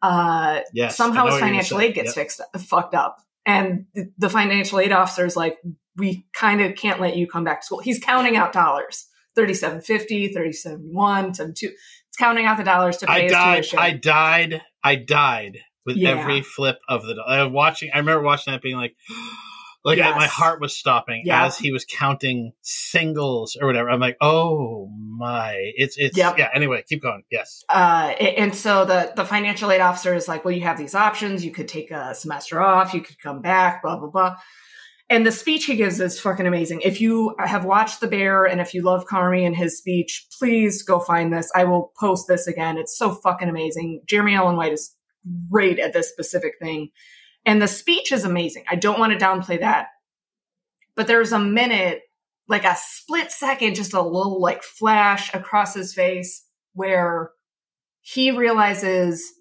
uh, Yes. somehow his what you're gonna financial aid gets Yep. fixed fucked up and the- financial aid officer is like we kind of can't let you come back to school he's counting out dollars 3750 3771 72 it's counting out the dollars to pay I his died. tuition I died. I died with Yeah. every flip of the. I was watching. I remember watching that, being like, like Yes. my heart was stopping Yeah. as he was counting singles or whatever. I'm like, oh my! It's it's Yep. yeah. Anyway, keep going. Yes. uh, and so the, the financial aid officer is like well you have these options you could take a semester off you could come back blah blah blah and the speech he gives is fucking amazing if you have watched the bear and if you love Carmy and his speech please go find this i will post this again it's so fucking amazing jeremy allen white is great at this specific thing and the speech is amazing i don't want to downplay that but there's a minute like a split second just a little like flash across his face where he realizes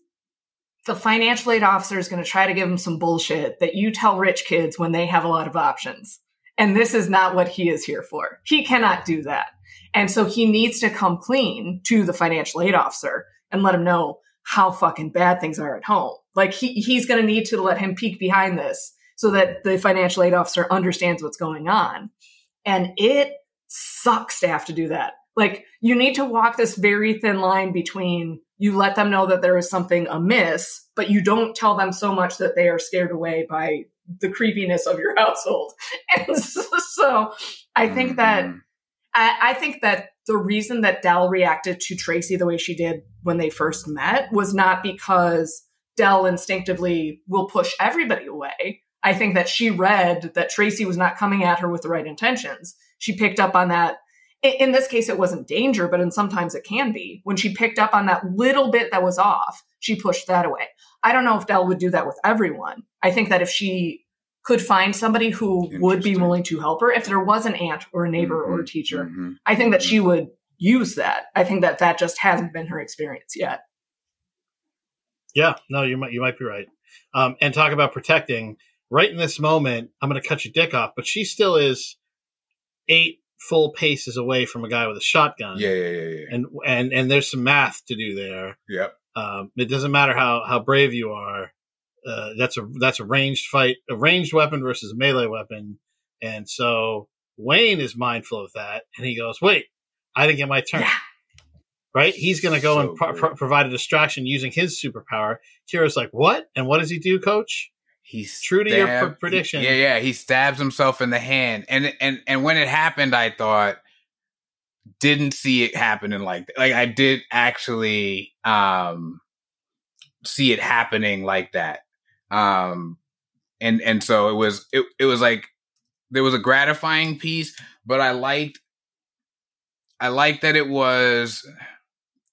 the financial aid officer is going to try to give him some bullshit that you tell rich kids when they have a lot of options. And this is not what he is here for. He cannot do that. And so he needs to come clean to the financial aid officer and let him know how fucking bad things are at home. Like he, he's going to need to let him peek behind this so that the financial aid officer understands what's going on. And it sucks to have to do that. Like you need to walk this very thin line between you let them know that there is something amiss, but you don't tell them so much that they are scared away by the creepiness of your household. And so, I think that Mhm. I, I think that the reason that Del reacted to Tracy the way she did when they first met was not because Del instinctively will push everybody away. I think that she read that Tracy was not coming at her with the right intentions. She picked up on that. In this case, it wasn't danger, but in sometimes it can be. When she picked up on that little bit that was off, she pushed that away. I don't know if Del would do that with everyone. I think that if she could find somebody who would be willing to help her, if there was an aunt or a neighbor mm-hmm, or a mm-hmm. teacher, mm-hmm. I think that she would use that. I think that that just hasn't been her experience yet. Yeah, no, you might you might be right. Um, and talk about protecting. Right in this moment, I'm going to cut your dick off, but she still is eight full paces away from a guy with a shotgun. Yeah, yeah, yeah, yeah. And and and there's some math to do there. Yep. Um, it doesn't matter how how brave you are. Uh, that's a that's a ranged fight, a ranged weapon versus a melee weapon, and so Wayne is mindful of that, and he goes, "Wait, I didn't get my turn." Yeah. Right? He's going to go so and pro- pro- provide a distraction using his superpower. Kira's like, "What?" And what does he do, Coach? He's true to your pr- prediction. Yeah, yeah. He stabs himself in the hand, and and and when it happened, I thought didn't see it happening like that. Like I did actually um see it happening like that. Um and and so it was it it was like there was a gratifying piece, but I liked I liked that it was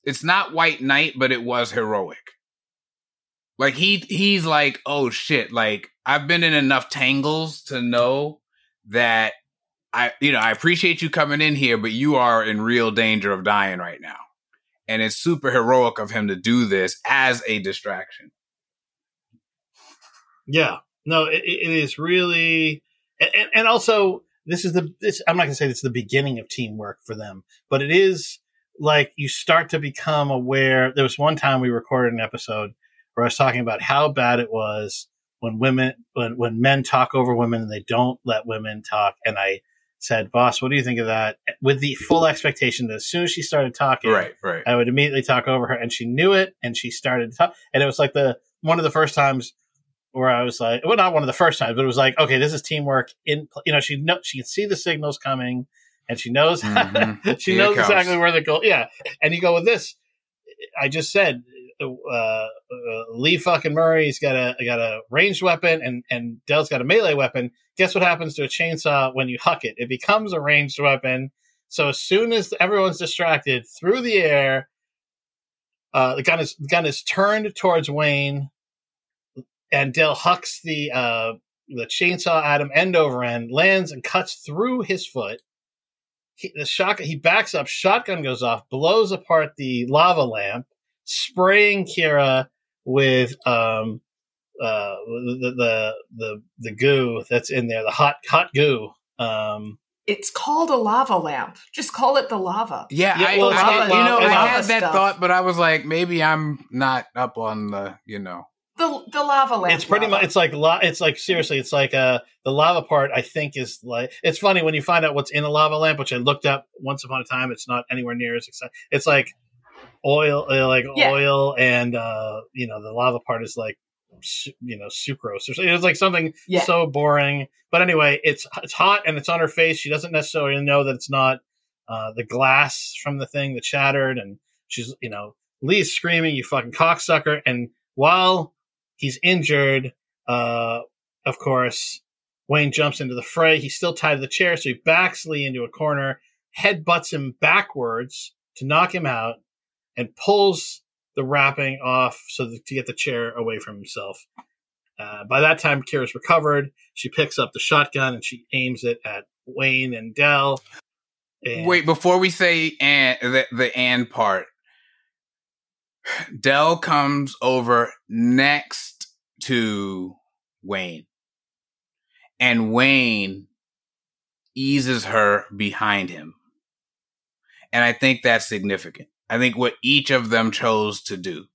it's not white knight, but it was heroic. Like he he's like, oh shit, like I've been in enough tangles to know that I, you know, I appreciate you coming in here, but you are in real danger of dying right now. And it's super heroic of him to do this as a distraction. Yeah, no, it, it is really, and, and also this is the, this, I'm not to say this is the beginning of teamwork for them, but it is like you start to become aware. There was one time we recorded an episode where I was talking about how bad it was when women, when, when men talk over women and they don't let women talk. And I, said, "Boss, what do you think of that?" With the full expectation that as soon as she started talking, right, right, I would immediately talk over her, and she knew it, and she started to talk, and it was like the one of the first times where I was like, well, not one of the first times, but it was like, okay, this is teamwork. In you know, she know she can see the signals coming, and she knows mm-hmm. she Here knows exactly where the goal. Yeah, and you go with this. I just said uh, uh, Lee fucking Murray's got a got a ranged weapon and and Del's got a melee weapon. Guess what happens to a chainsaw when you huck it? It becomes a ranged weapon. So as soon as everyone's distracted through the air, uh, the gun is the gun is turned towards Wayne, and Del hucks the uh, the chainsaw at him end over end, lands and cuts through his foot. He, the shotgun he backs up, shotgun goes off, blows apart the lava lamp spraying Kira with um uh the the the the goo that's in there, the hot hot goo. Um it's called a lava lamp. Just call it the lava. Yeah, yeah well, I, I, you know, I had that stuff. thought, but I was like, maybe I'm not up on the, you know, the the lava lamp. It's pretty lava. much. It's like it's like seriously. It's like uh the lava part. I think is like it's funny when you find out what's in a lava lamp, which I looked up once upon a time. It's not anywhere near as exciting. It's like oil, uh, like yeah. oil, and uh, you know the lava part is like you know sucrose or something. It's like something yeah. so boring. But anyway, it's it's hot and it's on her face. She doesn't necessarily know that it's not uh, the glass from the thing that shattered, and she's you know Lee's screaming, "You fucking cocksucker!" And while he's injured, uh, of course, Wayne jumps into the fray. He's still tied to the chair, so he backs Lee into a corner, headbutts him backwards to knock him out and pulls the wrapping off so that, to get the chair away from himself. Uh, by that time, Kira's recovered. She picks up the shotgun and she aims it at Wayne and Del. And Wait, before we say and the, the and part, Del comes over next to Wayne, and Wayne eases her behind him. And I think that's significant. I think what each of them chose to do.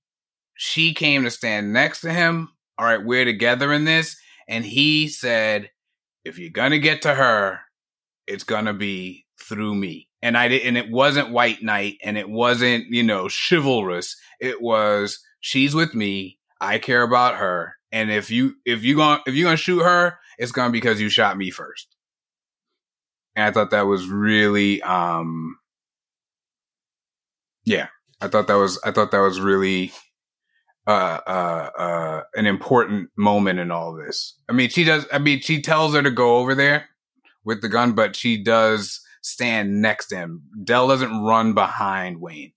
She came to stand next to him. All right, we're together in this. And he said, if you're going to get to her, it's going to be through me. And I did, and it wasn't white knight and it wasn't, you know, chivalrous. It was, she's with me. I care about her. And if you, if you gonna if you're going to shoot her, it's going to be because you shot me first. and I thought that was really, um, yeah, I thought that was, I thought that was really, uh, uh, uh, an important moment in all this. I mean, she does, I mean, she tells her to go over there with the gun, but she does stand next to him. Del doesn't run behind Wayne.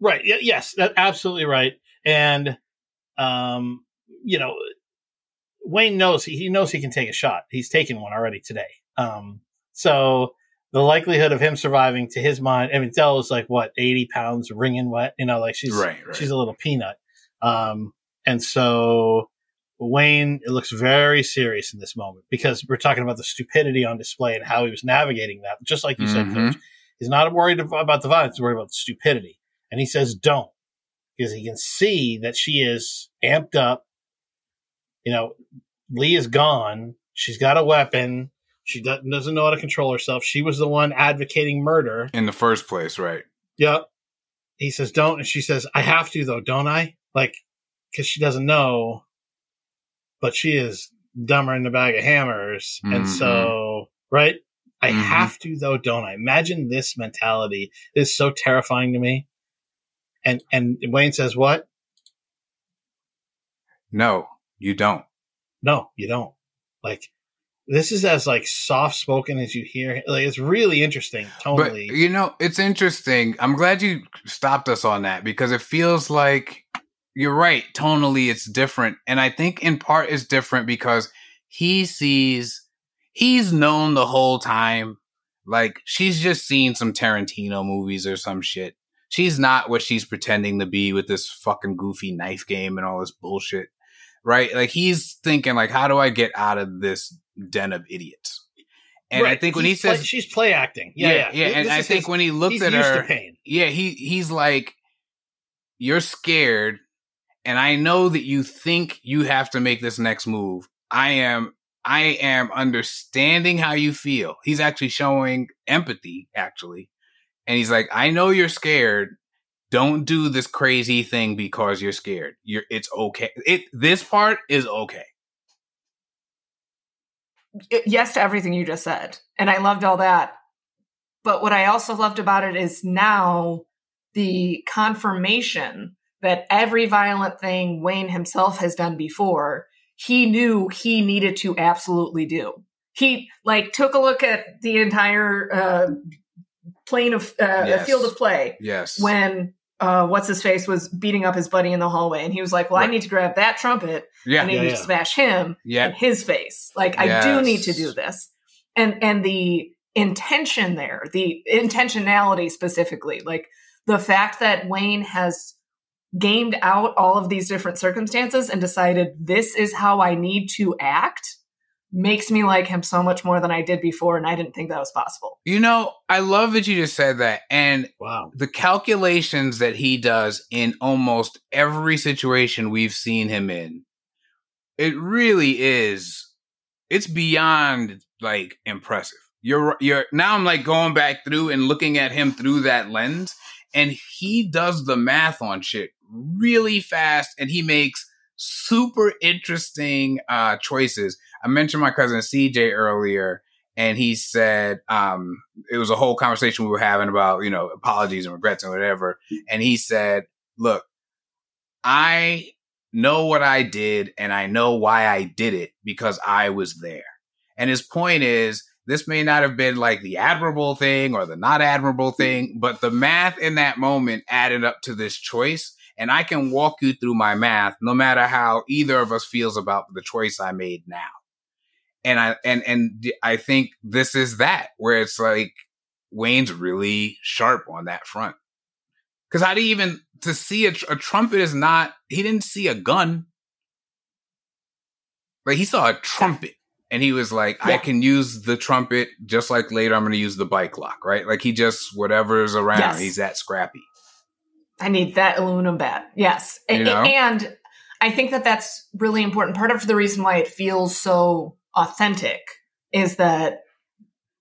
Right. Yes, that's absolutely right. And, um, you know, Wayne knows he, he knows he can take a shot. He's taken one already today. Um, so the likelihood of him surviving, to his mind, I mean, Del is like what eighty pounds, wringing wet. You know, like she's Right, right. she's a little peanut. Um, and so Wayne it looks very serious in this moment because we're talking about the stupidity on display and how he was navigating that. Just like you said, Mhm. Coach, he's not worried about the violence; he's worried about the stupidity. And he says, "Don't," because he can see that she is amped up. You know, Lee is gone. She's got a weapon. She doesn't know how to control herself. She was the one advocating murder. In the first place, right? Yep. He says, don't. And she says, I have to, though, don't I? Like, because she doesn't know, but she is dumber in the bag of hammers. And Mhm. so, right? I Mhm. have to, though, don't I? Imagine this mentality It is so terrifying to me. And, and Wayne says, what? No, you don't. No, you don't. Like, this is as like soft spoken as you hear. Like, it's really interesting But you know, it's interesting. I'm glad you stopped us on that because it feels like you're right. Tonally, it's different, and I think in part it's different because he sees he's known the whole time. Like she's just seen some Tarantino movies or some shit. She's not what she's pretending to be with this fucking goofy knife game and all this bullshit. Right? Like he's thinking like how do I get out of this den of idiots? And I think when he He's play- says she's play acting. Yeah, yeah. yeah, and I think his- when he looks at her, yeah, he he's like, "You're scared, and I know that you think you have to make this next move. I am, I am understanding how you feel." He's actually showing empathy, actually, and he's like, "I know you're scared. Don't do this crazy thing because you're scared. You're, it's okay. It this part is okay." Yes to everything you just said. And I loved all that. But what I also loved about it is now the confirmation that every violent thing Wayne himself has done before, he knew he needed to absolutely do. He like took a look at the entire uh, plane of uh, Yes. field of play Yes. when uh, what's his face was beating up his buddy in the hallway, and he was like, "Well, I need to grab that trumpet yeah. I need Yeah, to yeah. smash him in Yeah. his face. Like I do need to do this. And and the intention there, the intentionality specifically, like the fact that Wayne has gamed out all of these different circumstances and decided this is how I need to act makes me like him so much more than I did before and I didn't think that was possible. You know, I love that you just said that, and Wow. the calculations that he does in almost every situation we've seen him in, it really is. It's beyond like impressive. You're you're now I'm like going back through and looking at him through that lens, and he does the math on shit really fast, and he makes super interesting uh choices. I mentioned my cousin CJ earlier, and he said um it was a whole conversation we were having about you know apologies and regrets and whatever and he said look i know what i did and i know why i did it because i was there and his point is this may not have been like the admirable thing or the not admirable thing but the math in that moment added up to this choice and i can walk you through my math no matter how either of us feels about the choice i made now and I and and I think this is that where it's like Wayne's really sharp on that front. Because how do you even to see a, a trumpet is not he didn't see a gun, like he saw a trumpet and he was like, I can use the trumpet just like later I'm going to use the bike lock, right? Like he just whatever's around, Yes. he's that scrappy. I need that aluminum bat. Yes. You know? And I think that that's really important. Part of the reason why it feels so authentic is that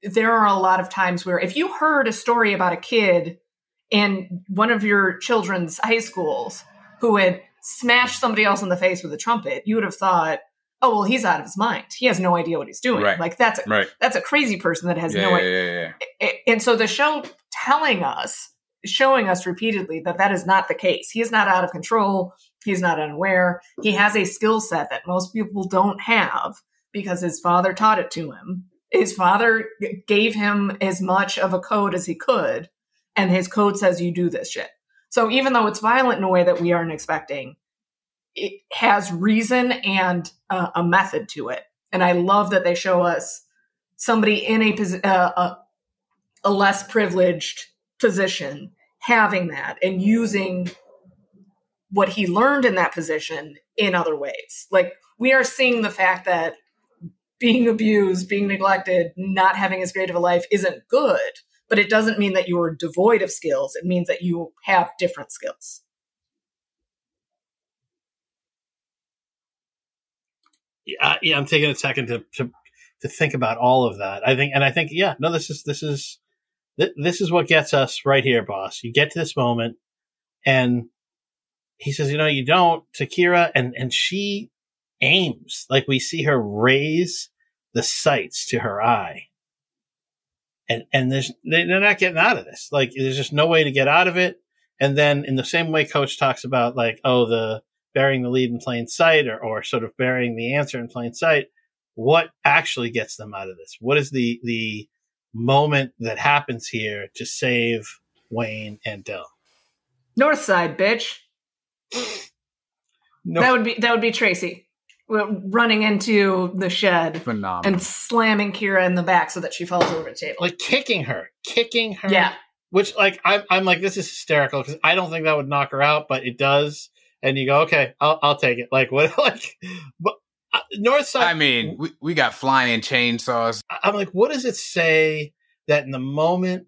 there are a lot of times where if you heard a story about a kid in one of your children's high schools who had smashed somebody else in the face with a trumpet, you would have thought, oh well, he's out of his mind. He has no idea what he's doing. Right. Like that's a, Right. that's a crazy person that has Yeah, no idea. yeah, yeah. And so the show telling us, showing us repeatedly that that is not the case. He is not out of control. He's not unaware. He has a skill set that most people don't have because his father taught it to him. His father gave him as much of a code as he could, and his code says you do this shit. So even though it's violent in a way that we aren't expecting, it has reason and uh, a method to it. And I love that they show us somebody in a, uh, a a less privileged position having that and using what he learned in that position in other ways. Like we are seeing the fact that being abused, being neglected, not having as great of a life isn't good, but it doesn't mean that you are devoid of skills. It means that you have different skills. yeah, yeah, I'm taking a second to, to to think about all of that. I think, and I think, yeah, no, this is this is th- this is what gets us right here, boss. You get to this moment, and he says, "You know, you don't." To Kira, and and she aims like we see her raise the sights to her eye, and and there's they- they're not getting out of this. Like there's just no way to get out of it. And then in the same way, Coach talks about like, oh, the burying the lead in plain sight or, or sort of burying the answer in plain sight. What actually gets them out of this? What is the, the moment that happens here to save Wayne and Dell? North side, bitch. No, That would be that would be Tracy running into the shed Phenomenal. and slamming Kira in the back so that she falls over the table. like kicking her, kicking her. yeah, Which like, I'm, I'm like, this is hysterical because I don't think that would knock her out, but it does. And you go, okay, I'll, I'll take it. Like what, like, but North side. I mean, we, we got flying chainsaws. I'm like, what does it say that in the moment,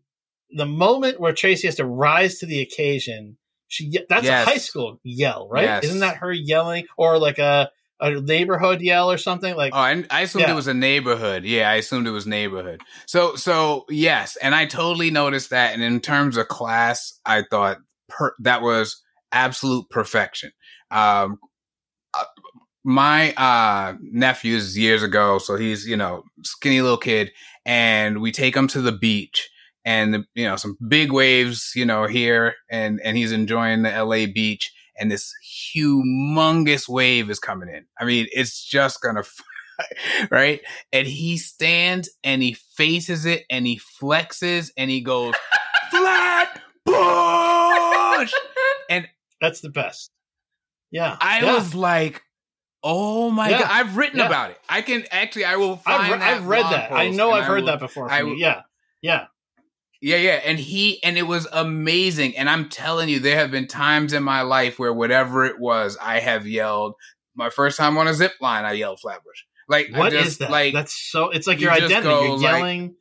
the moment where Tracy has to rise to the occasion, she that's Yes. a high school yell, right? Yes. Isn't that her yelling or like a a neighborhood yell or something like? Oh, I, I assumed Yeah. it was a neighborhood. Yeah, I assumed it was neighborhood. So, so yes, and I totally noticed that. And in terms of class, I thought per- that was absolute perfection. Um, my uh nephews years ago, so he's you know skinny little kid, and we take him to the beach. And the, you know some big waves, you know here, and and he's enjoying the L.A. beach, and this humongous wave is coming in. I mean, it's just gonna, right? And he stands and he faces it and he flexes and he goes flat bush. that's the best. Yeah, I yeah. was like, oh my Yeah. god! I've written Yeah. about it. I can actually, I will find. I've, that I've read that. I know I've heard will- that before. I. Yeah, yeah. Yeah, yeah, and he and it was amazing. And I'm telling you, there have been times in my life where whatever it was, I have yelled. My first time on a zip line, I yelled Flatbush. Like I What is just, that? Like that's so. It's like you your identity. go, You're yelling.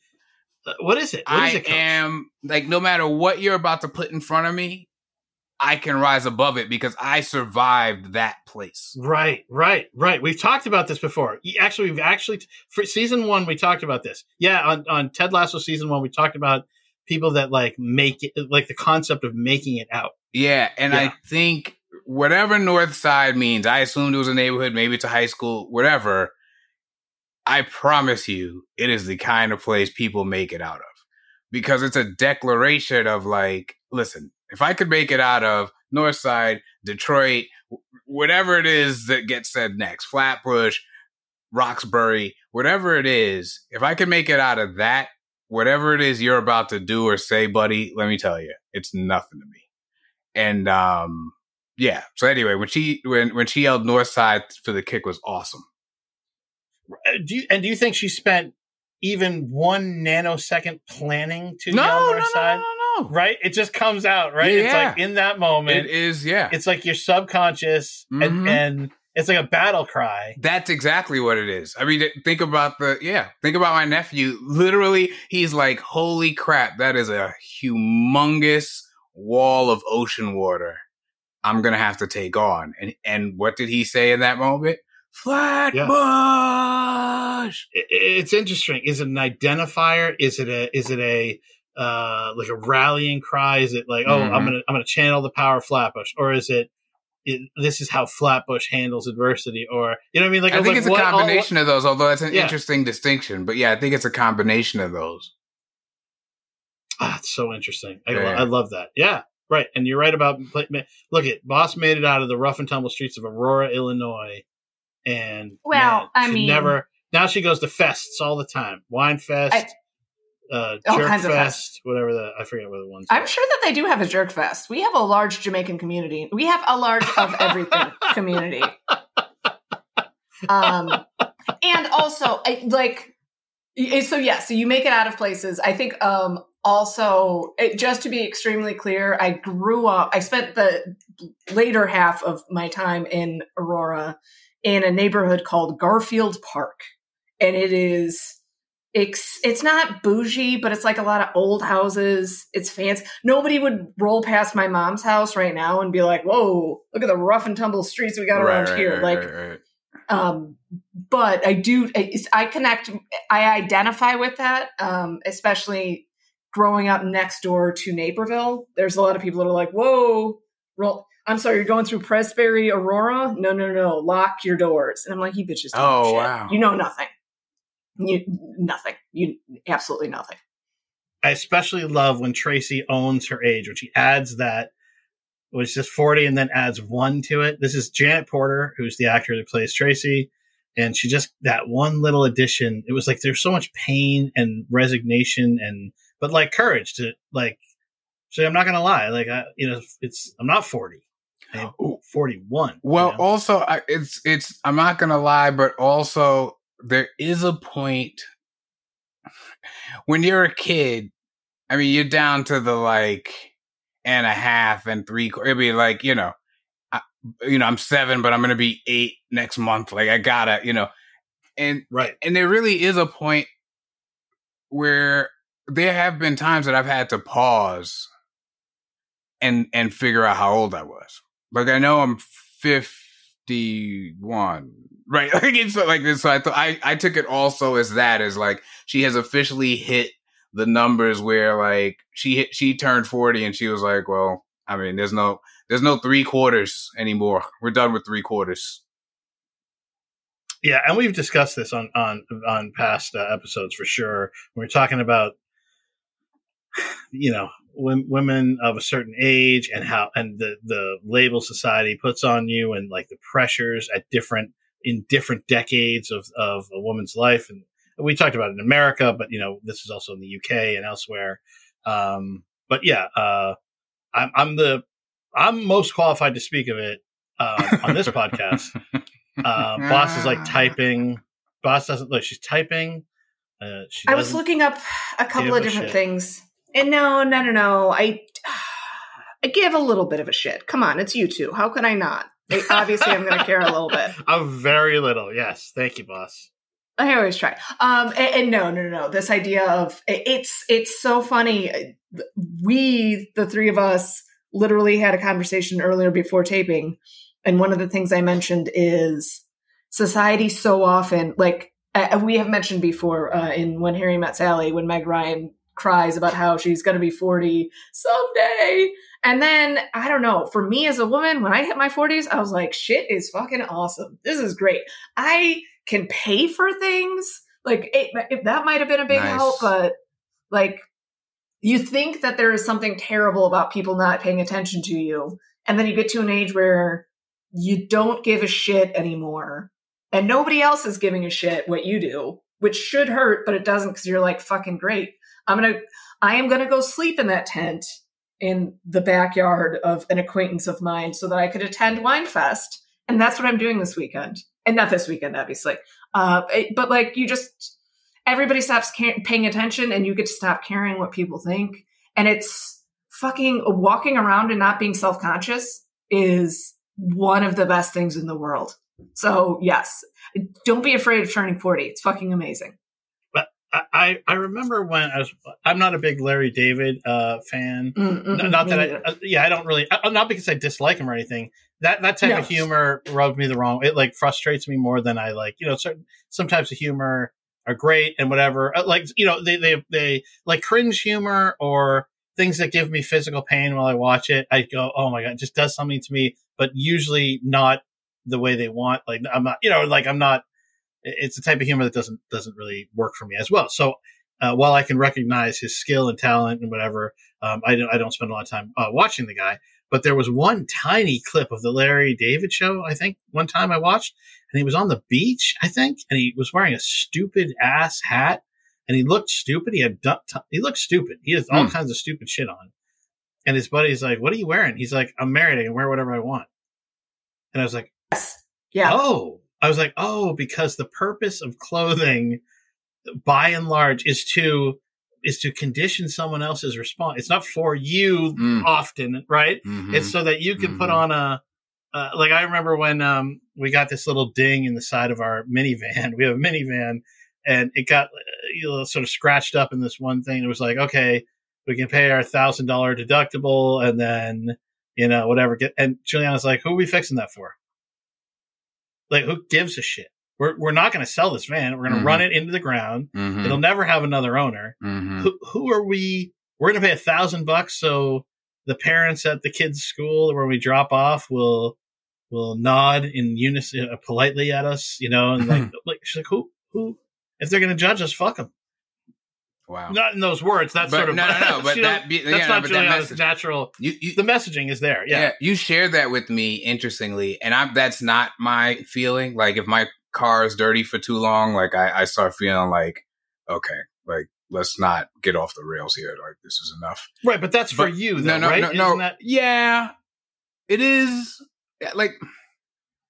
Uh, what is it? What is I it? Am like no matter what you're about to put in front of me, I can rise above it because I survived that place. Right, right, right. We've talked about this before. Actually, we've actually for season one we talked about this. Yeah, on on Ted Lasso season one we talked about people that like make it like the concept of making it out. Yeah, and Yeah. I think whatever North Side means, I assumed it was a neighborhood, maybe it's a high school, whatever. I promise you, it is the kind of place people make it out of because it's a declaration of like, listen, if I could make it out of North Side, Detroit, whatever it is that gets said next, Flatbush, Roxbury, whatever it is, if I could make it out of that, whatever it is you're about to do or say, buddy, let me tell you, it's nothing to me. And um, yeah. So anyway, when she when when she yelled North Side for the kick was awesome. Uh, Do you, and do you think she spent even one nanosecond planning to No, yell no, North no, Side? no, no, no. Right? It just comes out, right? It's Yeah. like in that moment. It is, yeah. It's like your subconscious Mhm. and, and it's like a battle cry. That's exactly what it is. I mean, think about the yeah. Think about my nephew. Literally, he's like, "Holy crap! That is a humongous wall of ocean water. I'm gonna have to take on." And and what did he say in that moment? Flatbush. It- it's interesting. Is it an identifier? Is it a is it a uh like a rallying cry? Is it like, oh, I'm Mhm. gonna I'm gonna channel the power of Flatbush, or is it it, this is how Flatbush handles adversity, or you know what I mean? Like I think like, it's a what- all- combination of those, although that's an Yeah. interesting distinction. But yeah, I think it's a combination of those. Ah, it's so interesting. I, Yeah, yeah. I love that. Yeah, right. And you're right about look at Boss made it out of the rough and tumble streets of Aurora, Illinois, and Well, man, I she mean- never. Now she goes to fests all the time. Wine fest, I- uh, All jerk kinds of fest, whatever the I forget what the ones. Are. I'm are. sure that they do have a jerk fest. We have a large Jamaican community. We have a large of everything community. Um, and also, I, like, so yeah, so you make it out of places. I think, um, also, it, just to be extremely clear, I grew up, I spent the later half of my time in Aurora in a neighborhood called Garfield Park. And it is, it's, it's not bougie, but it's like a lot of old houses. It's fancy. Nobody would roll past my mom's house right now and be like, whoa, look at the rough and tumble streets we got around Right, right, here. right, like, right, right. um but i do I, I connect i identify with that um especially growing up next door to naperville there's a lot of people that are like whoa roll i'm sorry you're going through presbury aurora no no no lock your doors and i'm like you bitches Oh, shit. wow. you know nothing you nothing you absolutely nothing I especially love when Tracy owns her age, when she adds that, which is 40 and then adds one to it. This is Janet Porter, who's the actor that plays Tracy. And she just, that one little addition, it was like there's so much pain and resignation and, but like courage to like, so I'm not going to lie. Like, I, you know, it's, I'm not 40. I'm 41. Well, you know? also, I, it's it's. I'm not gonna lie, but also there is a point when you're a kid. I mean, you're down to the like and a half and three. It'd be like you know, I, you know, I'm seven, but I'm gonna be eight next month. Like I gotta, you know, and right. and there really is a point where there have been times that I've had to pause and and figure out how old I was. Like I know I'm 51, right? Like it's like this. So I thought I I took it also as that as like she has officially hit the numbers where like she hit she turned 40 and she was like, well, I mean, there's no there's no three quarters anymore. We're done with three quarters. Yeah, and we've discussed this on on on past uh, episodes for sure. When we're talking about you know wom- women of a certain age and how and the the label society puts on you and like the pressures at different in different decades of of a woman's life and we talked about it in America, but you know this is also in the UK and elsewhere. Um, but yeah, uh, I'm I'm the I'm most qualified to speak of it um, on this podcast. Uh, boss is like typing. Boss doesn't look. She's typing. Uh, she I was looking up a couple of different things. And no, no, no, no. I I give a little bit of a shit. Come on, it's you two. How could I not? Obviously, I'm going to care a little bit. A very little. Yes, thank you, boss. I always try. Um, and, and no, no, no, no. This idea of it's it's so funny. We, the three of us, literally had a conversation earlier before taping, and one of the things I mentioned is society so often like uh, we have mentioned before uh, in when Harry met Sally when Meg Ryan cries about how she's going to be 40 someday. And then I don't know, for me as a woman, when I hit my 40s, I was like, shit is fucking awesome. This is great. I can pay for things. Like it, it, that might have been a big Nice. help, but like you think that there is something terrible about people not paying attention to you. And then you get to an age where you don't give a shit anymore. And nobody else is giving a shit what you do, which should hurt, but it doesn't because you're like fucking great. I'm gonna I am gonna go sleep in that tent in the backyard of an acquaintance of mine so that I could attend Winefest. And that's what I'm doing this weekend. And not this weekend, obviously. Uh, but like you just, everybody stops ca- paying attention and you get to stop caring what people think. And it's fucking walking around and not being self conscious is one of the best things in the world. So, yes, don't be afraid of turning 40. It's fucking amazing. I, I remember when I was. I'm not a big Larry David uh, fan. Mm, mm, not that I, uh, yeah, I don't really, uh, not because I dislike him or anything. That that type No. of humor rubbed me the wrong. It like frustrates me more than I like. You know, certain some types of humor are great and whatever. Uh, Like you know, they they they like cringe humor or things that give me physical pain while I watch it. I go, oh my god, it just does something to me. but usually not the way they want. Like I'm not, you know, like I'm not. It's the type of humor that doesn't doesn't really work for me as well. So uh, while I can recognize his skill and talent and whatever, um, I don't I don't spend a lot of time uh, watching the guy. But there was one tiny clip of the Larry David show. I think one time I watched, and he was on the beach. I think, and he was wearing a stupid ass hat, and he looked stupid. He had du- t- he looked stupid. He has all Hmm. kinds of stupid shit on. And his buddy's like, "What are you wearing?" He's like, "I'm married. I can wear whatever I want." And I was like, "Yes, Yeah. Oh, I was like, oh, because the purpose of clothing, by and large, is to is to condition someone else's response. It's not for you Mm. often, right? Mhm. It's so that you can put Mhm. on a. Uh, like I remember when um, we got this little ding in the side of our minivan. We have a minivan, and it got you know, sort of scratched up in this one thing. It was like, okay, we can pay our thousand dollar deductible, and then you know whatever. Get and Juliana's like, who are we fixing that for? Like, who gives a shit? We're we're not going to sell this van. We're going to Mhm. run it into the ground. Mhm. It'll never have another owner. Mhm. Who who are we? We're going to pay a thousand bucks so the parents at the kids' school where we drop off will will nod in unison uh, politely at us, you know, and like like she's like who who if they're going to judge us, fuck them. Wow. Not in those words. That's But sort of no, no, no, but that be- that's yeah, not but that Juliana's message- natural. You, you, The messaging is there. yeah. Yeah. you shared that with me interestingly, and I'm that's not my feeling. Like if my car is dirty for too long, like I, I start feeling like, okay, like let's not get off the rails here. Like this is enough. right, but that's for you, though, no, no, right? no, no. That- Yeah, it is. Like,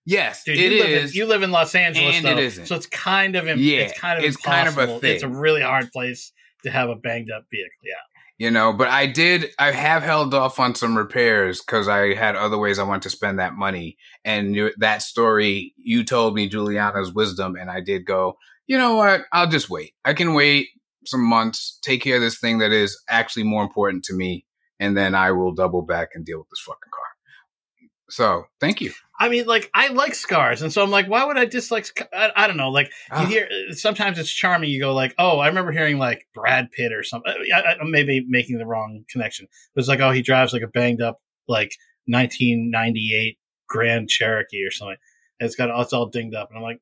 yes, Dude, it you live, in, you live in Los Angeles, And though, isn't. so it's kind of im- Yeah, it's kind of it's kind of a impossible. It's a really hard place to have a banged up vehicle. Yeah, you know but i did i have held off on some repairs because i had other ways i wanted to spend that money. And that story you told me juliana's wisdom and i did go you know what? I'll just wait. I can wait some months take care of this thing that is actually more important to me and then i will double back and deal with this fucking car. So thank you I mean, like I like scars, and so I'm like, why would I dislike? sc- I, I don't know. Like you Ah. hear sometimes it's charming. You go like, oh, I remember hearing like Brad Pitt or something. I, I, I'm maybe making the wrong connection. But it's like, oh, he drives like a banged up like 1998 Grand Cherokee or something. And it's got all it's all dinged up, and I'm like,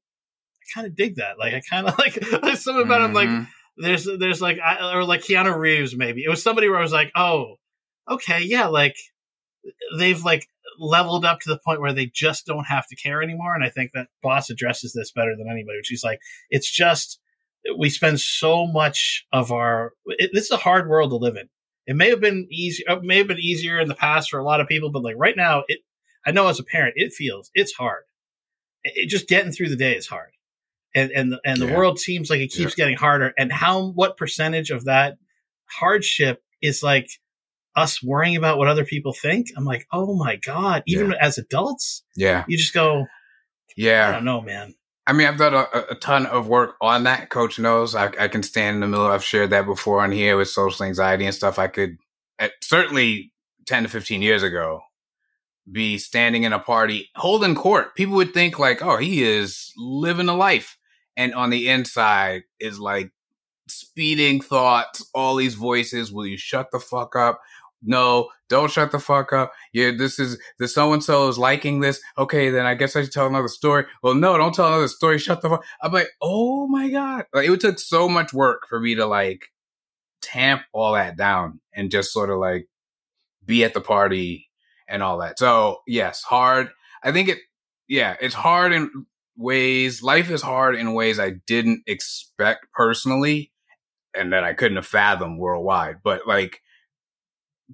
I kind of dig that. Like I kind of like there's something about him like Mhm. there's there's like I, or like Keanu Reeves maybe it was somebody where I was like oh okay yeah like they've like leveled up to the point where they just don't have to care anymore and I think that Boss addresses this better than anybody She's like it's just we spend so much of our it, this is a hard world to live in. It may have been easy it may have been easier in the past for a lot of people but like right now it I know as a parent it feels it's hard. It, it just getting through the day is hard. And and the, and the Yeah. world seems like it keeps getting harder and how what percentage of that hardship is like us worrying about what other people think i'm like oh my god even as adults yeah you just go yeah, i don't know man I mean, I've done a, a ton of work on that. Coach knows I, I can stand in the middle. I've shared that before on here with social anxiety and stuff. I could at, certainly 10 to 15 years ago be standing in a party holding court. People would think like, oh, he is living a life. And on the inside is like speeding thoughts, all these voices. Will you shut the fuck up? No, don't shut the fuck up. Yeah, this is the so and so is liking this. Okay, then I guess I should tell another story. Well, no, don't tell another story. Shut the fuck. I'm like, oh my god! Like it took so much work for me to like tamp all that down and just sort of like be at the party and all that. So yes, hard. I think it. Yeah, it's hard in ways. Life is hard in ways I didn't expect personally, and that I couldn't have fathomed worldwide. But like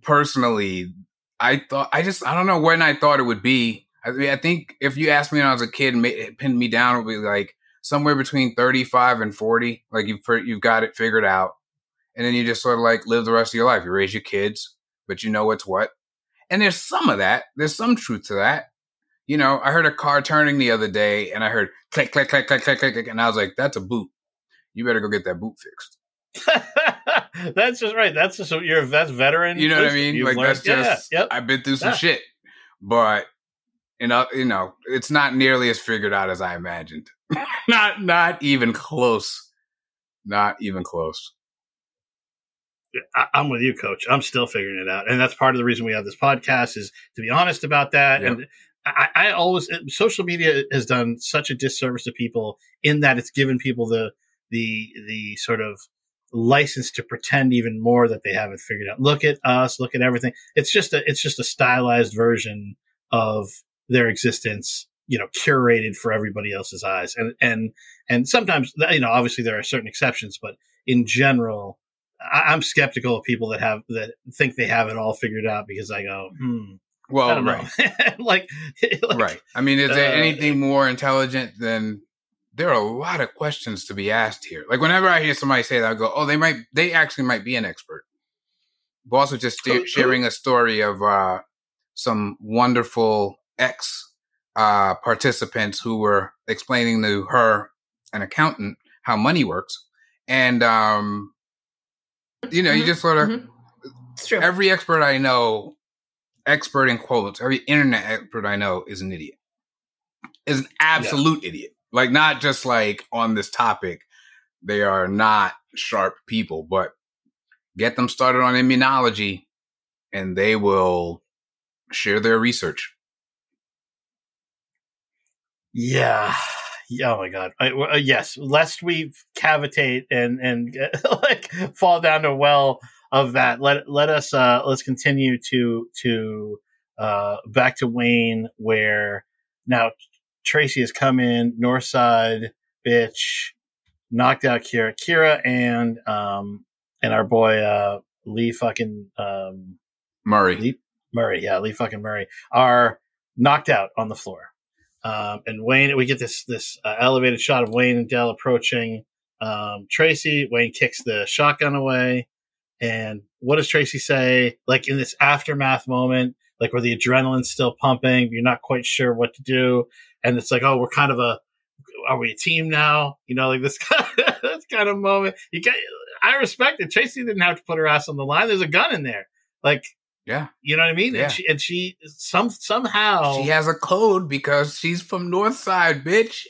personally, I thought I just I don't know when I thought it would be. I mean, I think if you asked me when I was a kid, it pinned me down, it would be like somewhere between thirty five and forty. Like you've you've got it figured out, and then you just sort of like live the rest of your life. You raise your kids, but you know what's what. And there's some of that. There's some truth to that. You know, I heard a car turning the other day, and I heard click click click click click click, click and I was like, "That's a boot. You better go get that boot fixed." that's just right that's just you're a that's veteran You know what I mean? Like learned- that's just yeah, yep. I've been through some Yeah. shit, but you know, you know, it's not nearly as figured out as I imagined. not not even close. Not even close. I, I'm with you, Coach. I'm still figuring it out, and that's part of the reason we have this podcast is to be honest about that. Yep. And I, I always uh, social media has done such a disservice to people in that it's given people the the the sort of license to pretend even more that they haven't figured out. Look at us, look at everything. It's just a it's just a stylized version of their existence, you know, curated for everybody else's eyes. And and and sometimes you know, obviously there are certain exceptions, but in general, I, am skeptical of people that have that think they have it all figured out because I go, hmm. Well, right, like, like, right. I mean, is there uh, anything more intelligent than there are a lot of questions to be asked here. Like whenever I hear somebody say that, I go, "Oh, they might, they actually might be an expert." Boss was just st- sharing a story of uh, some wonderful ex uh, participants who were explaining to her, an accountant, how money works, and um, you know, mm-hmm. you just sort of mm-hmm. every expert I know, expert in quotes, every internet expert I know is an idiot, is an absolute yeah. idiot like not just like on this topic. They are not sharp people, but get them started on immunology and they will share their research. Yeah. Oh my god. I, uh, yes, lest we cavitate and and like fall down a well of that. Let let us uh let's continue to to uh back to Wayne where now Tracy has come in, North Side, bitch, knocked out Kira. Kira and um and our boy uh Lee fucking um Murray. Lee, Murray, yeah, Lee fucking Murray are knocked out on the floor. Um, and Wayne, we get this this uh, elevated shot of Wayne and Dell approaching um, Tracy. Wayne kicks the shotgun away, and what does Tracy say? Like in this aftermath moment, like where the adrenaline's still pumping, you're not quite sure what to do and it's like, oh, we're kind of a, are we a team now? You know, like this kind of, this kind of moment. You get, I respect it. Tracy didn't have to put her ass on the line. There's a gun in there. Like, yeah, you know what I mean. Yeah. And she, and she some somehow she has a code because she's from North Side, bitch.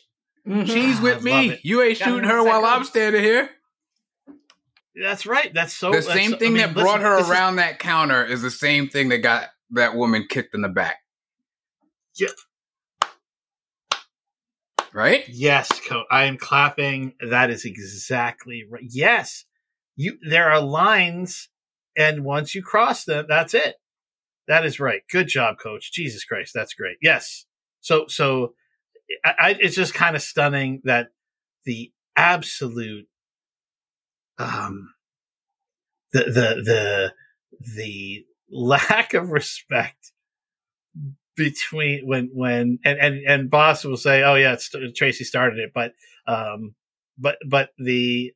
Mm-hmm. She's with me. You ain't shooting her while I'm standing here. That's right. That's so. The same thing I mean, that brought her around is, that counter is the same thing that got that woman kicked in the back. Yeah, right? Yes, Co- I am clapping. That is exactly right. Yes, you. There are lines, and once you cross them, that's it. That is right. Good job, Coach. Jesus Christ, that's great. Yes. So, so I, I, it's just kind of stunning that the absolute, um, the the the the lack of respect between when when and and and boss will say oh yeah tracy started it but um but but the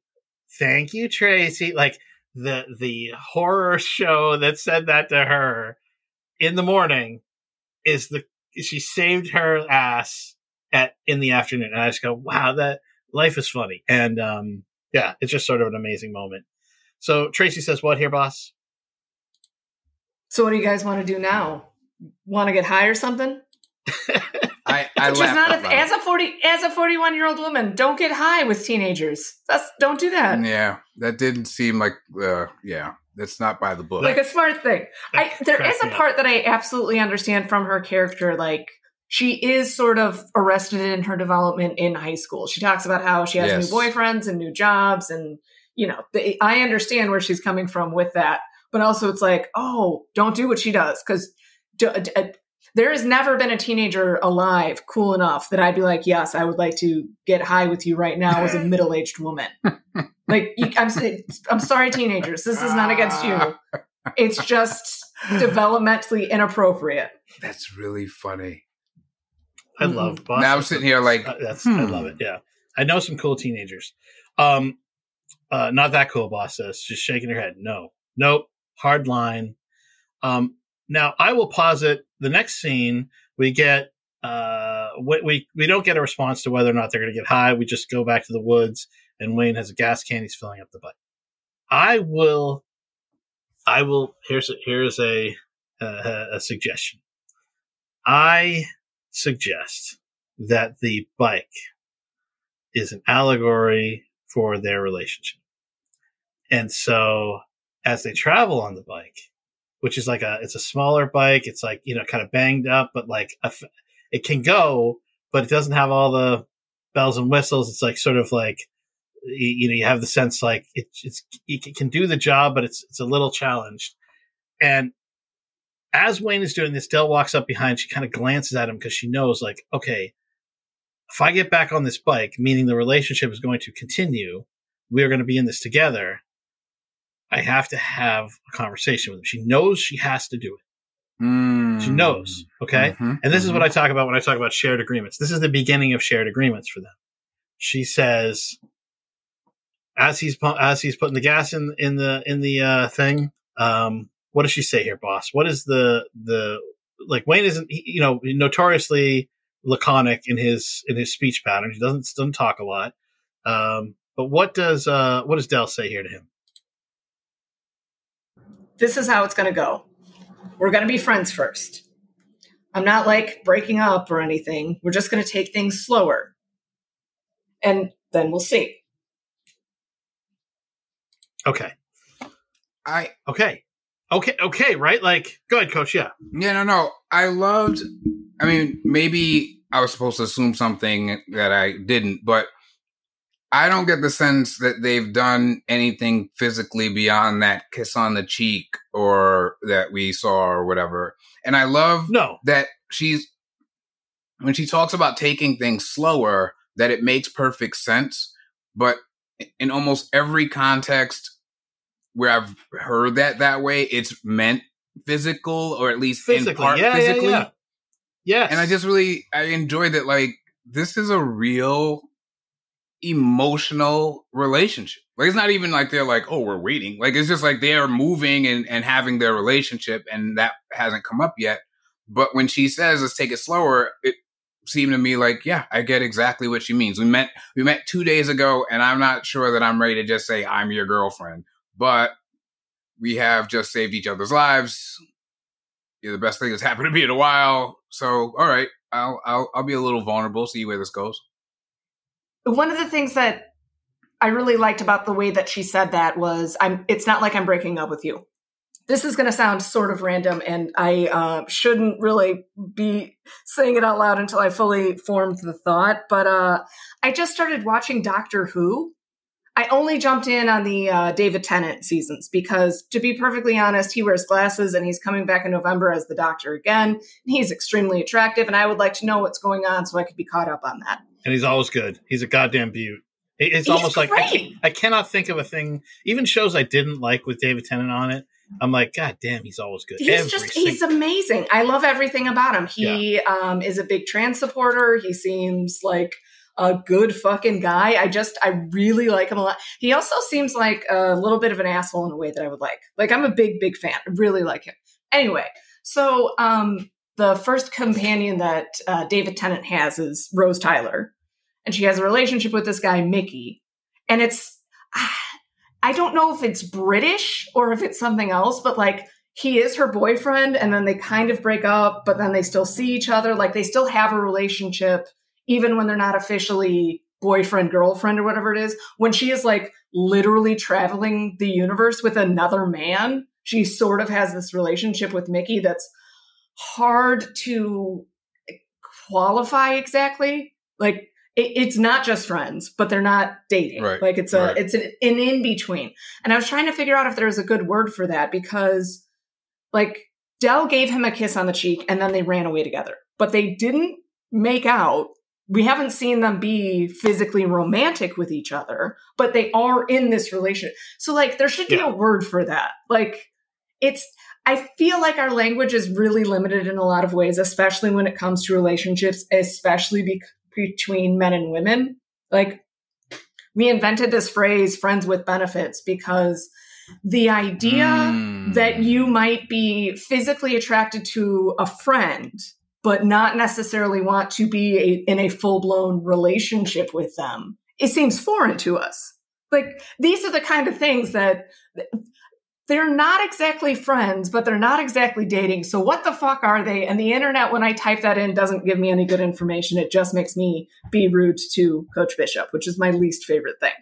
thank you tracy like the the horror show that said that to her in the morning is the she saved her ass at in the afternoon and i just go wow that life is funny and um yeah it's just sort of an amazing moment. So tracy says what here boss? So what do you guys want to do now want to get high or something? I, I Which is not a, as a forty as a forty one year old woman. Don't get high with teenagers. That's don't do that. Yeah, that didn't seem like. Uh, yeah, that's not by the book. Like a smart thing. I there is a part that I absolutely understand from her character. Like she is sort of arrested in her development in high school. She talks about how she has yes. new boyfriends and new jobs, and you know, the, I understand where she's coming from with that. But also, it's like, oh, don't do what she does because there has never been a teenager alive cool enough that I'd be like, yes, I would like to get high with you right now as a middle aged woman. like, I'm, I'm sorry, teenagers. This is not against you. It's just developmentally inappropriate. That's really funny. I mm-hmm. love. Boston. Now I'm sitting here like, uh, that's hmm. I love it. Yeah, I know some cool teenagers. Um, uh, not that cool, boss says, just shaking her head. No, nope, hard line. Um, now, I will posit the next scene. We get uh, we, we don't get a response to whether or not they're going to get high. We just go back to the woods, and Wayne has a gas can. He's filling up the bike. I will. I will. Here's a, here's a a, a suggestion. I suggest that the bike is an allegory for their relationship. And so as they travel on the bike, which is like a it's a smaller bike. It's like you know kind of banged up, but like a, it can go, but it doesn't have all the bells and whistles. It's like sort of like you, know you have the sense like it, it's it can do the job, but it's it's a little challenged. And as Wayne is doing this, Dell walks up behind. She kind of glances at him because she knows, like, okay, if I get back on this bike, meaning the relationship is going to continue, we are going to be in this together. I have to have a conversation with him. She knows she has to do it. Mm. She knows. Okay. Mhm, And this is mhm. what I talk about when I talk about shared agreements. This is the beginning of shared agreements for them. She says, as he's as he's putting the gas in in the in the uh, thing. Um, what does she say here, boss? What is the the like? Wayne isn't he- you know notoriously laconic in his in his speech pattern. He doesn't doesn't talk a lot. Um, but what does uh what does Dell say here to him? This is how it's going to go. We're going to be friends first. I'm not like breaking up or anything. We're just going to take things slower. And then we'll see. Okay, I okay, okay, okay. Right? Like, go ahead, coach. Yeah. Yeah, no, no. I loved. I mean, maybe I was supposed to assume something that I didn't, but I don't get the sense that they've done anything physically beyond that kiss on the cheek or that we saw or whatever. And I love No. that she's when she talks about taking things slower, that it makes perfect sense. But in almost every context where I've heard that that way, it's meant physical or at least in Physically, part yeah, yeah, physically. yeah. Yes. And I just really I enjoyed that. Like this is a real emotional relationship. Like it's not even like they're like, oh, we're waiting. Like it's just like they are moving and, and having their relationship, and that hasn't come up yet. But when she says let's take it slower, it seemed to me like, yeah, I get exactly what she means. We met we met two days ago, and I'm not sure that I'm ready to just say I'm your girlfriend, but we have just saved each other's lives. You're the best thing that's happened to me in a while. So, all right, I'll I'll I'll be a little vulnerable. See where this goes. One of the things that I really liked about the way that she said that was I'm it's not like I'm breaking up with you. This is going to sound sort of random and I uh, shouldn't really be saying it out loud until I fully formed the thought, but uh, I just started watching Doctor Who. I only jumped in on the uh, David Tennant seasons because, to be perfectly honest, he wears glasses and he's coming back in November as the Doctor again. He's extremely attractive, and I would like to know what's going on so I could be caught up on that. And he's always good. He's a goddamn beaut. It's He's almost like I, can't- I cannot think of a thing. Even shows I didn't like with David Tennant on it. I'm like, God damn, he's always good. He's Every just he's amazing. I love everything about him. He um, is a big trans supporter. He seems like a good fucking guy. I just I really like him a lot. He also seems like a little bit of an asshole in a way that I would like. Like I'm a big big fan. I really like him. Anyway, so um, the first companion that uh, David Tennant has is Rose Tyler, and she has a relationship with this guy Mickey, and it's. I don't know if it's British or if it's something else, but like he is her boyfriend and then they kind of break up, but then they still see each other. Like they still have a relationship, even when they're not officially boyfriend, girlfriend, or whatever it is. When she is like literally traveling the universe with another man, she sort of has this relationship with Mickey that's hard to qualify exactly. Like it, it's not just friends, but they're not dating. Right, Like it's a right. it's an, an in between. And I was trying to figure out if there was a good word for that because like Dell gave him a kiss on the cheek and then they ran away together. But they didn't make out. We haven't seen them be physically romantic with each other, but they are in this relationship. So like there should be Yeah. a word for that. Like it's I feel like our language is really limited in a lot of ways, especially when it comes to relationships, especially be- between men and women. Like, we invented this phrase, friends with benefits, because the idea Mm. that you might be physically attracted to a friend, but not necessarily want to be a, in a full blown relationship with them, it seems foreign to us. Like, these are the kind of things that they're not exactly friends, but they're not exactly dating. So what the fuck are they? And the internet, when I type that in, doesn't give me any good information. It just makes me be rude to Coach Bishop, which is my least favorite thing.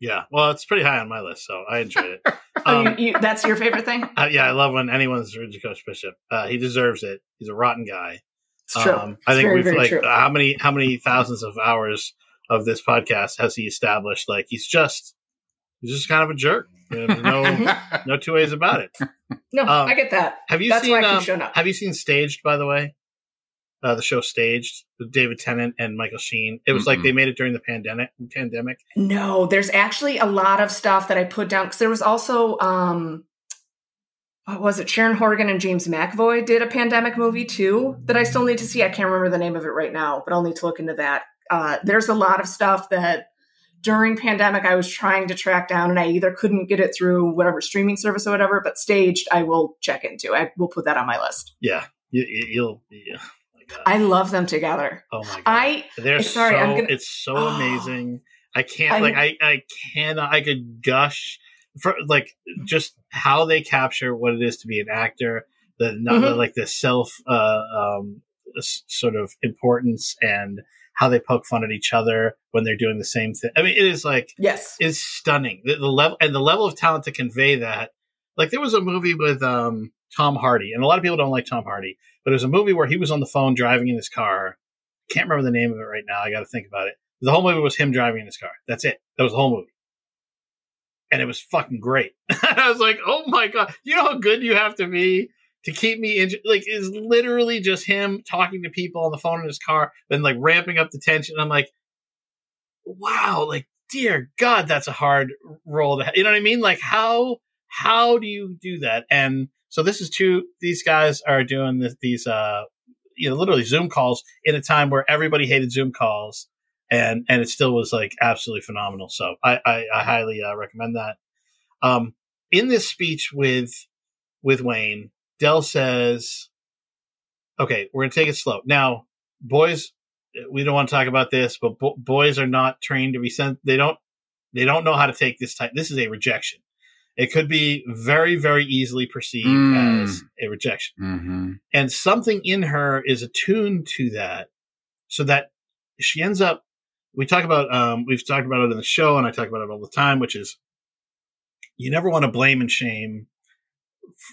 yeah. Well, it's pretty high on my list, so I enjoyed it. Oh, Um, you, you, that's your favorite thing? uh, yeah, I love when anyone's rude to Coach Bishop. Uh, he deserves it. He's a rotten guy. It's true. Um, I It's think very, we've like true. how many how many thousands of hours of this podcast has he established? Like he's just he's just kind of a jerk. There's no no two ways about it. no, um, I get that. Have you That's seen why I keep um, showing up. Have you seen Staged by the way? Uh, the show Staged with David Tennant and Michael Sheen. It was like Mm-mm. they made it during the pandemic. Pandemic. No, there's actually a lot of stuff that I put down because there was also um what was it? Sharon Horgan and James McAvoy did a pandemic movie too that I still need to see. I can't remember the name of it right now, but I'll need to look into that. Uh, there's a lot of stuff that during pandemic I was trying to track down, and I either couldn't get it through whatever streaming service or whatever, but staged I will check into. I will put that on my list. Yeah, you, you'll. Yeah. Oh God. I love them together. oh my god. I They're sorry, so. Gonna- It's so Oh. amazing. I can't I'm- like I I cannot. I could gush for like just how they capture what it is to be an actor. The not Mhm. like the self uh, um sort of importance and how they poke fun at each other when they're doing the same thing. I mean, it is like yes. is stunning. The, the level and the level of talent to convey that. Like there was a movie with um, Tom Hardy, and a lot of people don't like Tom Hardy, but it was a movie where he was on the phone driving in his car. Can't remember the name of it right now. I got to think about it. The whole movie was him driving in his car. That's it. That was the whole movie, and it was fucking great. I was like, oh my god, you know how good you have to be to keep me in. Like is literally just him talking to people on the phone in his car, and like ramping up the tension. I'm like, wow, like dear God, that's a hard role to. You know what I mean? Like how how do you do that? And so this is two. These guys are doing this, these uh you know literally Zoom calls in a time where everybody hated Zoom calls, and and it still was like absolutely phenomenal. So I I, I highly uh, recommend that. Um, in this speech with with Wayne, Del says, "Okay, we're gonna take it slow now, boys." We don't want to talk about this, but bo- boys are not trained to be sent. They don't. They don't know how to take this type. This is a rejection. It could be very, very easily perceived Mm. as a rejection hmm and something in her is attuned to that so that she ends up we talk about um, we've talked about it in the show and i talk about it all the time which is you never want to blame and shame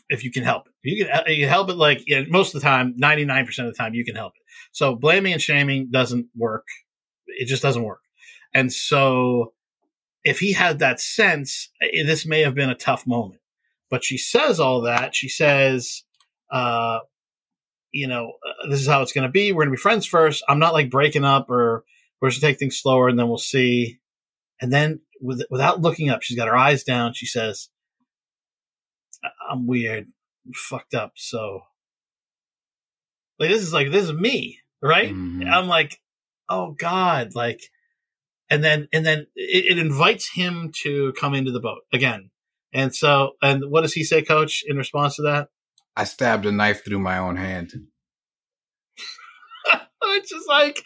if you can help it you can, you can help it like yeah, most of the time 99% of the time you can help it so blaming and shaming doesn't work it just doesn't work and so if he had that sense eh, this may have been a tough moment but she says all that she says uh, you know, uh, this is how it's going to be. We're going to be friends first. I'm not like breaking up or we're going to take things slower and then we'll see. And then with, without looking up, she's got her eyes down. She says, "I- I'm weird, I'm fucked up. So like, this is like, this is me, right? Mhm. I'm like, oh God, like, and then, and then it, it invites him to come into the boat again. And so, and what does he say, coach, in response to that? I stabbed a knife through my own hand. it's just like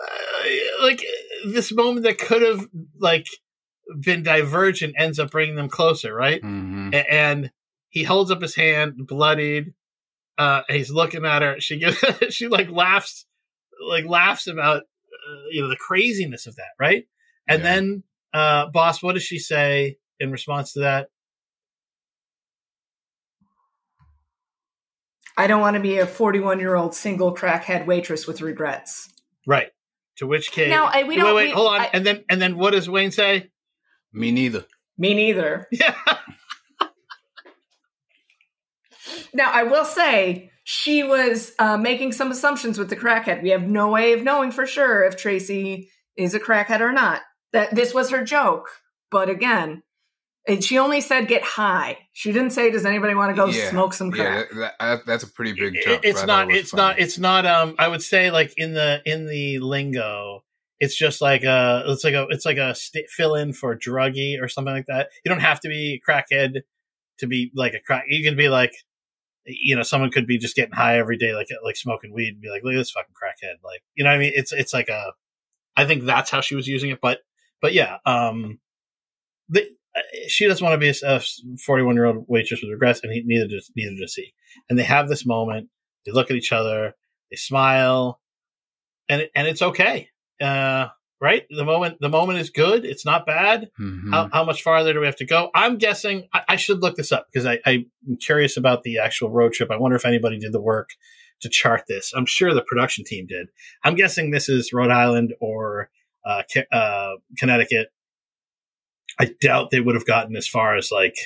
uh, like this moment that could have like been divergent ends up bringing them closer right hmm A- and he holds up his hand bloodied uh he's looking at her she gives she like laughs like laughs about uh, you know the craziness of that right and Yeah. then uh boss what does she say in response to that I don't want to be a 41 year old single crackhead waitress with regrets. right to which case Now, I- we don't- wait we- hold on I- and then and then what does wayne say Me neither. Me neither. yeah Now, I will say she was uh, making some assumptions with the crackhead. We have no way of knowing for sure if Tracy is a crackhead or not. That this was her joke, but again, and she only said get high. She didn't say does anybody want to go Yeah, smoke some crack. Yeah, that, that, that's a pretty big It- it's but I not thought it was it's not it's not um i would say like in the in the lingo it's just like a it's like a it's like a st- fill in for druggy or something like that you don't have to be crackhead to be like a crack you can be like you know someone could be just getting high every day like like smoking weed and be like look at this fucking crackhead. Like you know what i mean? It's it's like a i think that's how she was using it but but yeah um the, she doesn't want to be a 41 year old waitress with regrets and he, neither does neither does he. And they have this moment they look at each other they smile and and it's okay. Uh right the moment the moment is good it's not bad Mhm. how, how much farther do we have to go i'm guessing i, I should look this up because I, i'm curious about the actual road trip i wonder if anybody did the work to chart this. I'm sure the production team did. I'm guessing this is Rhode Island or uh, uh, Connecticut. I doubt they would have gotten as far as like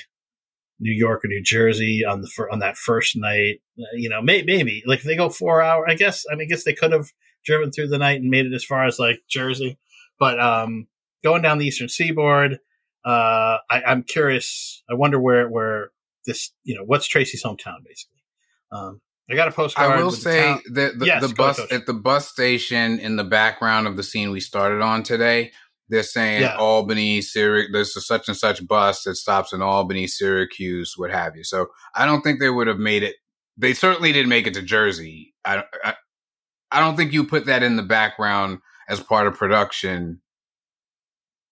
New York or New Jersey on the fir- on that first night. Uh, you know, may- maybe like if they go four hour. I guess. I mean, I guess they could have driven through the night and made it as far as like Jersey. But um, going down the eastern seaboard, uh, I, I'm curious. I wonder where where this you know what's Tracy's hometown basically. Um, I got a postcard. I will with the say that the, Yes, the go ahead, bus at the bus station in the background of the scene we started on today, they're saying Yeah. Albany, Syracuse. There's a such and such bus that stops in Albany, Syracuse, what have you. So I don't think they would have made it. They certainly didn't make it to Jersey. I, I, I don't think you put that in the background as part of production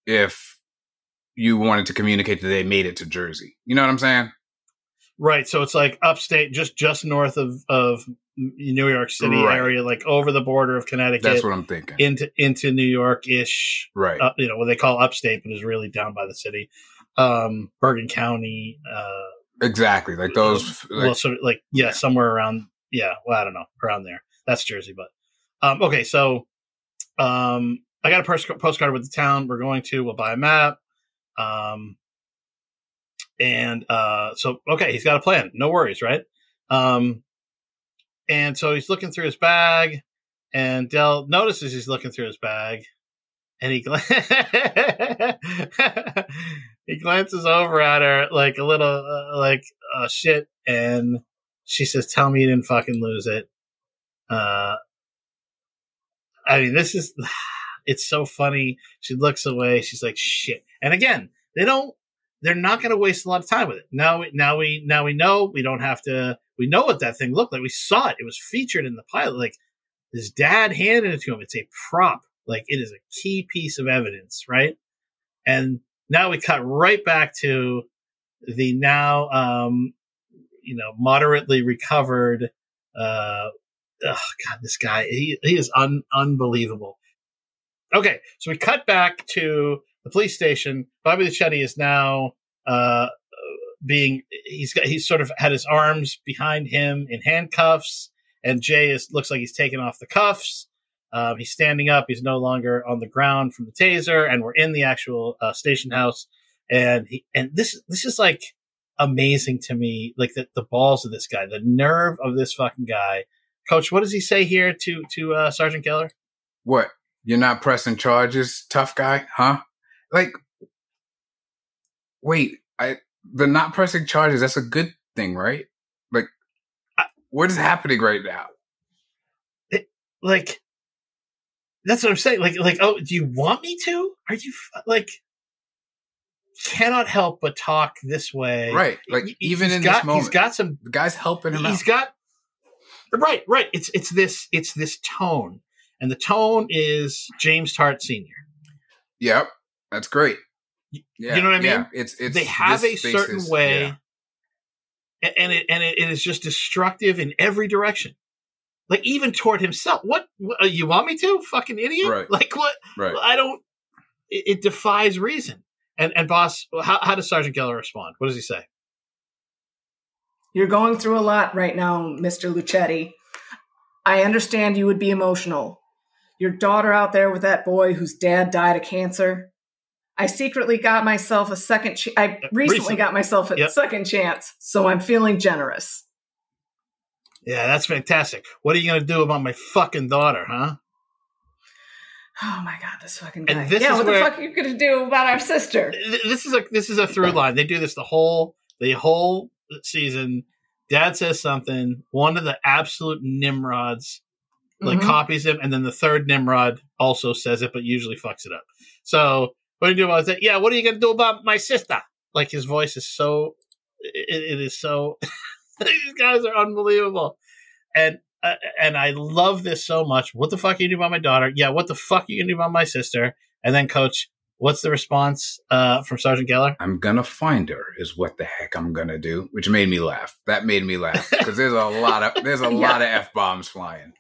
if you wanted to communicate that they made it to Jersey. You know what I'm saying? Right, so it's like upstate, just just north of of New York City Right. area, like over the border of Connecticut That's what I'm thinking. into into New York ish. right. Uh, you know what they call upstate, but is really down by the city. Um, Bergen County, uh, exactly. Like those. Like, well, sort of like yeah, somewhere around yeah. Well, I don't know, around there. That's Jersey, but um, okay. So um, I got a postcard with the town we're going to. We'll buy a map. Um, and uh, so okay, he's got a plan. No worries, right? Um, and so he's looking through his bag, and Del notices he's looking through his bag, and he gla- he glances over at her like a little uh, like uh, shit, and she says, "Tell me you didn't fucking lose it." Uh, I mean, this is it's so funny. She looks away. She's like, "Shit!" And again, they don't. They're not going to waste a lot of time with it. Now, we, now we now we know we don't have to. We know what that thing looked like. We saw it. It was featured in the pilot. Like his dad handed it to him. It's a prop. Like it is a key piece of evidence, right? And now we cut right back to the now, um, you know, moderately recovered. Uh, oh God, this guy, he, he is un, unbelievable. Okay, so we cut back to the police station. Bobby Luchetti is now uh, being he's got he's sort of had his arms behind him in handcuffs, and Jay is looks like he's taken off the cuffs. Um, he's standing up. He's no longer on the ground from the taser, and we're in the actual uh, station house. And he and this this is like amazing to me. Like the, the balls of this guy, the nerve of this fucking guy. Coach, what does he say here to to uh, Sergeant Geller? What? You're not pressing charges, tough guy, huh? Like, wait, I the not pressing charges. That's a good thing, right? Like, I- what is happening right now? Like that's what I'm saying. Like like oh, do you want me to? Are you like cannot help but talk this way? Right, like He- even in got, this moment, he's got some the guy's helping him he's out. got right right. It's it's this it's this tone. And the tone is james Tartt senior. Yep, that's great. You- Yeah, you know what I yeah, mean? It's it's they have a certain is- way yeah. and it and it, it is just destructive in every direction. Like even toward himself. What, what uh, you want me to fucking idiot? Right. like what? Right. i don't it, it defies reason. And and boss how, how does sergeant geller respond? What does he say You're going through a lot right now, Mr. Luchetti. I understand you would be emotional. Your daughter out there with that boy whose dad died of cancer. I secretly got myself a second. Ch- I recently recently. got myself a Yep. second chance, so I'm feeling generous. yeah that's fantastic what are you going to do about my fucking daughter huh Oh my god, this fucking And this yeah, is what where- the fuck are you gonna do about our sister? This is a this is a through line. They do this the whole the whole season. Dad says something. One of the absolute nimrods like Mhm. copies him, and then the third Nimrod also says it, but usually fucks it up. So what do you do about that? Yeah, what are you gonna do about my sister? Like his voice is so it, it is so these guys are unbelievable, and uh, and I love this so much. What the fuck are you gonna do about my daughter? Yeah, what the fuck are you gonna do about my sister? And then coach, what's the response uh, from Sergeant Geller? I'm gonna find her is what the heck I'm gonna do, which made me laugh. That made me laugh because there's a lot of there's a Yeah. lot of f bombs flying.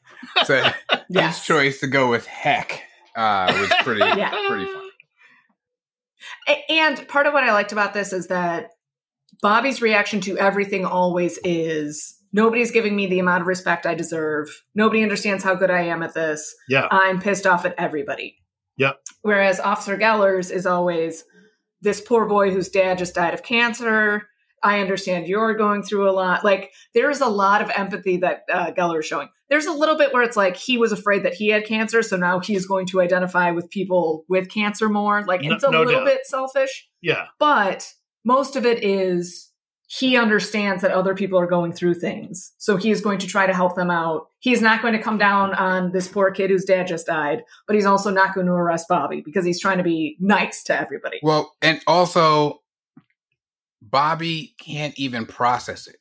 So Yes. his choice to go with heck uh, was pretty Yeah. pretty fun. And part of what I liked about this is that Bobby's reaction to everything always is Nobody's giving me the amount of respect I deserve. Nobody understands how good I am at this. Yeah. I'm pissed off at everybody. Yep. Whereas Officer Gellers is always this poor boy whose dad just died of cancer. I understand you're going through a lot. Like there's a lot of empathy that uh, Geller is showing. There's a little bit where it's like he was afraid that he had cancer, so now he is going to identify with people with cancer more. Like No- it's a no little doubt. bit selfish, Yeah. but most of it is he understands that other people are going through things, so he is going to try to help them out. He's not going to come down on this poor kid whose dad just died, but he's also not going to arrest Bobby because he's trying to be nice to everybody. Well, and also, Bobby can't even process it.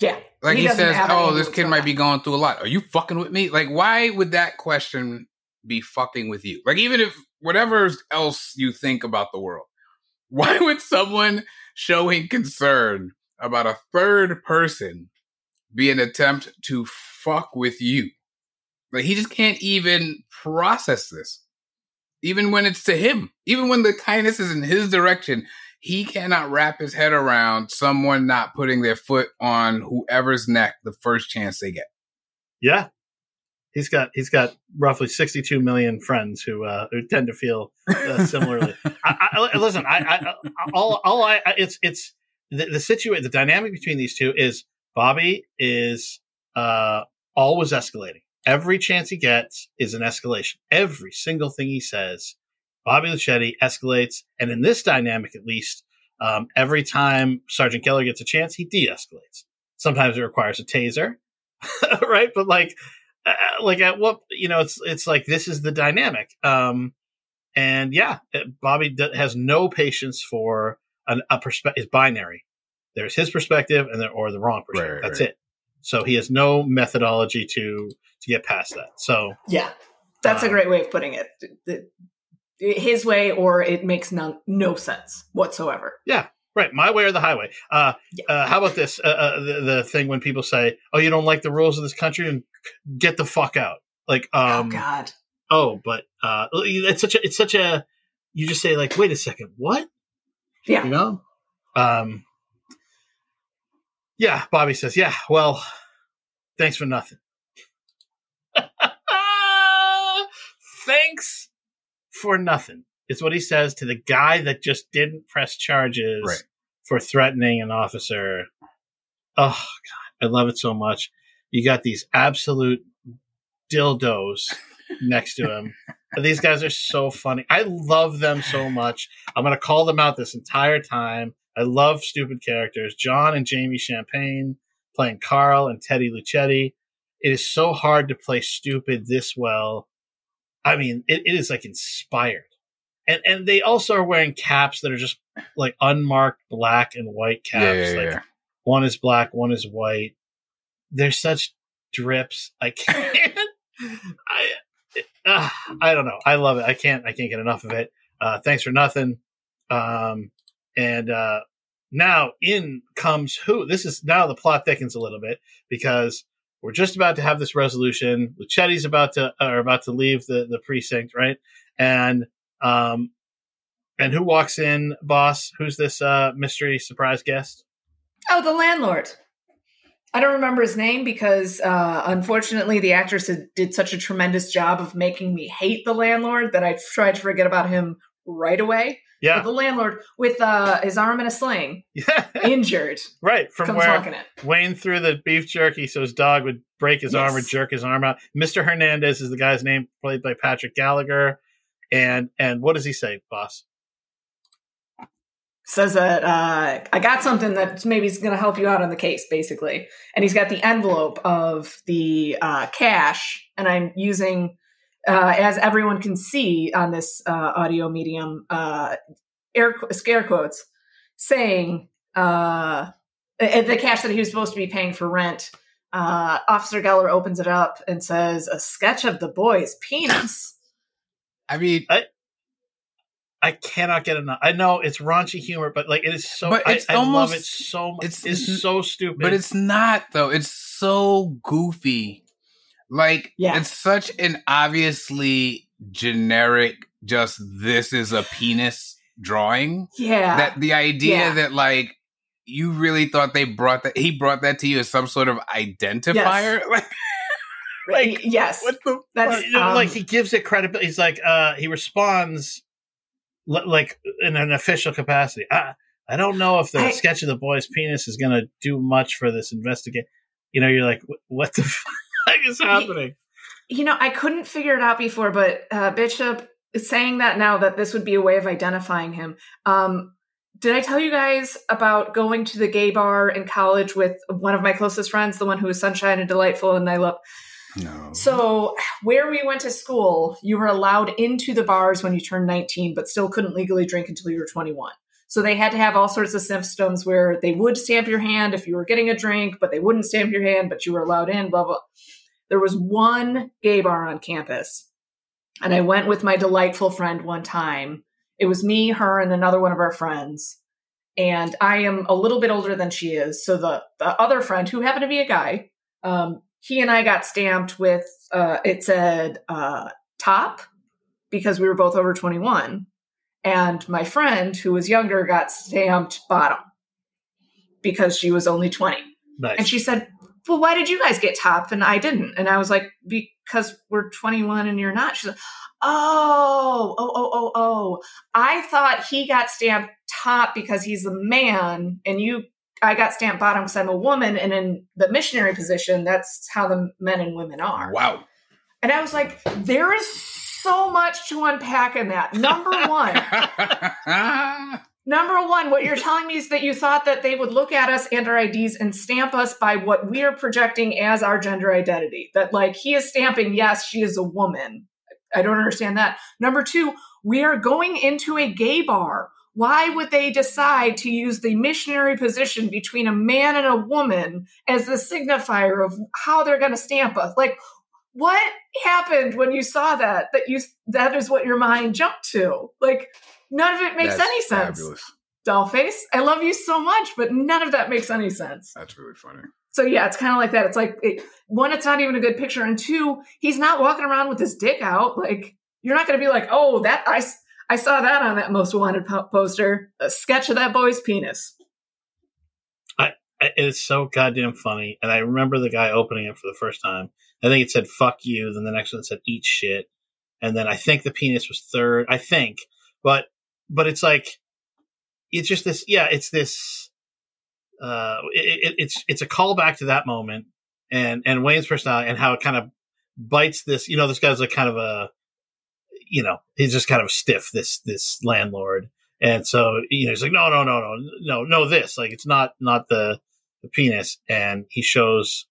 Yeah, Like He he, says, "Oh, this kid might be going through a lot. Are you fucking with me? Like, why would that question be fucking with you? Like, even if whatever else you think about the world, why would someone showing concern about a third person be an attempt to fuck with you? Like, he just can't even process this. Even when it's to him, even when the kindness is in his direction, he cannot wrap his head around someone not putting their foot on whoever's neck the first chance they get. Yeah. He's got he's got roughly 62 million friends who uh, who tend to feel uh, similarly. I, I, listen, I, I all all I it's it's the, the situation the dynamic between these two is Bobby is uh always escalating. Every chance he gets is an escalation. Every single thing he says, Bobby Luchetti escalates, and in this dynamic at least, um, every time Sergeant Geller gets a chance, he de-escalates. Sometimes it requires a taser, right? But like, uh, like at what you know, it's it's like this is the dynamic. Um, and yeah, Bobby d- has no patience for an, a perspective. Is binary. There's his perspective, and there or the wrong perspective. Right, That's right. it. So he has no methodology to to get past that. So Yeah, that's a Um, great way of putting it. The- His way, or it makes no, no sense whatsoever. Yeah Right, my way or the highway. Uh, Yeah. uh, how about this? Uh, uh, the, the thing when people say, "Oh, you don't like the rules of this country," and get the fuck out. Like, um, oh God, oh, but uh, it's such a, it's such a. You just say like, wait a second, what? yeah, You know? Um. Yeah, Bobby says, yeah. Well, thanks for nothing. thanks for nothing is what he says to the guy that just didn't press charges Right. for threatening an officer. Oh God, I love it so much. You got these absolute dildos next to him. These guys are so funny. I love them so much. I'm going to call them out this entire time. I love stupid characters. John and Jamie Champagne playing Carl and Teddy Luchetti. It is so hard to play stupid this well. I mean, it, it is like inspired. And and they also are wearing caps that are just like unmarked black and white caps. Yeah, yeah, like yeah. one is black, one is white. They're such drips. I can't. I uh, I don't know. I love it. I can't. I can't get enough of it. Uh, thanks for nothing. Um, and uh, now in comes who? This is now the plot thickens a little bit because we're just about to have this resolution. Luchetti's about to are about to leave the the precinct, right? And um, and who walks in, boss? Who's this uh mystery surprise guest? Oh, the landlord. I don't remember his name because, uh, unfortunately, the actress had- did such a tremendous job of making me hate the landlord that I tried to forget about him right away. Yeah, the landlord, with uh, his arm in a sling, yeah, injured, right. From comes where. Wayne threw the beef jerky so his dog would break his arm or jerk his arm out. Mr. Hernandez is the guy's name, played by Patrick Gallagher. And and what does he say, boss? Says that uh, I got something that maybe is going to help you out on the case, basically. And he's got the envelope of the uh, cash, and I'm using, uh, as everyone can see on this uh, audio medium, uh, air scare quotes, saying uh, uh, the cash that he was supposed to be paying for rent. Uh, Officer Geller opens it up and says, "A sketch of the boy's penis." I mean, I cannot get enough. I know it's raunchy humor, but like it is so. But I, it's I love it so much. it's- It's, so stupid. but it's not though. It's so goofy. Like Yeah. it's such an obviously generic. Just this is a penis drawing. yeah, that the idea Yeah. that like you really thought they brought that? He brought that to you as some sort of identifier. Like, Like, yes, what the That's, You know, um, like he gives it credibility. He's like, uh, he responds li- like in an official capacity. I, I don't know if the I- sketch of the boy's penis is going to do much for this investigation. You know, you're like, what the fuck is happening? you know, I couldn't figure it out before, but uh, Bishop is saying that now that this would be a way of identifying him. Um, did I tell you guys about going to the gay bar in college with one of my closest friends, the one who was sunshine and delightful, and I love. No. So, where we went to school, you were allowed into the bars when you turned 19, but still couldn't legally drink until you were 21. So, they had to have all sorts of systems where they would stamp your hand if you were getting a drink, but they wouldn't stamp your hand, but you were allowed in, blah, blah. There was one gay bar on campus, and I went with my delightful friend one time. It was me, her, and another one of our friends. And I am a little bit older than she is. So, the, the other friend, who happened to be a guy, um, he and I got stamped with uh, it said uh, top because we were both over 21. And my friend, who was younger, got stamped bottom because she was only 20. Nice. And she said, Well, why did you guys get top and I didn't? And I was like, Because we're 21 and you're not. She's like, Oh, oh, oh, oh, oh. I thought he got stamped top because he's a man and you I got stamped bottom because I'm a woman, and in the missionary position, that's how the men and women are. Wow. And I was like, there is so much to unpack in that. Number one, number one, what you're telling me is that you thought that they would look at us and our IDs and stamp us by what we are projecting as our gender identity. That like he is stamping, yes, she is a woman. I don't understand that. Number two, we are going into a gay bar. Why would they decide to use the missionary position between a man and a woman as the signifier of how they're going to stamp us? Like, what happened when you saw that? That you that is what your mind jumped to? Like, none of it makes That's any sense. Fabulous. Dollface, I love you so much, but none of that makes any sense. That's really funny. So yeah, it's kind of like that. It's like it, one, it's not even a good picture, and two, he's not walking around with his dick out. Like you're not going to be like, oh, that I I saw that on that most wanted po- poster, a sketch of that boy's penis. I- it's so goddamn funny. And I remember the guy opening it for the first time. I think it said "fuck you." Then the next one said "eat shit," and then I think the penis was third. I think, but but it's like it's just this. Yeah, it's this. Uh, it, it, it's it's a callback to that moment and and Wayne's personality and how it kind of bites this. You know, this guy's like kind of a, you know, he's just kind of stiff. This this landlord, and so you know, he's like, no, no, no, no, no, no, this like it's not not the the penis, and he shows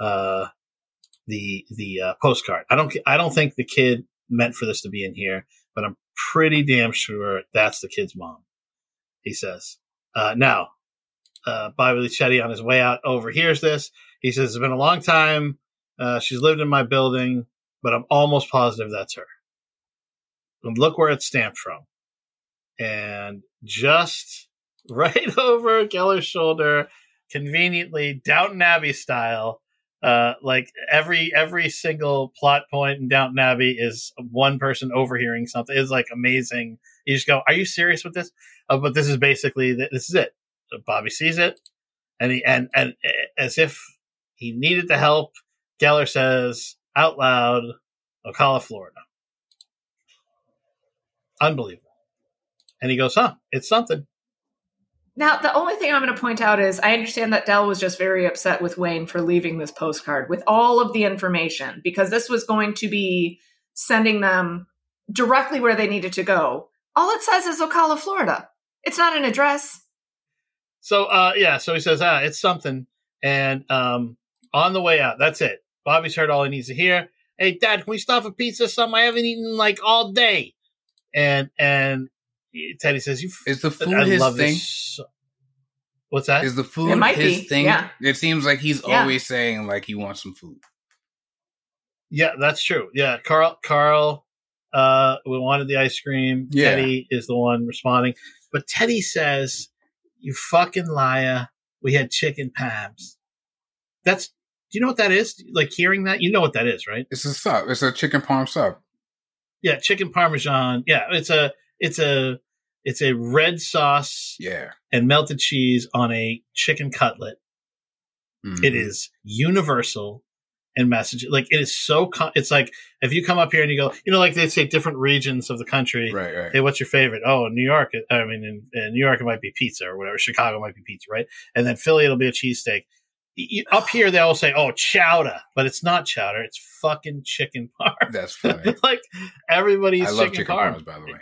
uh the the uh, postcard. I don't I don't think the kid meant for this to be in here, but I'm pretty damn sure that's the kid's mom. He says. Uh, now, uh, Bobby Luchetti on his way out overhears this. He says, "It's been a long time. Uh, she's lived in my building, but I'm almost positive that's her." And look where it's stamped from, and just right over Geller's shoulder, conveniently Downton Abbey style. Uh, like every every single plot point in Downton Abbey is one person overhearing something. It's like amazing. You just go, "Are you serious with this?" Uh, but this is basically this is it. So Bobby sees it, and he and and as if he needed the help, Geller says out loud, "Ocala, Florida." Unbelievable. And he goes, "Huh? It's something." Now, the only thing I'm going to point out is I understand that Del was just very upset with Wayne for leaving this postcard with all of the information because this was going to be sending them directly where they needed to go. All it says is Ocala, Florida. It's not an address. So uh yeah, so he says, ah, it's something. And um on the way out, that's it. Bobby's heard all he needs to hear. Hey dad, can we stop for pizza? Something I haven't eaten like all day. And and Teddy says, You Is the I food his love thing? this so- What's that? Is the food It might his be, thing? yeah. It seems like he's Yeah. always saying like he wants some food. yeah, that's true. Yeah, Carl Carl uh we wanted the ice cream. Yeah. Teddy is the one responding. But Teddy says, You fucking liar. We had chicken parms. That's do you know what that is? Like hearing that? You know what that is, right? It's a sub. It's a chicken parm sub. Yeah, chicken parmesan. Yeah, it's a it's a It's a red sauce Yeah. and melted cheese on a chicken cutlet. Mhm. It is universal and message. Like it is so. Con- it's like if you come up here and you go, you know, like they say different regions of the country. Right, right. Hey, what's your favorite? Oh, in New York. I mean, in, in New York it might be pizza or whatever. Chicago might be pizza, right? And then Philly it'll be a cheesesteak. Up here they all say, "Oh, chowder," but it's not chowder. It's fucking chicken parm. That's funny. like everybody's I love chicken, parm. parms, by the way.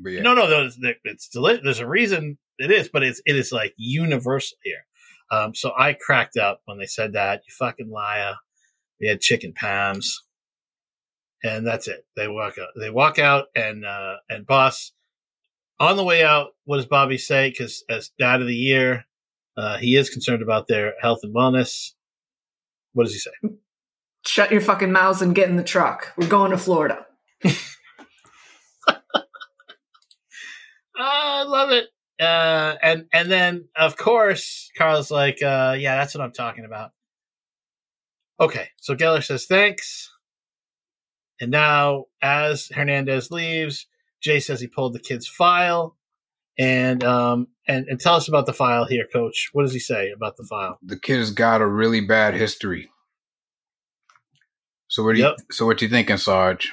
But yeah. No, no, it's delicious. There's a reason it is, but it's it is like universal here. Um, so I cracked up when they said that. You fucking liar. We had chicken parms, and that's it. They walk out. They walk out, and uh, and boss on the way out. What does Bobby say? Because as dad of the year, uh, he is concerned about their health and wellness. What does he say? Shut your fucking mouths and get in the truck. We're going to Florida. I love it. Uh, and and then of course Carl's like, uh, yeah, that's what I'm talking about. Okay, so Geller says thanks, and now as Hernandez leaves, Jay says he pulled the kid's file, and um and and tell us about the file here, Coach. What does he say about the file? the kid has got a really bad history. So what do you so what you thinking, Sarge?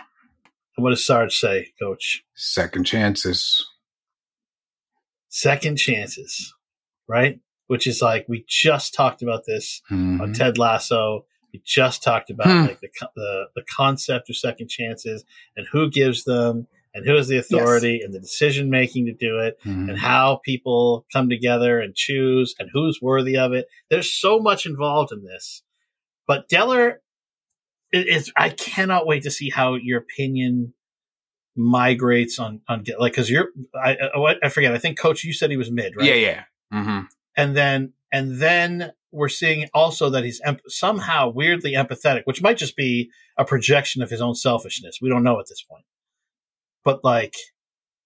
And what does Sarge say, Coach? Second chances. Second chances, right? Which is like we just talked about this on Mhm. Ted Lasso. We just talked about Hmm. like the, the the concept of second chances and who gives them and who has the authority and the decision making to do it Mhm. and how people come together and choose and who's worthy of it. There's so much involved in this, but Geller it is. I cannot wait to see how your opinion migrates on on Ge- like because you're I, I I forget. I think Coach, you said he was mid, right? Yeah, yeah. hmm and then and then we're seeing also that he's emp- somehow weirdly empathetic, which might just be a projection of his own selfishness. We don't know at this point, but like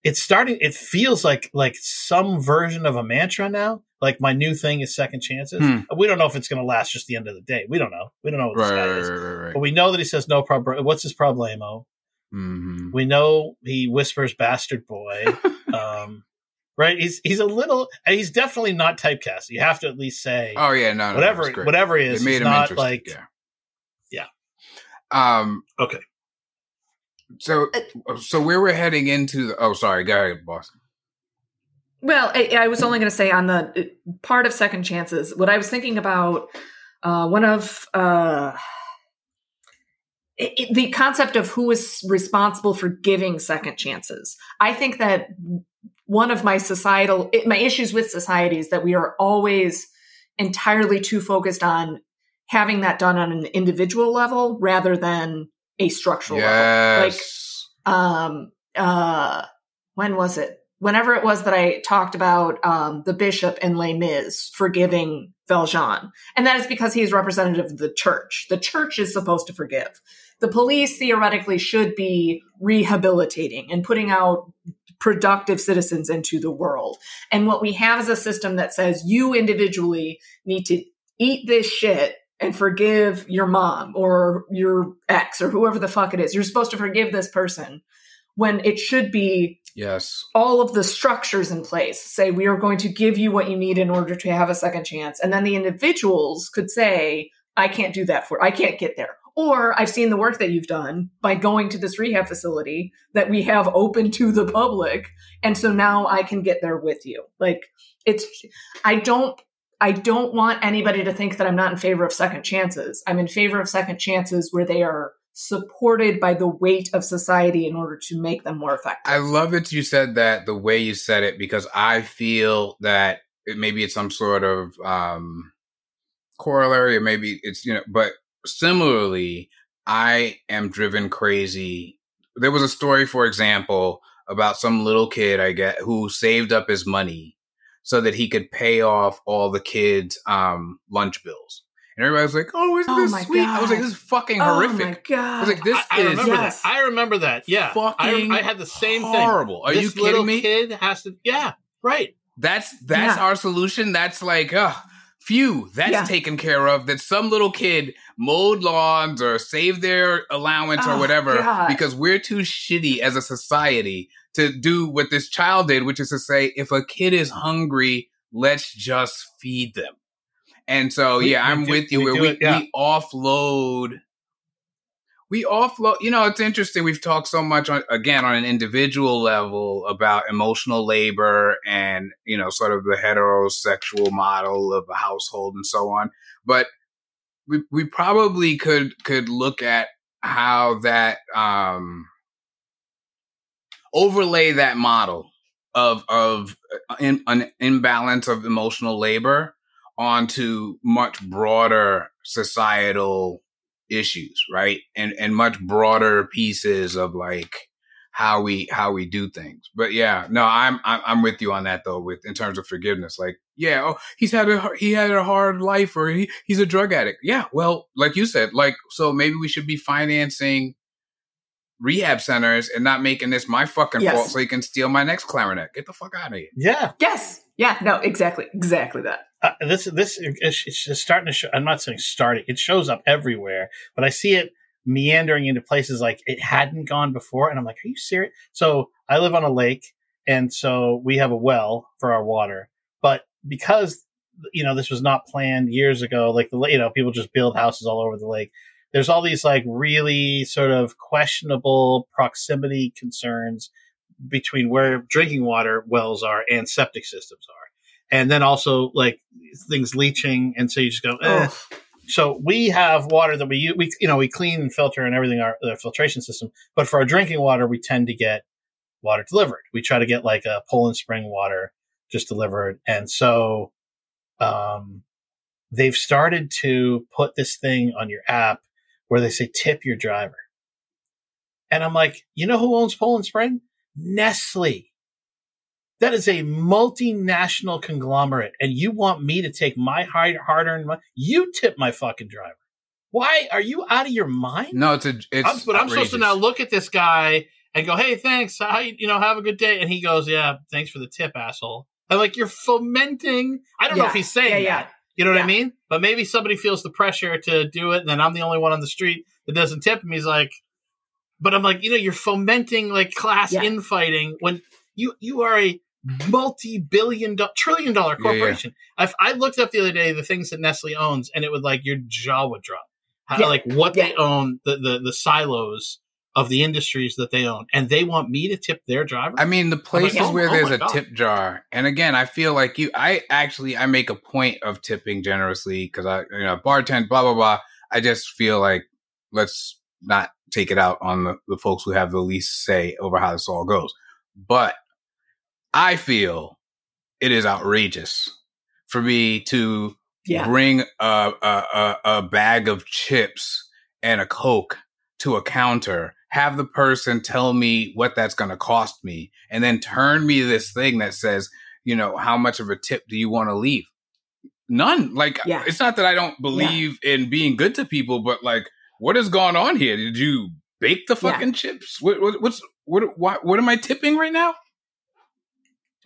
it's starting. It feels like like some version of a mantra now. Like my new thing is second chances. Hmm. We don't know if it's going to last just the end of the day. We don't know. We don't know what Right, this guy right, is. right, right, But we know that he says no problem. What's his problemo? hmm We know he whispers "bastard boy." um, right? He's he's a little. He's definitely not typecast. You have to at least say Oh yeah, no, no, whatever great. whatever he It is. made he's him not like yeah. Yeah. Um. okay. So, so where we're heading into? The, oh, sorry. Go ahead, boss. Well, I, I was only going to say on the uh, part of second chances, what I was thinking about, uh, one of uh, it, it- the concept of who is responsible for giving second chances. I think that one of my societal, it, my issues with society is that we are always entirely too focused on having that done on an individual level rather than a structural level. Like, Yes. um uh when was it? Whenever it was that i talked about um the bishop in les mis forgiving valjean. And that is because he is representative of the church. The church is supposed to forgive. The police theoretically should be rehabilitating and putting out productive citizens into the world. And what we have is a system that says you individually need to eat this shit and forgive your mom or your ex or whoever the fuck it is. You're supposed to forgive this person when it should be yes. all of the structures in place. Say, we are going to give you what you need in order to have a second chance. And then the individuals could say, I can't do that for, I can't get there. Or I've seen the work that you've done by going to this rehab facility that we have open to the public. And so now I can get there with you. Like it's, I don't, I don't want anybody to think that I'm not in favor of second chances. I'm in favor of second chances where they are supported by the weight of society in order to make them more effective. I love that you said that the way you said it because I feel that it, maybe it's some sort of um, corollary, or maybe it's you know, but similarly, I am driven crazy. There was a story, for example, about some little kid I get who saved up his money so that he could pay off all the kids' um, lunch bills. And everybody was like, "Oh, isn't Oh this my sweet?" I was like, "This is fucking Oh horrific." my god! I was like, "This I, I is remember Yes. that. I remember that. Yeah. fucking I, I had the same thing. horrible. Are thing. you This little kidding me? Kid has to. Yeah. Right. That's that's Yeah. our solution. That's like, uh, phew, that's Yeah. taken care of. That some little kid mowed lawns or saved their allowance or Oh, whatever God. because we're too shitty as a society to do what this child did, which is to say, if a kid is hungry, let's just feed them. And so, We- yeah, we I'm do- with you. we where we, it, yeah. we offload, we offload. You know, it's interesting. We've talked so much on again on an individual level about emotional labor and you know, sort of the heterosexual model of a household and so on. But we we probably could could look at how that um overlay that model of of uh, in, an imbalance of emotional labor onto much broader societal issues right? And and much broader pieces of like how we how we do things. But yeah no i'm i'm, I'm with you on that though with in terms of forgiveness. Like yeah oh he's had a he had a hard life or he, he's a drug addict. Yeah well like you said like so maybe we should be financing rehab centers and not making this my fucking Yes. fault so he can steal my next clarinet get the fuck out of here Yeah, Yes. Yeah. No. Exactly. Exactly that. uh, this this it's it's just starting to show. I'm not saying starting. It shows up everywhere, but I see it meandering into places like it hadn't gone before, and I'm like, are you serious? So I live on a lake, and so we have a well for our water, but because you know this was not planned years ago, like the you know people just build houses all over the lake. There's all these like really sort of questionable proximity concerns between where drinking water wells are and septic systems are. And then also like things leaching. And so you just go, eh. Oh, So we have water that we, use, we, you know, we clean and filter and everything, our, our filtration system. But for our drinking water, we tend to get water delivered. We try to get like a Poland spring water just delivered. And so, um, they've started to put this thing on your app where they say tip your driver. And I'm like, you know who owns Poland Spring? Nestle. That is a multinational conglomerate. And you want me to take my hard earned money? You tip my fucking driver. Why are you out of your mind? no it's a it's I'm, but I'm supposed to now look at this guy and go, "Hey, thanks. I, you, you know, have a good day." And he goes, "Yeah, thanks for the tip, asshole." I'm like, "You're fomenting." I don't know if he's saying Yeah, that. Yeah. You know what I mean? But maybe somebody feels the pressure to do it, and then I'm the only one on the street that doesn't tip him. He's like, but I'm like, you know, you're fomenting like class Yeah. infighting when you you are a multi-billion, do- trillion dollar Yeah, yeah. corporation. I looked up the other day the things that Nestle owns, and it would like your jaw would drop. How, Yeah. Like what they own, the, the the silos of the industries that they own, and they want me to tip their driver. I mean, the places oh, where oh there's a God. tip jar, and again, I feel like you. I actually I make a point of tipping generously because I, you know, bartend, blah blah blah. I just feel like let's not take it out on the, the folks who have the least say over how this all goes. But I feel it is outrageous for me to Yeah. bring a, a, a, a bag of chips and a Coke to a counter, have the person tell me what that's going to cost me, and then turn me this thing that says, you know, how much of a tip do you want to leave? None. Like, Yeah. it's not that I don't believe in being good to people, but like, what has gone on here? Did you bake the Yeah. fucking chips? What, what, what's what? What, what am I tipping right now?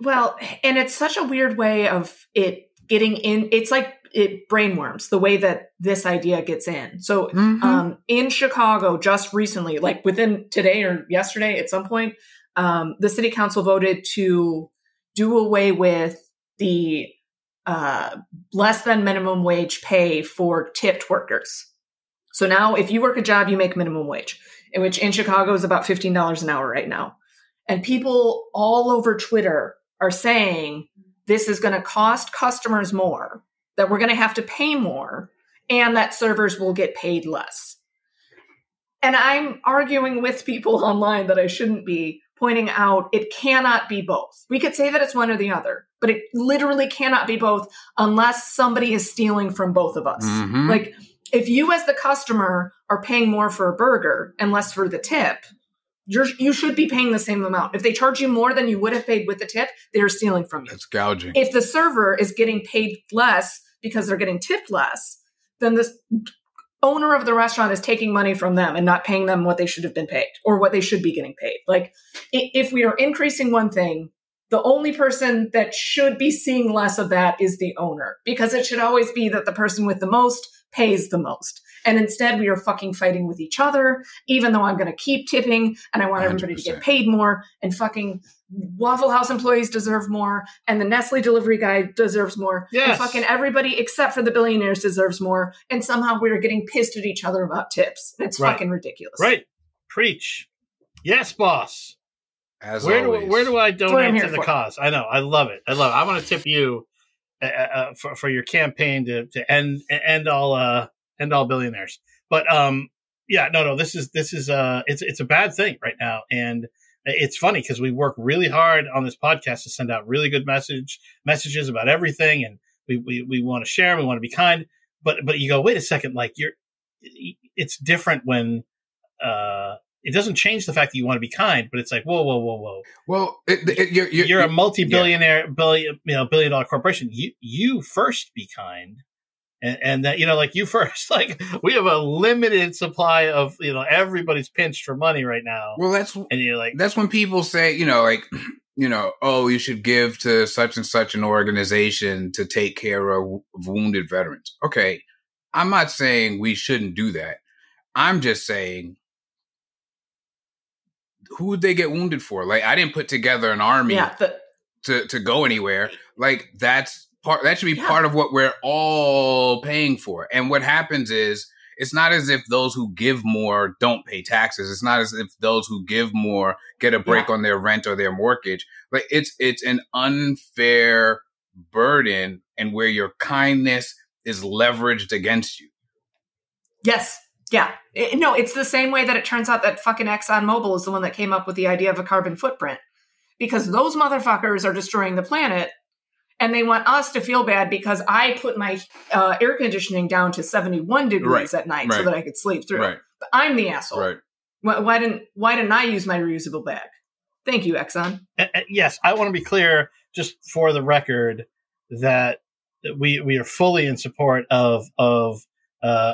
Well, and it's such a weird way of it getting in. It's like it brainworms the way that this idea gets in. So, Mm-hmm. um, in Chicago, just recently, like within today or yesterday at some point, um, the city council voted to do away with the uh, less than minimum wage pay for tipped workers. So now, if you work a job, you make minimum wage, in which in Chicago is about fifteen dollars an hour right now. And people all over Twitter are saying this is going to cost customers more, that we're going to have to pay more, and that servers will get paid less. And I'm arguing with people online that I shouldn't be, pointing out it cannot be both. We could say that it's one or the other, but it literally cannot be both unless somebody is stealing from both of us. Mhm. Like, if you as the customer are paying more for a burger and less for the tip, you're, you should be paying the same amount. If they charge you more than you would have paid with the tip, they're stealing from you. It's gouging. If the server is getting paid less because they're getting tipped less, then this owner of the restaurant is taking money from them and not paying them what they should have been paid or what they should be getting paid. Like, if we are increasing one thing, the only person that should be seeing less of that is the owner because it should always be that the person with the most pays the most. And instead, we are fucking fighting with each other, even though I'm going to keep tipping and I want everybody to get paid more. And fucking Waffle House employees deserve more. And the Nestle delivery guy deserves more. Yes. And fucking everybody except for the billionaires deserves more. And somehow we're getting pissed at each other about tips. It's Right. fucking ridiculous. Right. Preach. Yes, boss. As where do where do I donate to the for. cause? I know. I love it. I love it. I want to tip you uh, uh, for for your campaign to to end end all uh end all billionaires. But um yeah, no no, this is this is uh it's it's a bad thing right now and it's funny because we work really hard on this podcast to send out really good message messages about everything and we we, we want to share, we want to be kind, but but you go, wait a second, like you're it's different when uh it doesn't change the fact that you want to be kind, but it's like, whoa, whoa, whoa, whoa Well, it, it, you're, you're, you're, a multi-billionaire, billion, you know, billion dollar corporation. You you first be kind, and, and that you know, like you first. Like we have a limited supply of you know, everybody's pinched for money right now, well, that's and you're like, that's when people say, you know, like, you know, oh, you should give to such and such an organization to take care of, of wounded veterans. Okay, I'm not saying we shouldn't do that. I'm just saying, who would they get wounded for? Like, I didn't put together an army Yeah. The, to to go anywhere. Like, that's part. That should be Yeah. part of what we're all paying for. And what happens is. It's not as if those who give more don't pay taxes. It's not as if those who give more get a break on their rent or their mortgage. Like it's it's an unfair burden and where your kindness is leveraged against you. Yes. Yeah. It- no, it's the same way that it turns out that fucking ExxonMobil is the one that came up with the idea of a carbon footprint. Because those motherfuckers are destroying the planet and they want us to feel bad because I put my uh, air conditioning down to 71 degrees Right, at night so that I could sleep through. Right. But I'm the asshole. Right. Why, why didn't why didn't I use my reusable bag? Thank you, Exxon. uh, uh, yes, I want to be clear, just for the record, that we we are fully in support of of uh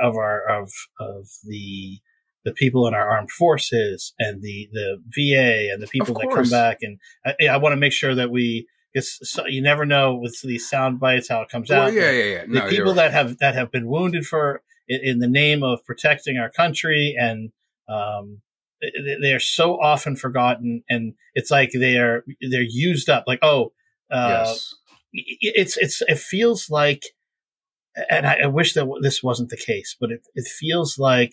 of our of of the the people in our armed forces and the the VA and the people that come back and I, I want to make sure that we because so, you never know with these sound bites how it comes Well, out. yeah, yeah, yeah. the No, you're people that have that have been wounded for in, in the name of protecting our country and um they- they are so often forgotten and it's like they are they're used up like oh uh yes. it's it's it feels like and I, I wish that this wasn't the case but it, it feels like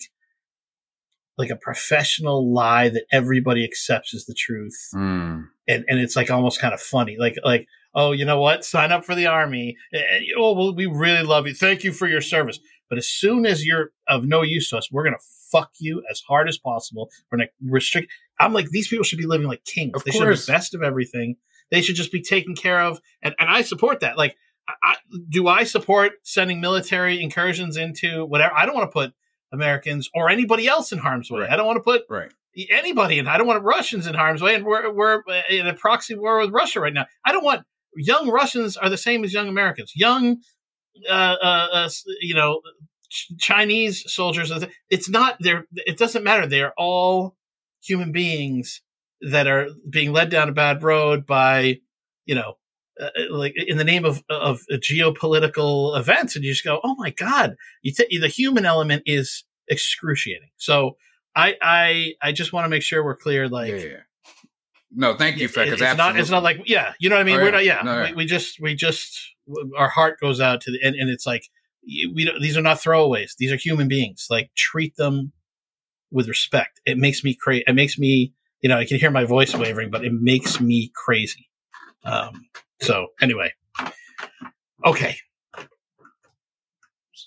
like a professional lie that everybody accepts as the truth. Mm. and and it's like almost kind of funny. Like like oh you know what? Sign up for the army. And, oh well, we really love you. Thank you for your service. But as soon as you're of no use to us we're gonna fuck you as hard as possible. We're gonna restrict i'm like these people should be living like kings. Of they course. should be the best of everything. They should just be taken care of. And, and i support that. Like I, do i support sending military incursions into whatever? I don't want to put americans or anybody else in harm's way Right. i don't want to put Right. anybody in. I don't want Russians in harm's way and we're we're in a proxy war with Russia right now. I don't want young Russians are the same as young Americans. Young uh, uh, uh you know Ch- Chinese soldiers it's not they're it doesn't matter they're all human beings that are being led down a bad road by you know uh, like in the name of of geopolitical events and you just go oh my god you t- the human element is excruciating so I I I just want to make sure we're clear. Like, yeah, yeah. No, thank you, it- it's not it's not like yeah, you know what I mean. Oh, we're not yeah. No, yeah. We, we just we just our heart goes out to the and, and it's like we don't, these are not throwaways. These are human beings. Like treat them with respect. It makes me crazy. It makes me you know I can hear my voice wavering, but it makes me crazy. Um. So anyway, okay,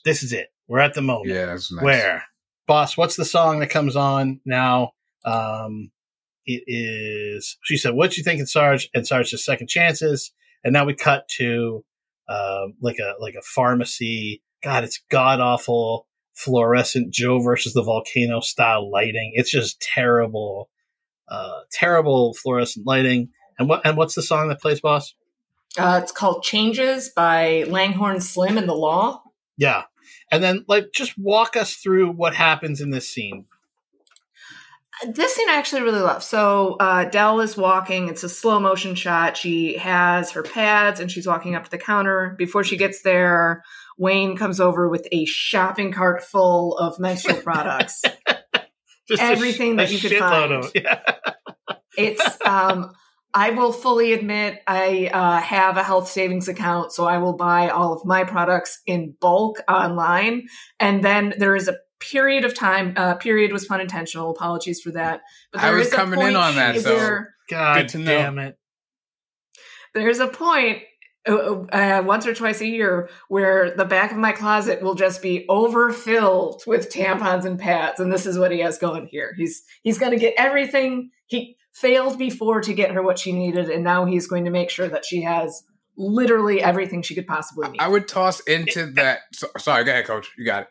this is it. We're at the moment. Yeah, that's nice. where boss what's the song that comes on now? Um it is she said what you think in sarge? And sarge says second chances. And now we cut to um like a like a pharmacy. God it's god awful fluorescent joe versus the volcano style lighting. It's just terrible uh terrible fluorescent lighting. And what and what's the song that plays boss Uh, it's called Changes by Langhorne Slim and the Law. yeah and then like just walk us through what happens in this scene This scene I actually really love. So uh, Del is walking. It's a slow motion shot. She has her pads and she's walking up to the counter. Before she gets there, Wayne comes over with a shopping cart full of menstrual products. Just a Everything sh- that a you could find. of- yeah. It's um I will fully admit I uh, have a health savings account, so I will buy all of my products in bulk online, and then there is a period of time. Uh, period was pun intentional. Apologies for that. But I was is a coming in on that, so- where God Good to know. damn it. there's a point uh, uh, once or twice a year where the back of my closet will just be overfilled with tampons and pads, and this is what he has going here. He's he's going to get everything he failed before to get her what she needed, and now he's going to make sure that she has literally everything she could possibly need. I would toss into that. So, sorry, go ahead, coach. You got it.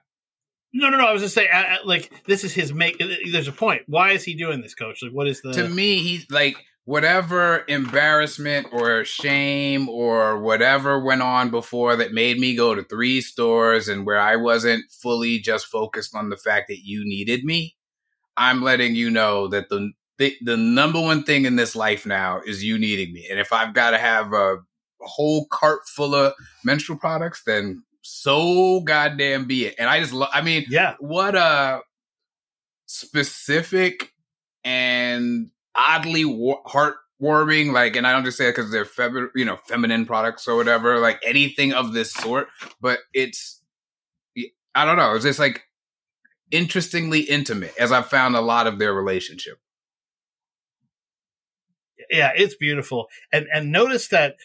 No, no, no. I was just saying, uh, uh, like, this is his make. There's a point. Why is he doing this, coach? Like, what is the. to me, he's like whatever embarrassment or shame or whatever went on before that made me go to three stores and where I wasn't fully just focused on the fact that you needed me. I'm letting you know that the the, the number one thing in this life now is you needing me. And if I've got to have a, whole cart full of menstrual products, then so goddamn be it. And I just, lo- I mean, yeah. what a specific and oddly wa- heartwarming like and i don't just say it because they're femi- you know feminine products or whatever like anything of this sort but it's i don't know it's just like interestingly intimate as i've found a lot of their relationship Yeah, it's beautiful. And and notice that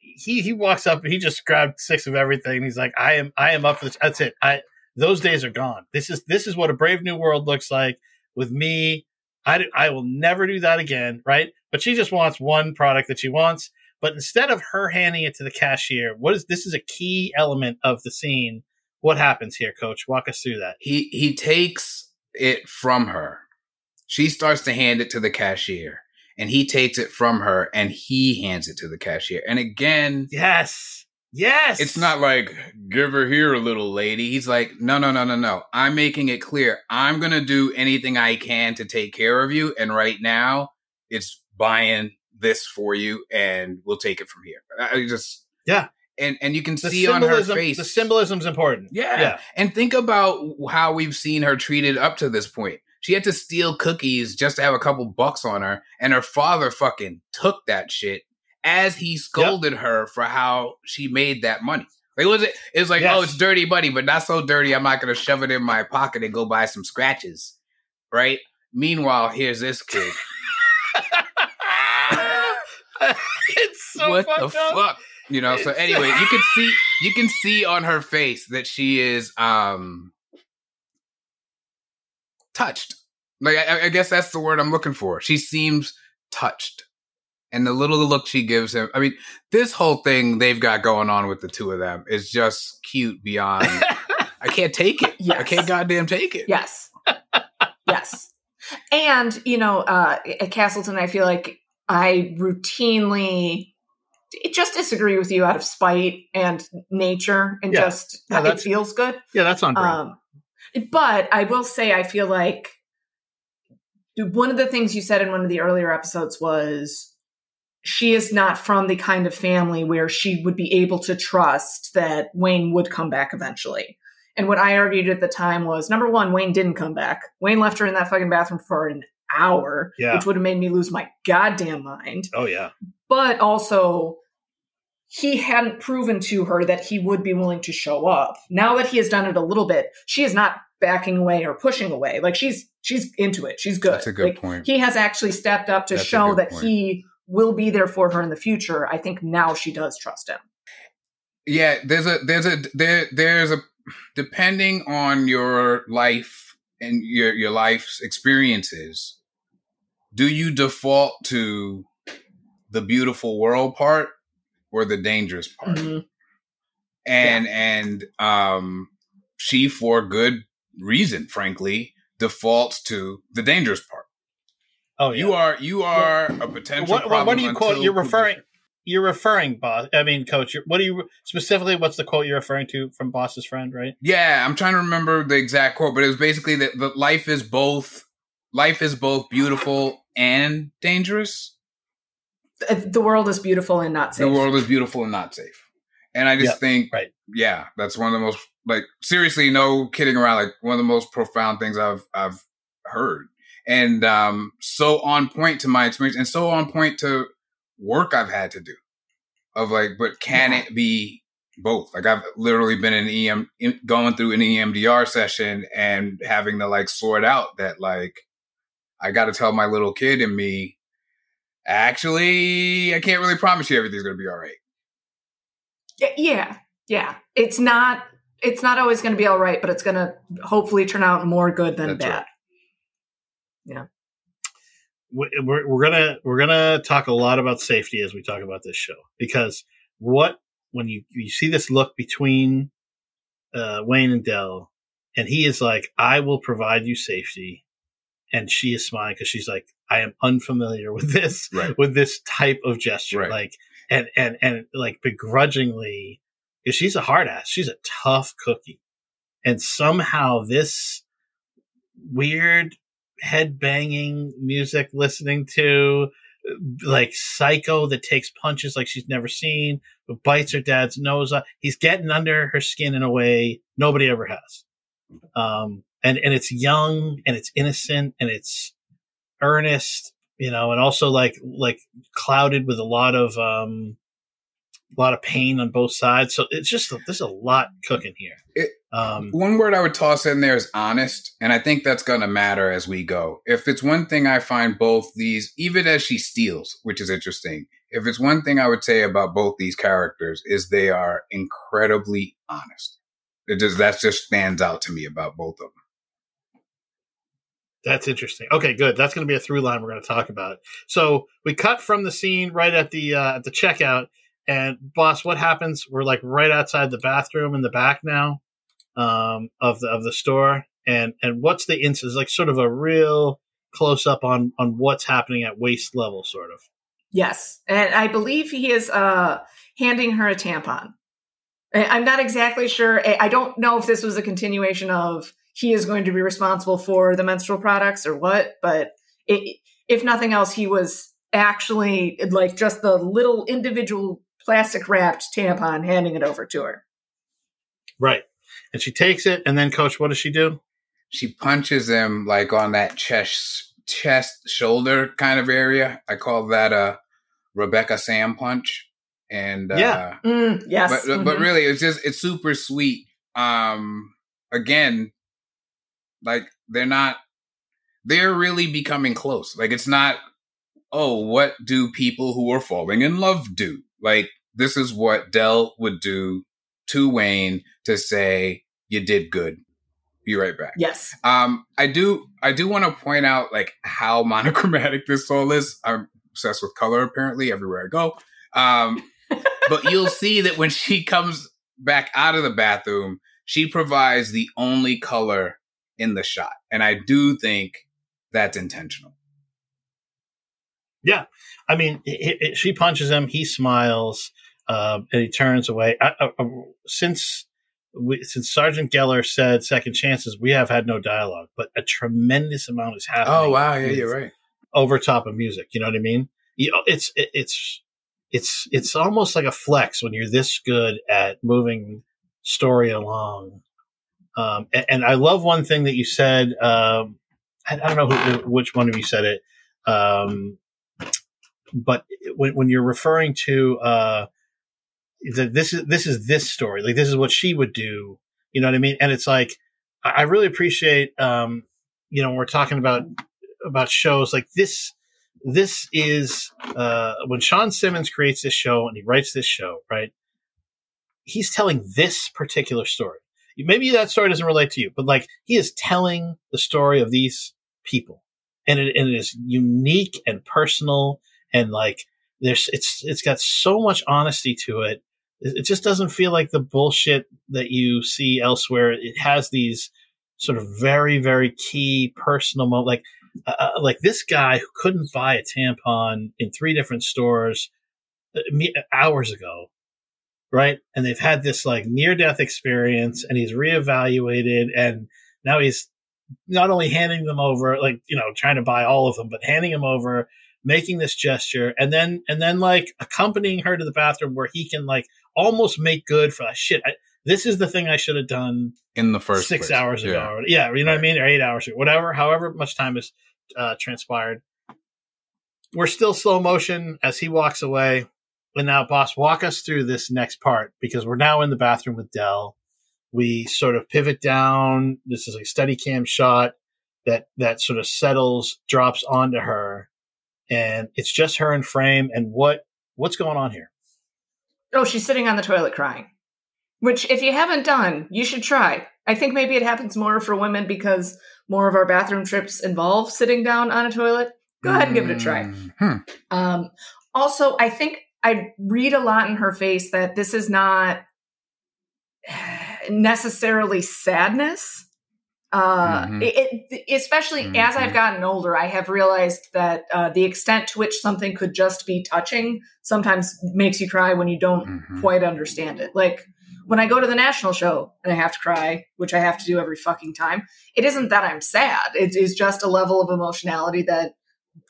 he he walks up he just grabbed six of everything. He's like, I am I am up for this. That's it. I those days are gone. This is this is what a brave new world looks like with me. I, I will never do that again, right? But she just wants one product that she wants. But instead of her handing it to the cashier, what is this is a key element of the scene. What happens here, coach? Walk us through that. he he takes it from her she starts to hand it to the cashier and he takes it from her and he hands it to the cashier and again Yes. Yes. It's not like give her here, little lady. He's like, no, no, no, no, no. I'm making it clear. I'm gonna do anything I can to take care of you, and right now, it's buying this for you, and we'll take it from here. I I just Yeah. and and you can the see on her face The symbolism's important. yeah. Yeah. And think about how we've seen her treated up to this point. She had to steal cookies just to have a couple bucks on her, and her father fucking took that shit as he scolded her for how she made that money. Like, was it? It was like, Yes. oh, it's dirty money, but not so dirty. I'm not gonna shove it in my pocket and go buy some scratches, right? Meanwhile, here's this kid. it's so what the up. fuck? You know. So anyway, you can see you can see on her face that she is um touched. Like I, I guess that's the word I'm looking for. She seems touched, and the little look she gives him. I mean, this whole thing they've got going on with the two of them is just cute beyond. I can't take it. I can't goddamn take it. Yes. yes. And, you know, uh, at Castleton, I feel like I routinely just disagree with you out of spite and nature and Yeah. just Yeah, it feels good. yeah, that's on brand. Um, but I will say, I feel like one of the things you said in one of the earlier episodes was she is not from the kind of family where she would be able to trust that Wayne would come back eventually. And what I argued at the time was number one, Wayne didn't come back. Wayne left her in that fucking bathroom for an hour, Yeah. which would have made me lose my goddamn mind oh yeah. but also he hadn't proven to her that he would be willing to show up. Now that he has done it a little bit, she is not backing away or pushing away. Like she's she's into it. She's good. That's a good Like, point. He has actually stepped up to That's show that point. he will be there for her in the future. I think now she does trust him. yeah there's a there's a there there's a depending on your life and your your life's experiences do you default to the beautiful world part or the dangerous part Mhm. and and um she for good reason frankly defaults to the dangerous part Oh yeah. you are you are a potential what, what, what do you quote? You're referring. You're referring, boss. I mean, coach. What do you specifically? What's the quote you're referring to from boss's friend? Right. Yeah, I'm trying to remember the exact quote, but it was basically that the life is both life is both beautiful and dangerous. Uh, The world is beautiful and not safe. The world is beautiful and not safe. And I just Yeah, think, right. yeah, that's one of the most like seriously, no kidding around. Like one of the most profound things I've I've heard, and um, so on point to my experience, and so on point to work I've had to do. Of like, but can Yeah. it be both? Like I've literally been in EM in, going through an EMDR session and having to like sort out that like I got to tell my little kid in me, actually, I can't really promise you everything's gonna be all right. Yeah, yeah. It's not. It's not always going to be all right, but it's going to hopefully turn out more good than That's bad. right. we- we're, we're gonna we're gonna talk a lot about safety as we talk about this show because what when you you see this look between uh, Wayne and Del, and he is like, "I will provide you safety," and she is smiling because she's like, "I am unfamiliar with this Right. with this type of gesture," Right. like and and and like begrudgingly, because she's a hard ass, she's a tough cookie, and somehow this weird head banging music listening to like psycho that takes punches like she's never seen but bites her dad's nose off he's getting under her skin in a way nobody ever has um and and it's young and it's innocent and it's earnest you know and also like like clouded with a lot of um a lot of pain on both sides so it's just there's a lot cooking here It- um One word I would toss in there is honest, and I think that's going to matter as we go. If it's one thing I find both these, even as she steals, which is interesting, if it's one thing I would say about both these characters is they are incredibly honest. It just that just stands out to me about both of them. That's interesting. Okay, good. That's going to be a through line we're going to talk about. So we cut from the scene right at the uh, at the checkout, and boss, what happens? We're like right outside the bathroom in the back now um, of the of the store, and and what's the instance? Like sort of a real close up on on what's happening at waist level, sort of. Yes, and I believe he is uh, handing her a tampon. I'm not exactly sure. I don't know if this was a continuation of he is going to be responsible for the menstrual products or what, but it, if nothing else, he was actually like just the little individual plastic wrapped tampon handing it over to her. Right. And she takes it, and then, Coach, what does she do? She punches him like on that chest, chest, shoulder kind of area. I call that a Rebecca Sam punch. And uh, Yeah. Mm, yes, but but mhm. really it's just it's super sweet um again like they're not they're really becoming close. Like it's not oh what do people who are falling in love do? Like this is what del would do to wayne to say you did good. Be right back. Yes, um, I do I do want to point out like how monochromatic this soul is. I'm obsessed with color apparently everywhere I go. Um, but you'll see that when she comes back out of the bathroom, she provides the only color in the shot, and I do think that's intentional. Yeah, I mean, it, it, she punches him. He smiles, um, and he turns away. I, I, I- since we, since Sergeant Geller said second chances, we have had no dialogue, but a tremendous amount is happening. Oh wow, yeah, you're right. Over top of music, you know what I mean? You know, it's it, it's it's it's almost like a flex when you're this good at moving story along. Um, and, and I love one thing that you said. Um, I, I don't know who, which one of you said it. Um, but when, when you're referring to uh, that this is this is this story, like this is what she would do, you know what I mean? And it's like I really appreciate, um, you know, we're talking about about shows like this. This is uh, when Shawn Simmons creates this show and he writes this show, right? He's telling this particular story. Maybe that story doesn't relate to you, but like he is telling the story of these people, and it, and it is unique and personal and like there's it's it's got so much honesty to it. It just doesn't feel like the bullshit that you see elsewhere. It has these sort of very very key personal mo- like uh, uh, like this guy who couldn't buy a tampon in three different stores uh, hours ago right and they've had this like near death experience and he's reevaluated and now he's not only handing them over like you know trying to buy all of them but handing them over making this gesture and then and then like accompanying her to the bathroom where he can like almost make good for like, shit I, this is the thing i should have done in the first six place. hours ago Yeah. or- yeah you know what i mean or eight hours ago whatever however much time has uh, transpired we're still slow motion as he walks away and now boss walk us through this next part because we're now in the bathroom with del we sort of pivot down this is a steady cam shot that that sort of settles drops onto her and it's just her in frame and what what's going on here Oh, she's sitting on the toilet crying. Which, if you haven't done, you should try. I think maybe it happens more for women because more of our bathroom trips involve sitting down on a toilet. Go ahead and give it a try. Mm, hmm. Um, also, I think I read a lot in her face that this is not necessarily sadness. Uh, Mhm. it, it, especially as I've gotten older, I have realized that uh, the extent to which something could just be touching sometimes makes you cry when you don't Mhm. quite understand it. Like when I go to the national show and I have to cry, which I have to do every fucking time, it isn't that I'm sad. It is just a level of emotionality that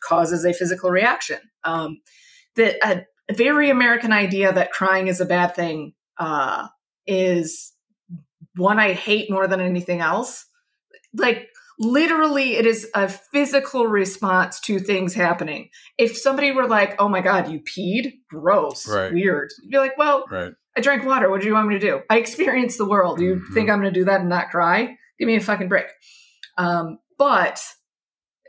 causes a physical reaction. Um, a, a very American idea that crying is a bad thing uh, is one I hate more than anything else. Like literally, it is a physical response to things happening. If somebody were like, "Oh my god, you peed," gross, Right. weird, you'd be like, "Well, Right. I drank water. What do you want me to do? I experienced the world. You Mhm. think I'm going to do that and not cry? Give me a fucking break. Um, but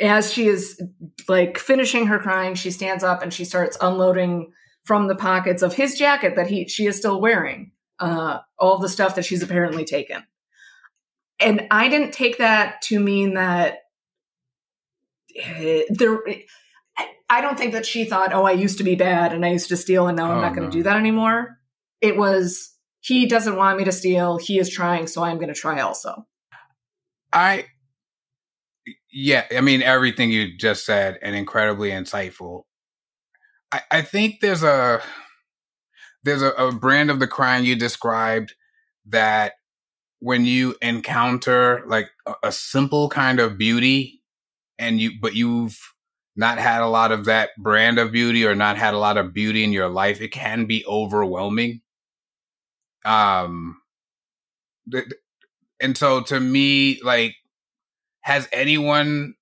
as she is like finishing her crying, she stands up and she starts unloading from the pockets of his jacket that he she is still wearing uh, all the stuff that she's apparently taken. And I didn't take that to mean that eh, there. I don't think that she thought, "Oh, I used to be bad and I used to steal, and now I'm Oh, not going to no. do that anymore." It was he doesn't want me to steal. He is trying, so I'm going to try also. I, yeah, I mean, everything you just said and incredibly insightful. I, I think there's a, there's a, a brand of the crime you described that when you encounter like a, a simple kind of beauty and you, but you've not had a lot of that brand of beauty or not had a lot of beauty in your life, it can be overwhelming. Um, and so to me, like, has anyone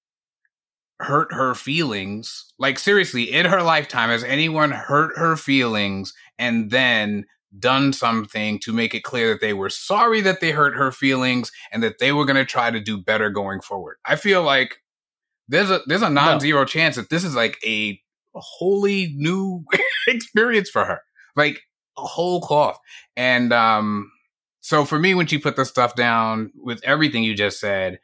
hurt her feelings? Like, seriously, in her lifetime, has anyone hurt her feelings and then done something to make it clear that they were sorry that they hurt her feelings and that they were going to try to do better going forward? I feel like there's a there's a non-zero chance that this is like a wholly new experience for her. Like a whole cloth. And um so for me when she put the stuff down with everything you just said,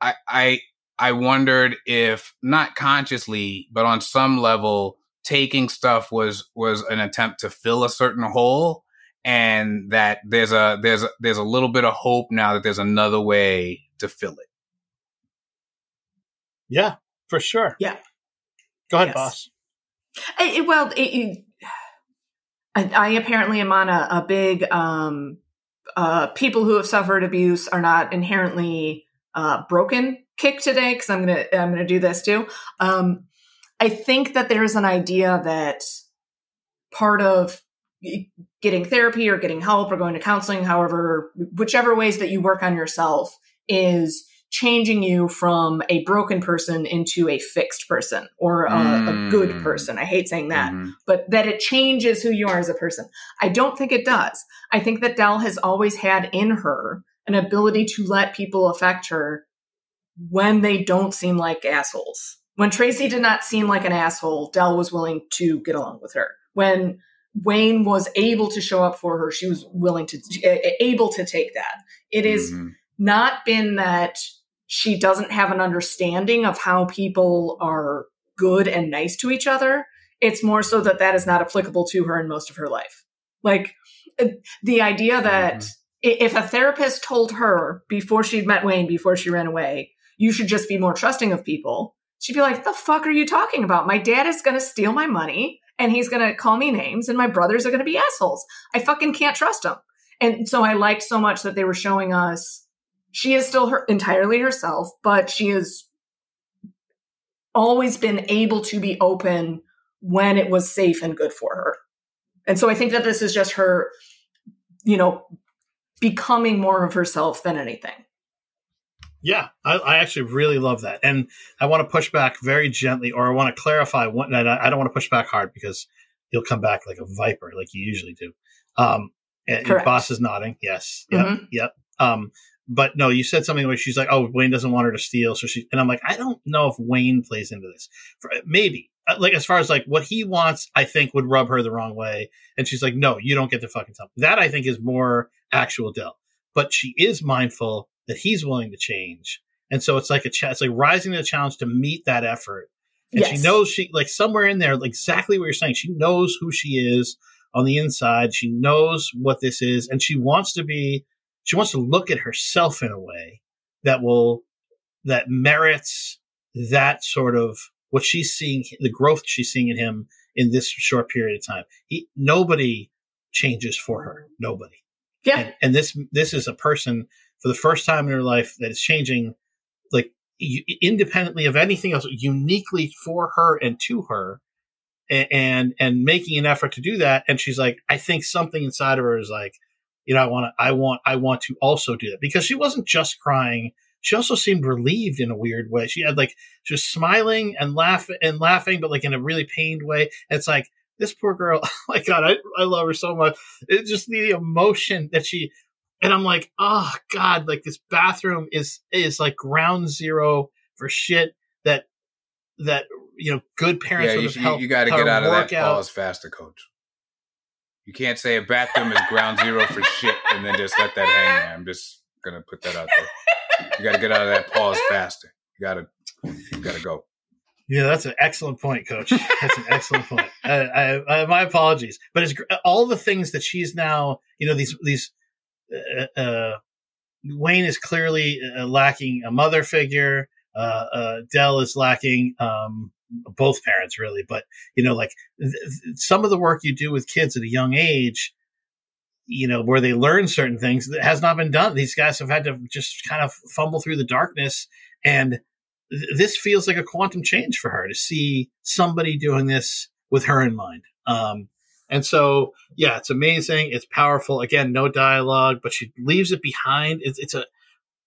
I I I wondered if not consciously, but on some level taking stuff was was an attempt to fill a certain hole and that there's a there's a, there's a little bit of hope now that there's another way to fill it. yeah for sure Yeah. go ahead Yes. boss I, it- well, it, it- I, I apparently am on a, a big. Um, uh, people who have suffered abuse are not inherently uh, broken kick today because I'm gonna I'm gonna do this too. Um, I think that there's an idea that part of getting therapy or getting help or going to counseling, however, whichever ways that you work on yourself, is changing you from a broken person into a fixed person or a, a good Mm. person. I hate saying that Mhm. but that it changes who you are as a person. I don't think it does. I think that Del has always had in her an ability to let people affect her when they don't seem like assholes. When Tracy did not seem like an asshole, Del was willing to get along with her. When Wayne was able to show up for her, she was willing to able to take that. It is Mhm. not been that she doesn't have an understanding of how people are good and nice to each other. It's more so that that is not applicable to her in most of her life. Like uh, the idea that Mhm. if a therapist told her before she'd met Wayne, before she ran away, you should just be more trusting of people, she'd be like, the fuck are you talking about? My dad is going to steal my money and he's going to call me names and my brothers are going to be assholes. I fucking can't trust them. And so I liked so much that they were showing us she is still her entirely herself, but she has always been able to be open when it was safe and good for her. And so I think that this is just her, you know, becoming more of herself than anything. Yeah, I, I actually really love that, and I want to push back very gently, or I want to clarify one. And I, I don't want to push back hard because you'll come back like a viper, like you usually do. Um, and your Correct. boss is nodding. Yes. Yep. Mhm. Yep. Um, but no, you said something where she's like, "Oh, Wayne doesn't want her to steal," so she and I'm like, I don't know if Wayne plays into this. For, maybe Uh, like as far as like what he wants, I think would rub her the wrong way, and she's like, "No, you don't get to fucking tell." That I think is more actual Del, but she is mindful that he's willing to change, and so it's like a ch- it's like rising to the challenge to meet that effort. And she knows she like somewhere in there, like exactly what you're saying. She knows who she is on the inside. She knows what this is, and she wants to be. She wants to look at herself in a way that will that merits that sort of what she's seeing, the growth she's seeing in him in this short period of time. He, nobody changes for her. Nobody. Yeah. And, and this this is a person for the first time in her life that is changing, like independently of anything else, uniquely for her and to her, and and making an effort to do that. And she's like, I think something inside of her is like, you know, I want to, I want, I want to also do that because she wasn't just crying. She also seemed relieved in a weird way. She had like she was smiling and laughing and laughing, but like in a really pained way. It's like this poor girl. Oh my God, I, I love her so much. It's just the emotion that she and I'm like, oh God, like this bathroom is is like ground zero for shit that that you know good parents Yeah, would you, you, helped. you got to get out of that out. pause faster, coach. You can't say a bathroom is ground zero for shit and then just let that hang there. I'm just gonna put that out there. You got to get out of that pause faster. You gotta, you gotta go. Yeah, that's an excellent point, Coach. That's an excellent point. I, I, I, my apologies, but it's all the things that she's now. You know, these these. Uh, uh, Wayne is clearly uh, lacking a mother figure. Uh, Del is lacking um, both parents, really. But you know, like th- some of the work you do with kids at a young age, you know, where they learn certain things that has not been done. These guys have had to just kind of fumble through the darkness and th- this feels like a quantum change for her to see somebody doing this with her in mind. Um, and so, yeah, it's amazing. It's powerful. Again, no dialogue, but she leaves it behind. It's, it's a,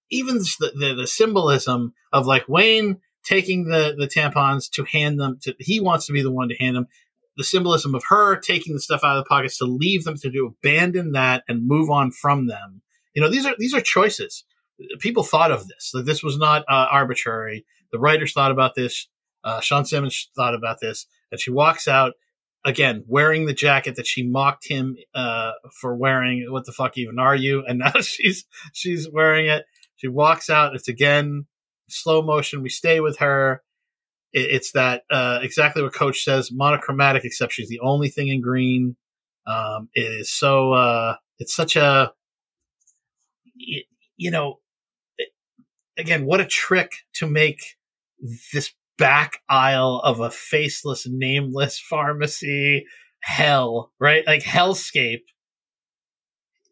even the, the, the symbolism of like Wayne taking the, the tampons to hand them to, he wants to be the one to hand them. The symbolism of her taking the stuff out of the pockets to leave them to do abandon that and move on from them. You know, these are, these are choices people thought of this. Like this was not uh, arbitrary. The writers thought about this. Uh, Shawn Simmons thought about this, and she walks out again wearing the jacket that she mocked him uh, for wearing. What the fuck even are you? And now she's she's wearing it. She walks out. It's again slow motion. We stay with her. It, it's that uh, exactly what Coach says, monochromatic. Except she's the only thing in green. Um, it is so. Uh, it's such a. You know, again, what a trick to make this back aisle of a faceless, nameless pharmacy hell, right? Like hellscape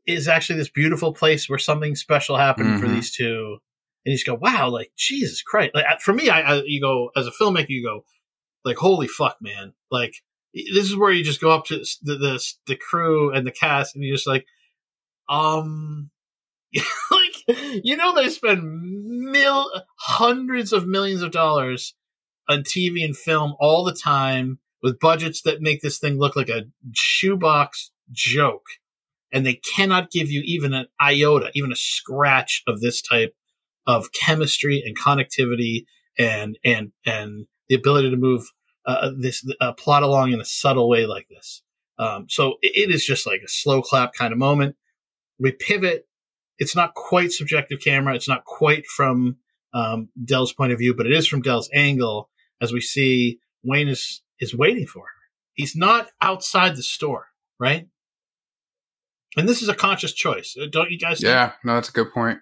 is actually this beautiful place where something special happened for Mhm. these two. And you just go, wow, like Jesus Christ. Like for me, I, I you go as a filmmaker, you go, like, holy fuck, man. Like this is where you just go up to the the, the crew and the cast, and you're just like, um, like you know they spend mil hundreds of millions of dollars on TV and film all the time with budgets that make this thing look like a shoebox joke. And they cannot give you even an iota even a scratch of this type of chemistry and connectivity and and and the ability to move uh, this uh, plot along in a subtle way like this. Um, so it- is just like a slow clap kind of moment. We pivot. It's not quite subjective camera. It's not quite from um, Del's point of view, but it is from Del's angle as we see Wayne is is waiting for her. He's not outside the store, right? And this is a conscious choice, Uh, don't you guys? think? Yeah, no, that's a good point.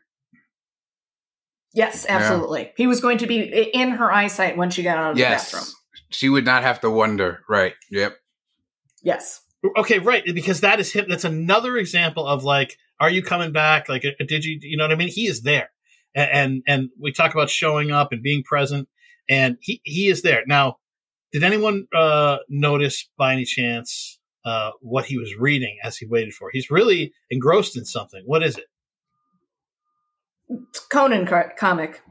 Yes, absolutely. He was going to be in her eyesight when she got out of the Yes, bathroom. she would not have to wonder. Right. Yep. Yes. Okay, right. Because that is him. That's another example of like, are you coming back? Like, uh, did you? You know what I mean? He is there, and and, and we talk about showing up and being present. And he he is there now. Did anyone uh, notice by any chance uh, what he was reading as he waited for? He's really engrossed in something. What is it? Conan co- comic.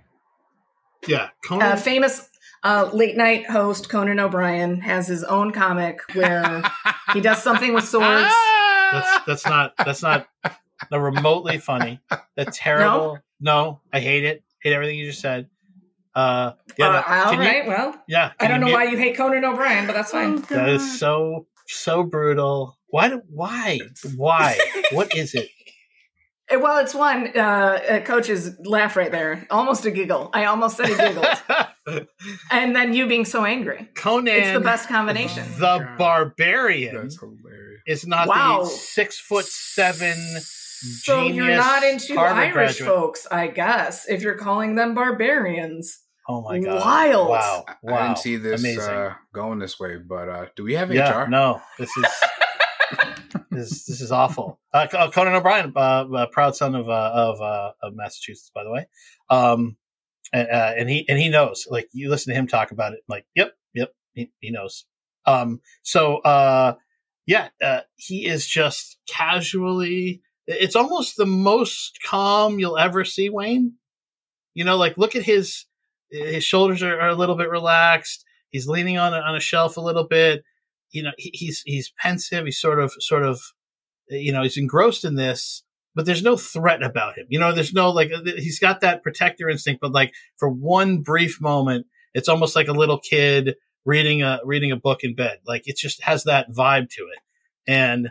Yeah, Conan. Uh, famous uh, late night host Conan O'Brien has his own comic where he does something with swords. that's that's not that's not not remotely funny. That's terrible. No, I hate it. Hate everything you just said. Uh, yeah, Uh, no, all can you- well, yeah. I don't know you why you hate Conan O'Brien, but that's fine. That is so so brutal. Why? do- Why? Why? what is it? Uh, Well, it's one. Uh, coach's laugh right there, almost a giggle. I almost said he giggled, and then you being so angry. Conan, It's the best combination. the God. barbarian, That's hilarious. is not Wow. the six foot seven. So you're not into Harvard Irish graduate. folks, I guess, if you're calling them barbarians. Oh my god! Wild. Wow! I- Wow! I didn't see this Amazing. uh, going this way, but uh, do we have yeah, HR? no, this is this, this is awful. Uh, Conan O'Brien, uh, uh, proud son of uh, of uh, of Massachusetts, by the way. Um, and, uh, and he and he knows. Like you listen to him talk about it, like yep, yep, he, he knows. Um, so uh, yeah, uh, he is just casually. It's almost the most calm you'll ever see Wayne. You know, like look at his his shoulders are, are a little bit relaxed. He's leaning on a, on a shelf a little bit. You know, he, he's he's pensive. He's sort of sort of you know he's engrossed in this, but there's no threat about him. You know, there's no like uh, he's got that protector instinct, but like for one brief moment, it's almost like a little kid reading a reading a book in bed. Like it just has that vibe to it. And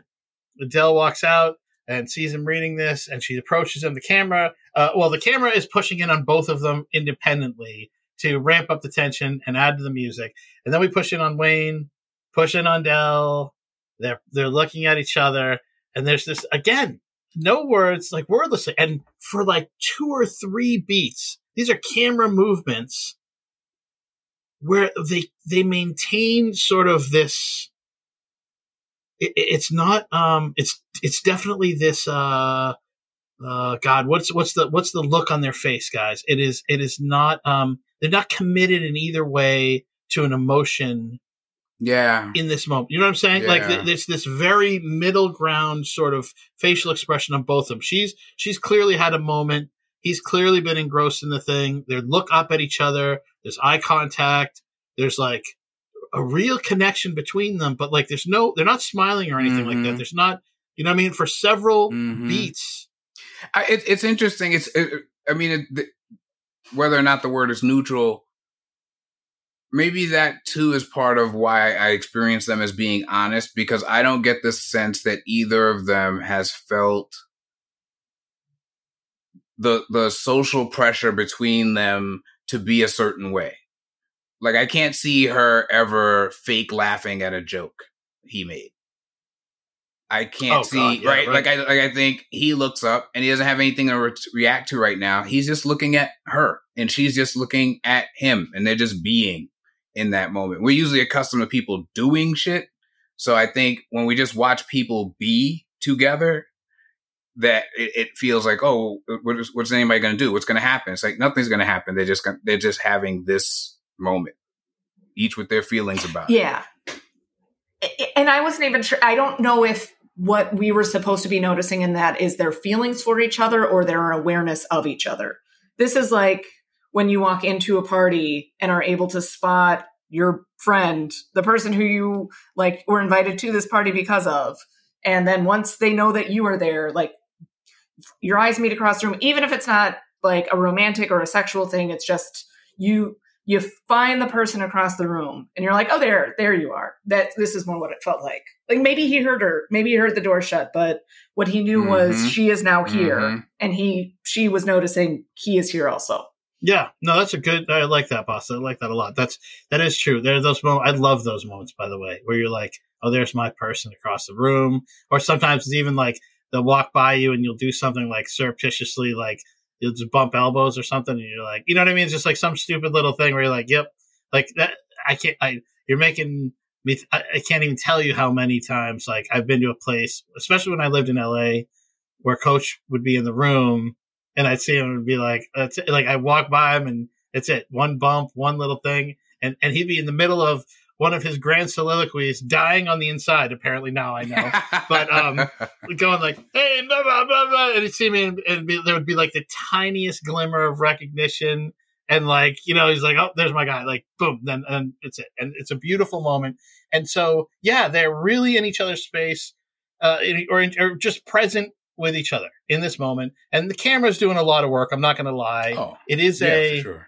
Adele walks out and sees him reading this, and she approaches him. The camera, uh, well, the camera is pushing in on both of them independently to ramp up the tension and add to the music. And then we push in on Wayne, push in on Del. They're they're looking at each other, and there's this again, no words, like wordlessly, and for like two or three beats. These are camera movements where they they maintain sort of this it, it's not um it's it's definitely this uh uh god what's what's the what's the look on their face guys? It is it is not um they're not committed in either way to an emotion Yeah. in this moment. You know what i'm saying? Like Yeah. th- there's this very middle ground sort of facial expression on both of them she's she's clearly had a moment. He's clearly been engrossed in the thing. They look up at each other. There's eye contact. There's like a real connection between them but like there's no they're not smiling or anything like that. Mhm. there's not you know what i mean? For several Mhm. beats I, it, it's interesting. It's, it, I mean, it, the, whether or not the word is neutral, maybe that too is part of why I experience them as being honest because I don't get the sense that either of them has felt the the social pressure between them to be a certain way. Like I can't see her ever fake laughing at a joke he made. I can't Oh, see God, yeah, right? right. Like I like I think he looks up and he doesn't have anything to re- react to right now. He's just looking at her and she's just looking at him and they're just being in that moment. We're usually accustomed to people doing shit. So I think when we just watch people be together, that it, it feels like, oh, what is, what's anybody going to do? What's going to happen? It's like nothing's going to happen. They're just gonna, they're just having this moment, each with their feelings about it. Yeah. And I wasn't even sure. I don't know if what we were supposed to be noticing in that is their feelings for each other or their awareness of each other. This is like when you walk into a party and are able to spot your friend, the person who you like were invited to this party because of. And then once they know that you are there, like your eyes meet across the room, even if it's not like a romantic or a sexual thing, it's just you you find the person across the room and you're like, oh, there, there you are. That this is more what it felt like. Like maybe he heard her, maybe he heard the door shut, but what he knew was Mhm. she is now here, Mhm. and he, she was noticing he is here also. yeah no that's a good i like that boss i like that a lot that's that is true there are those moments i love those moments by the way where you're like oh there's my person across the room or sometimes it's even like they'll walk by you and you'll do something like surreptitiously like you'll just bump elbows or something and you're like you know what i mean it's just like some stupid little thing where you're like yep like that i can't i you're making me I, I can't even tell you how many times like i've been to a place especially when i lived in la where coach would be in the room and i'd see him and be like that's like i walk by him and It's it. One bump, one little thing, and and he'd be in the middle of one of his grand soliloquies, dying on the inside. Apparently now I know, but um, going like, "Hey, blah blah blah blah," and he'd see me, and, be, there would be like the tiniest glimmer of recognition, and like you know, he's like, "Oh, there's my guy!" Like, boom, then and it's it, and it's a beautiful moment. And so, yeah, they're really in each other's space, uh, or, in, or just present with each other in this moment. And the camera's doing a lot of work. I'm not going to lie. oh, It is yeah, a for sure.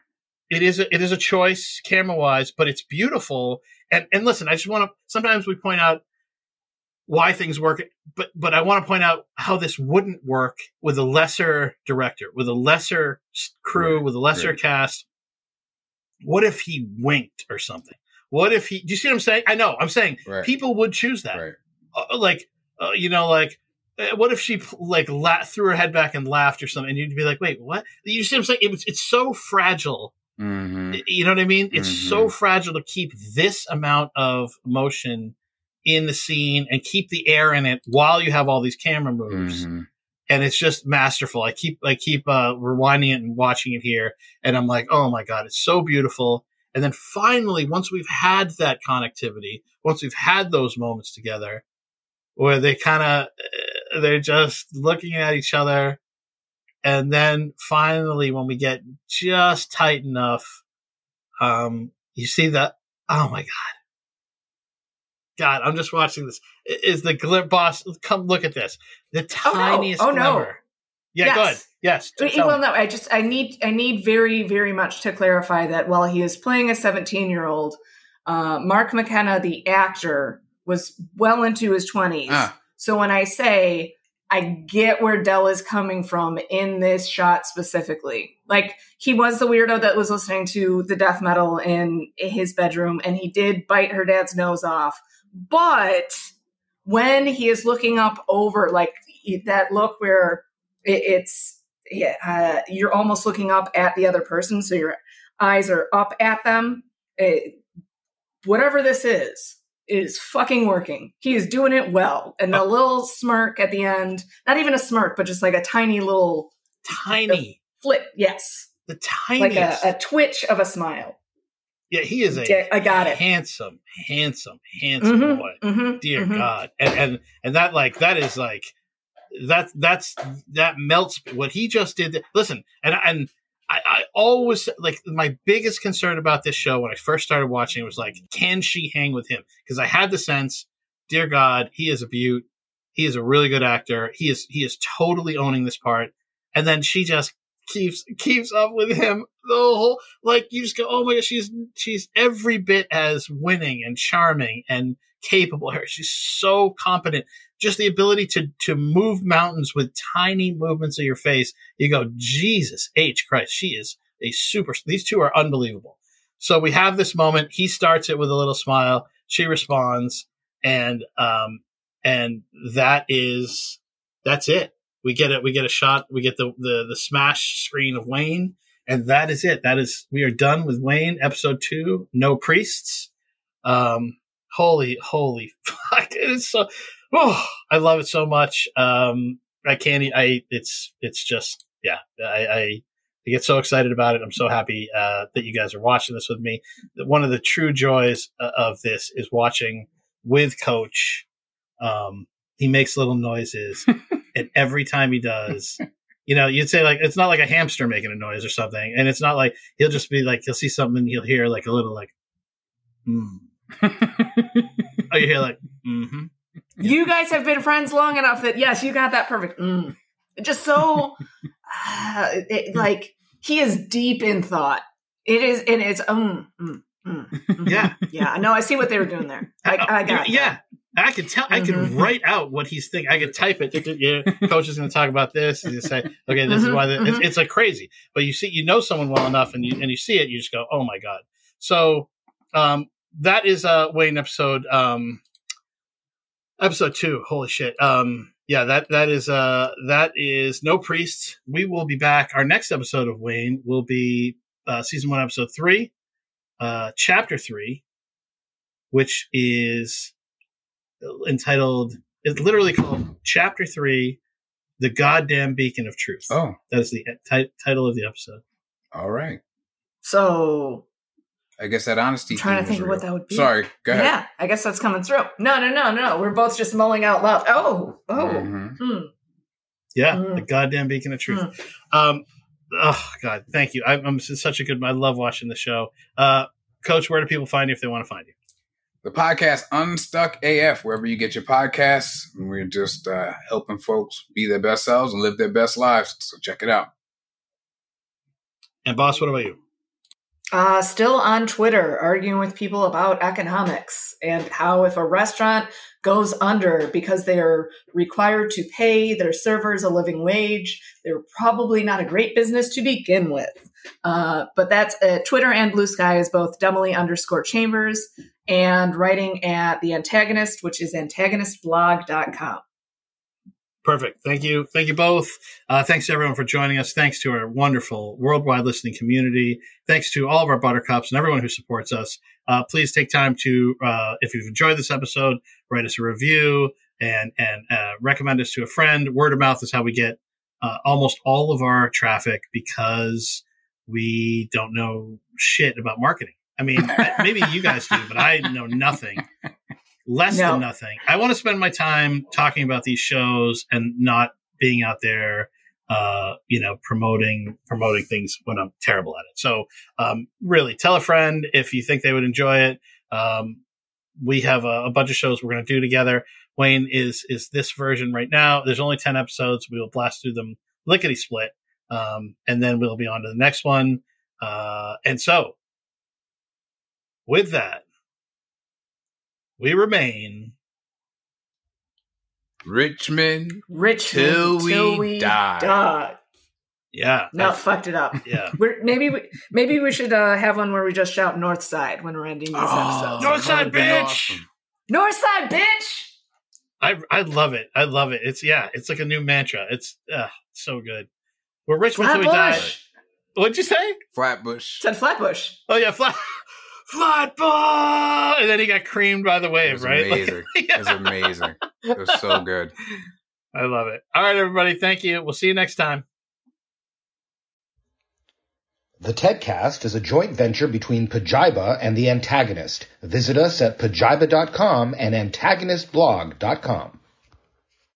it is a, it is a choice camera wise, but it's beautiful. And and listen, I just want to. Sometimes we point out why things work, but but I want to point out how this wouldn't work with a lesser director, with a lesser crew, Right, with a lesser right. cast. What if he winked or something? What if he? Do you see what I'm saying? I know. I'm saying Right. people would choose that Right. uh, like uh, you know like uh, what if she like la- threw her head back and laughed or something and you'd be like wait what you see what i'm saying it was, it's so fragile hmm you know what i mean? It's so Mhm. fragile to keep this amount of motion in the scene and keep the air in it while you have all these camera moves. Hmm and it's just masterful. I keep i keep uh rewinding it and watching it here and i'm like oh my god it's so beautiful. And then finally once we've had that connectivity once we've had those moments together where they kind of they're just looking at each other and then finally when we get just tight enough um you see that oh my god god i'm just watching this is the glim boss come look at this the Oh, no. tiniest Oh, no. yeah Yes. good yes Wait, tell well, me. no, I just I need I need very very much to clarify that while he is playing a 17 year old, uh, Mark McKenna, the actor, was well into his 20s. Ah, So when I say I get where Del is coming from in this shot specifically, like he was the weirdo that was listening to the death metal in his bedroom, and he did bite her dad's nose off, but when he is looking up over like that look where it's yeah, uh, you're almost looking up at the other person, so your eyes are up at them. It, whatever this is, is fucking working. He is doing it well, and the little smirk at the end, not even a smirk, but just like a tiny little tiny flip. Yes, the tiny like a, a twitch of a smile. yeah he is a Yeah, I got it. handsome handsome handsome Mhm, boy mhm, dear mhm. god and, and and that like that is like that that's that melts what he just did listen and and I, I always like my biggest concern about this show when I first started watching was like, can she hang with him? Because I had the sense, dear God, he is a beaut. He is a really good actor. He is he is totally owning this part. And then she just keeps keeps up with him the whole like you just go, oh my god, she's she's every bit as winning and charming and capable. Her she's so competent. Just the ability to to move mountains with tiny movements of your face. You go, Jesus H Christ, she is a super. These two are unbelievable. So we have this moment. He starts it with a little smile. She responds, and um, and that is that's it. We get it. We get a shot. We get the the the smash screen of Wayne, and that is it. That is we are done with Wayne episode two. No priests. Um, holy holy fuck! It is so. Oh, I love it so much. Um, I can't. I it's it's just yeah. I, I I get so excited about it. I'm so happy uh, that you guys are watching this with me. One of the true joys uh, of this is watching with Coach. Um, he makes little noises, and every time he does, you know, you'd say like it's not like a hamster making a noise or something, and it's not like he'll just be like he'll see something and he'll hear like a little like, hmm. oh, you hear like, mm-hmm. You guys have been friends long enough that yes, you got that perfect. Mm. Just so uh, it, like he is deep in thought. It is, and it's um, mm, mm, mhm. Yeah. yeah. No, I see what they were doing there. I, I got yeah. I can tell. I can Mhm. write out what he's thinking. I can type it. Yeah, coach is going to talk about this. and say, "Okay, this is Mhm, why." The, it's, mhm. it's like crazy. But you see, you know someone well enough, and you and you see it, you just go, "Oh my god!" So um, that is uh, Wayne episode um, episode two. Holy shit! Um, yeah, that that is uh, that is no priests. We will be back. Our next episode of Wayne will be uh, season one, episode three, uh, chapter three, which is entitled it's literally called chapter 3 the goddamn beacon of truth oh, that is the ti- title of the episode all right. So I guess that honesty. I'm trying to think of what that would be. Sorry, go ahead. yeah, I guess that's coming through. No, no, no, no. We're both just mulling out loud. Oh, oh. Mhm. Hmm. Yeah, Mm. the goddamn beacon of truth. Um, oh God, thank you. I, I'm such a good. I love watching the show. Uh, Coach, where do people find you if they want to find you? The podcast Unstuck AF, wherever you get your podcasts. We're just uh, helping folks be their best selves and live their best lives. So check it out. And boss, what about you? Uh, still on Twitter, arguing with people about economics and how if a restaurant goes under because they are required to pay their servers a living wage, they're probably not a great business to begin with. Uh, but that's uh, Twitter and Blue Sky is both dumbly underscore chambers and writing at the antagonist, which is antagonistblog.com. Perfect. Thank you. Thank you both. Uh, thanks to everyone for joining us. Thanks to our wonderful worldwide listening community. Thanks to all of our buttercups and everyone who supports us. Uh, please take time to, uh, if you've enjoyed this episode, write us a review and and uh, recommend us to a friend. Word of mouth is how we get uh, almost all of our traffic because we don't know shit about marketing. I mean, maybe you guys do, but I know nothing less No. than nothing. I want to spend my time talking about these shows and not being out there, uh, you know, promoting promoting things when I'm terrible at it. So, um, really, tell a friend if you think they would enjoy it. Um, we have a, a bunch of shows we're going to do together. Wayne is is this version right now. There's only ten episodes. We will blast through them lickety split, um, and then we'll be on to the next one. Uh, and so, with that, we remain Richmond. Richmond Till we die. die. Yeah. No, I- fucked it up. yeah. We're, maybe we, maybe we should uh, have one where we just shout North Side when we're ending these episodes. North Side, bitch! awesome. North Side, bitch. I I love it. I love it. It's yeah, it's like a new mantra. It's uh, so good. We're rich until we die. What'd you say? Flatbush. Said Flatbush. Oh yeah, flat Flatbush! And then he got creamed by the It wave, was right? Like- amazing. It was amazing. It was so good. I love it. All right, everybody. Thank you. We'll see you next time. The TEDcast is a joint venture between Pajiba and The Antagonist. Visit us at pajiba.com and antagonistblog.com.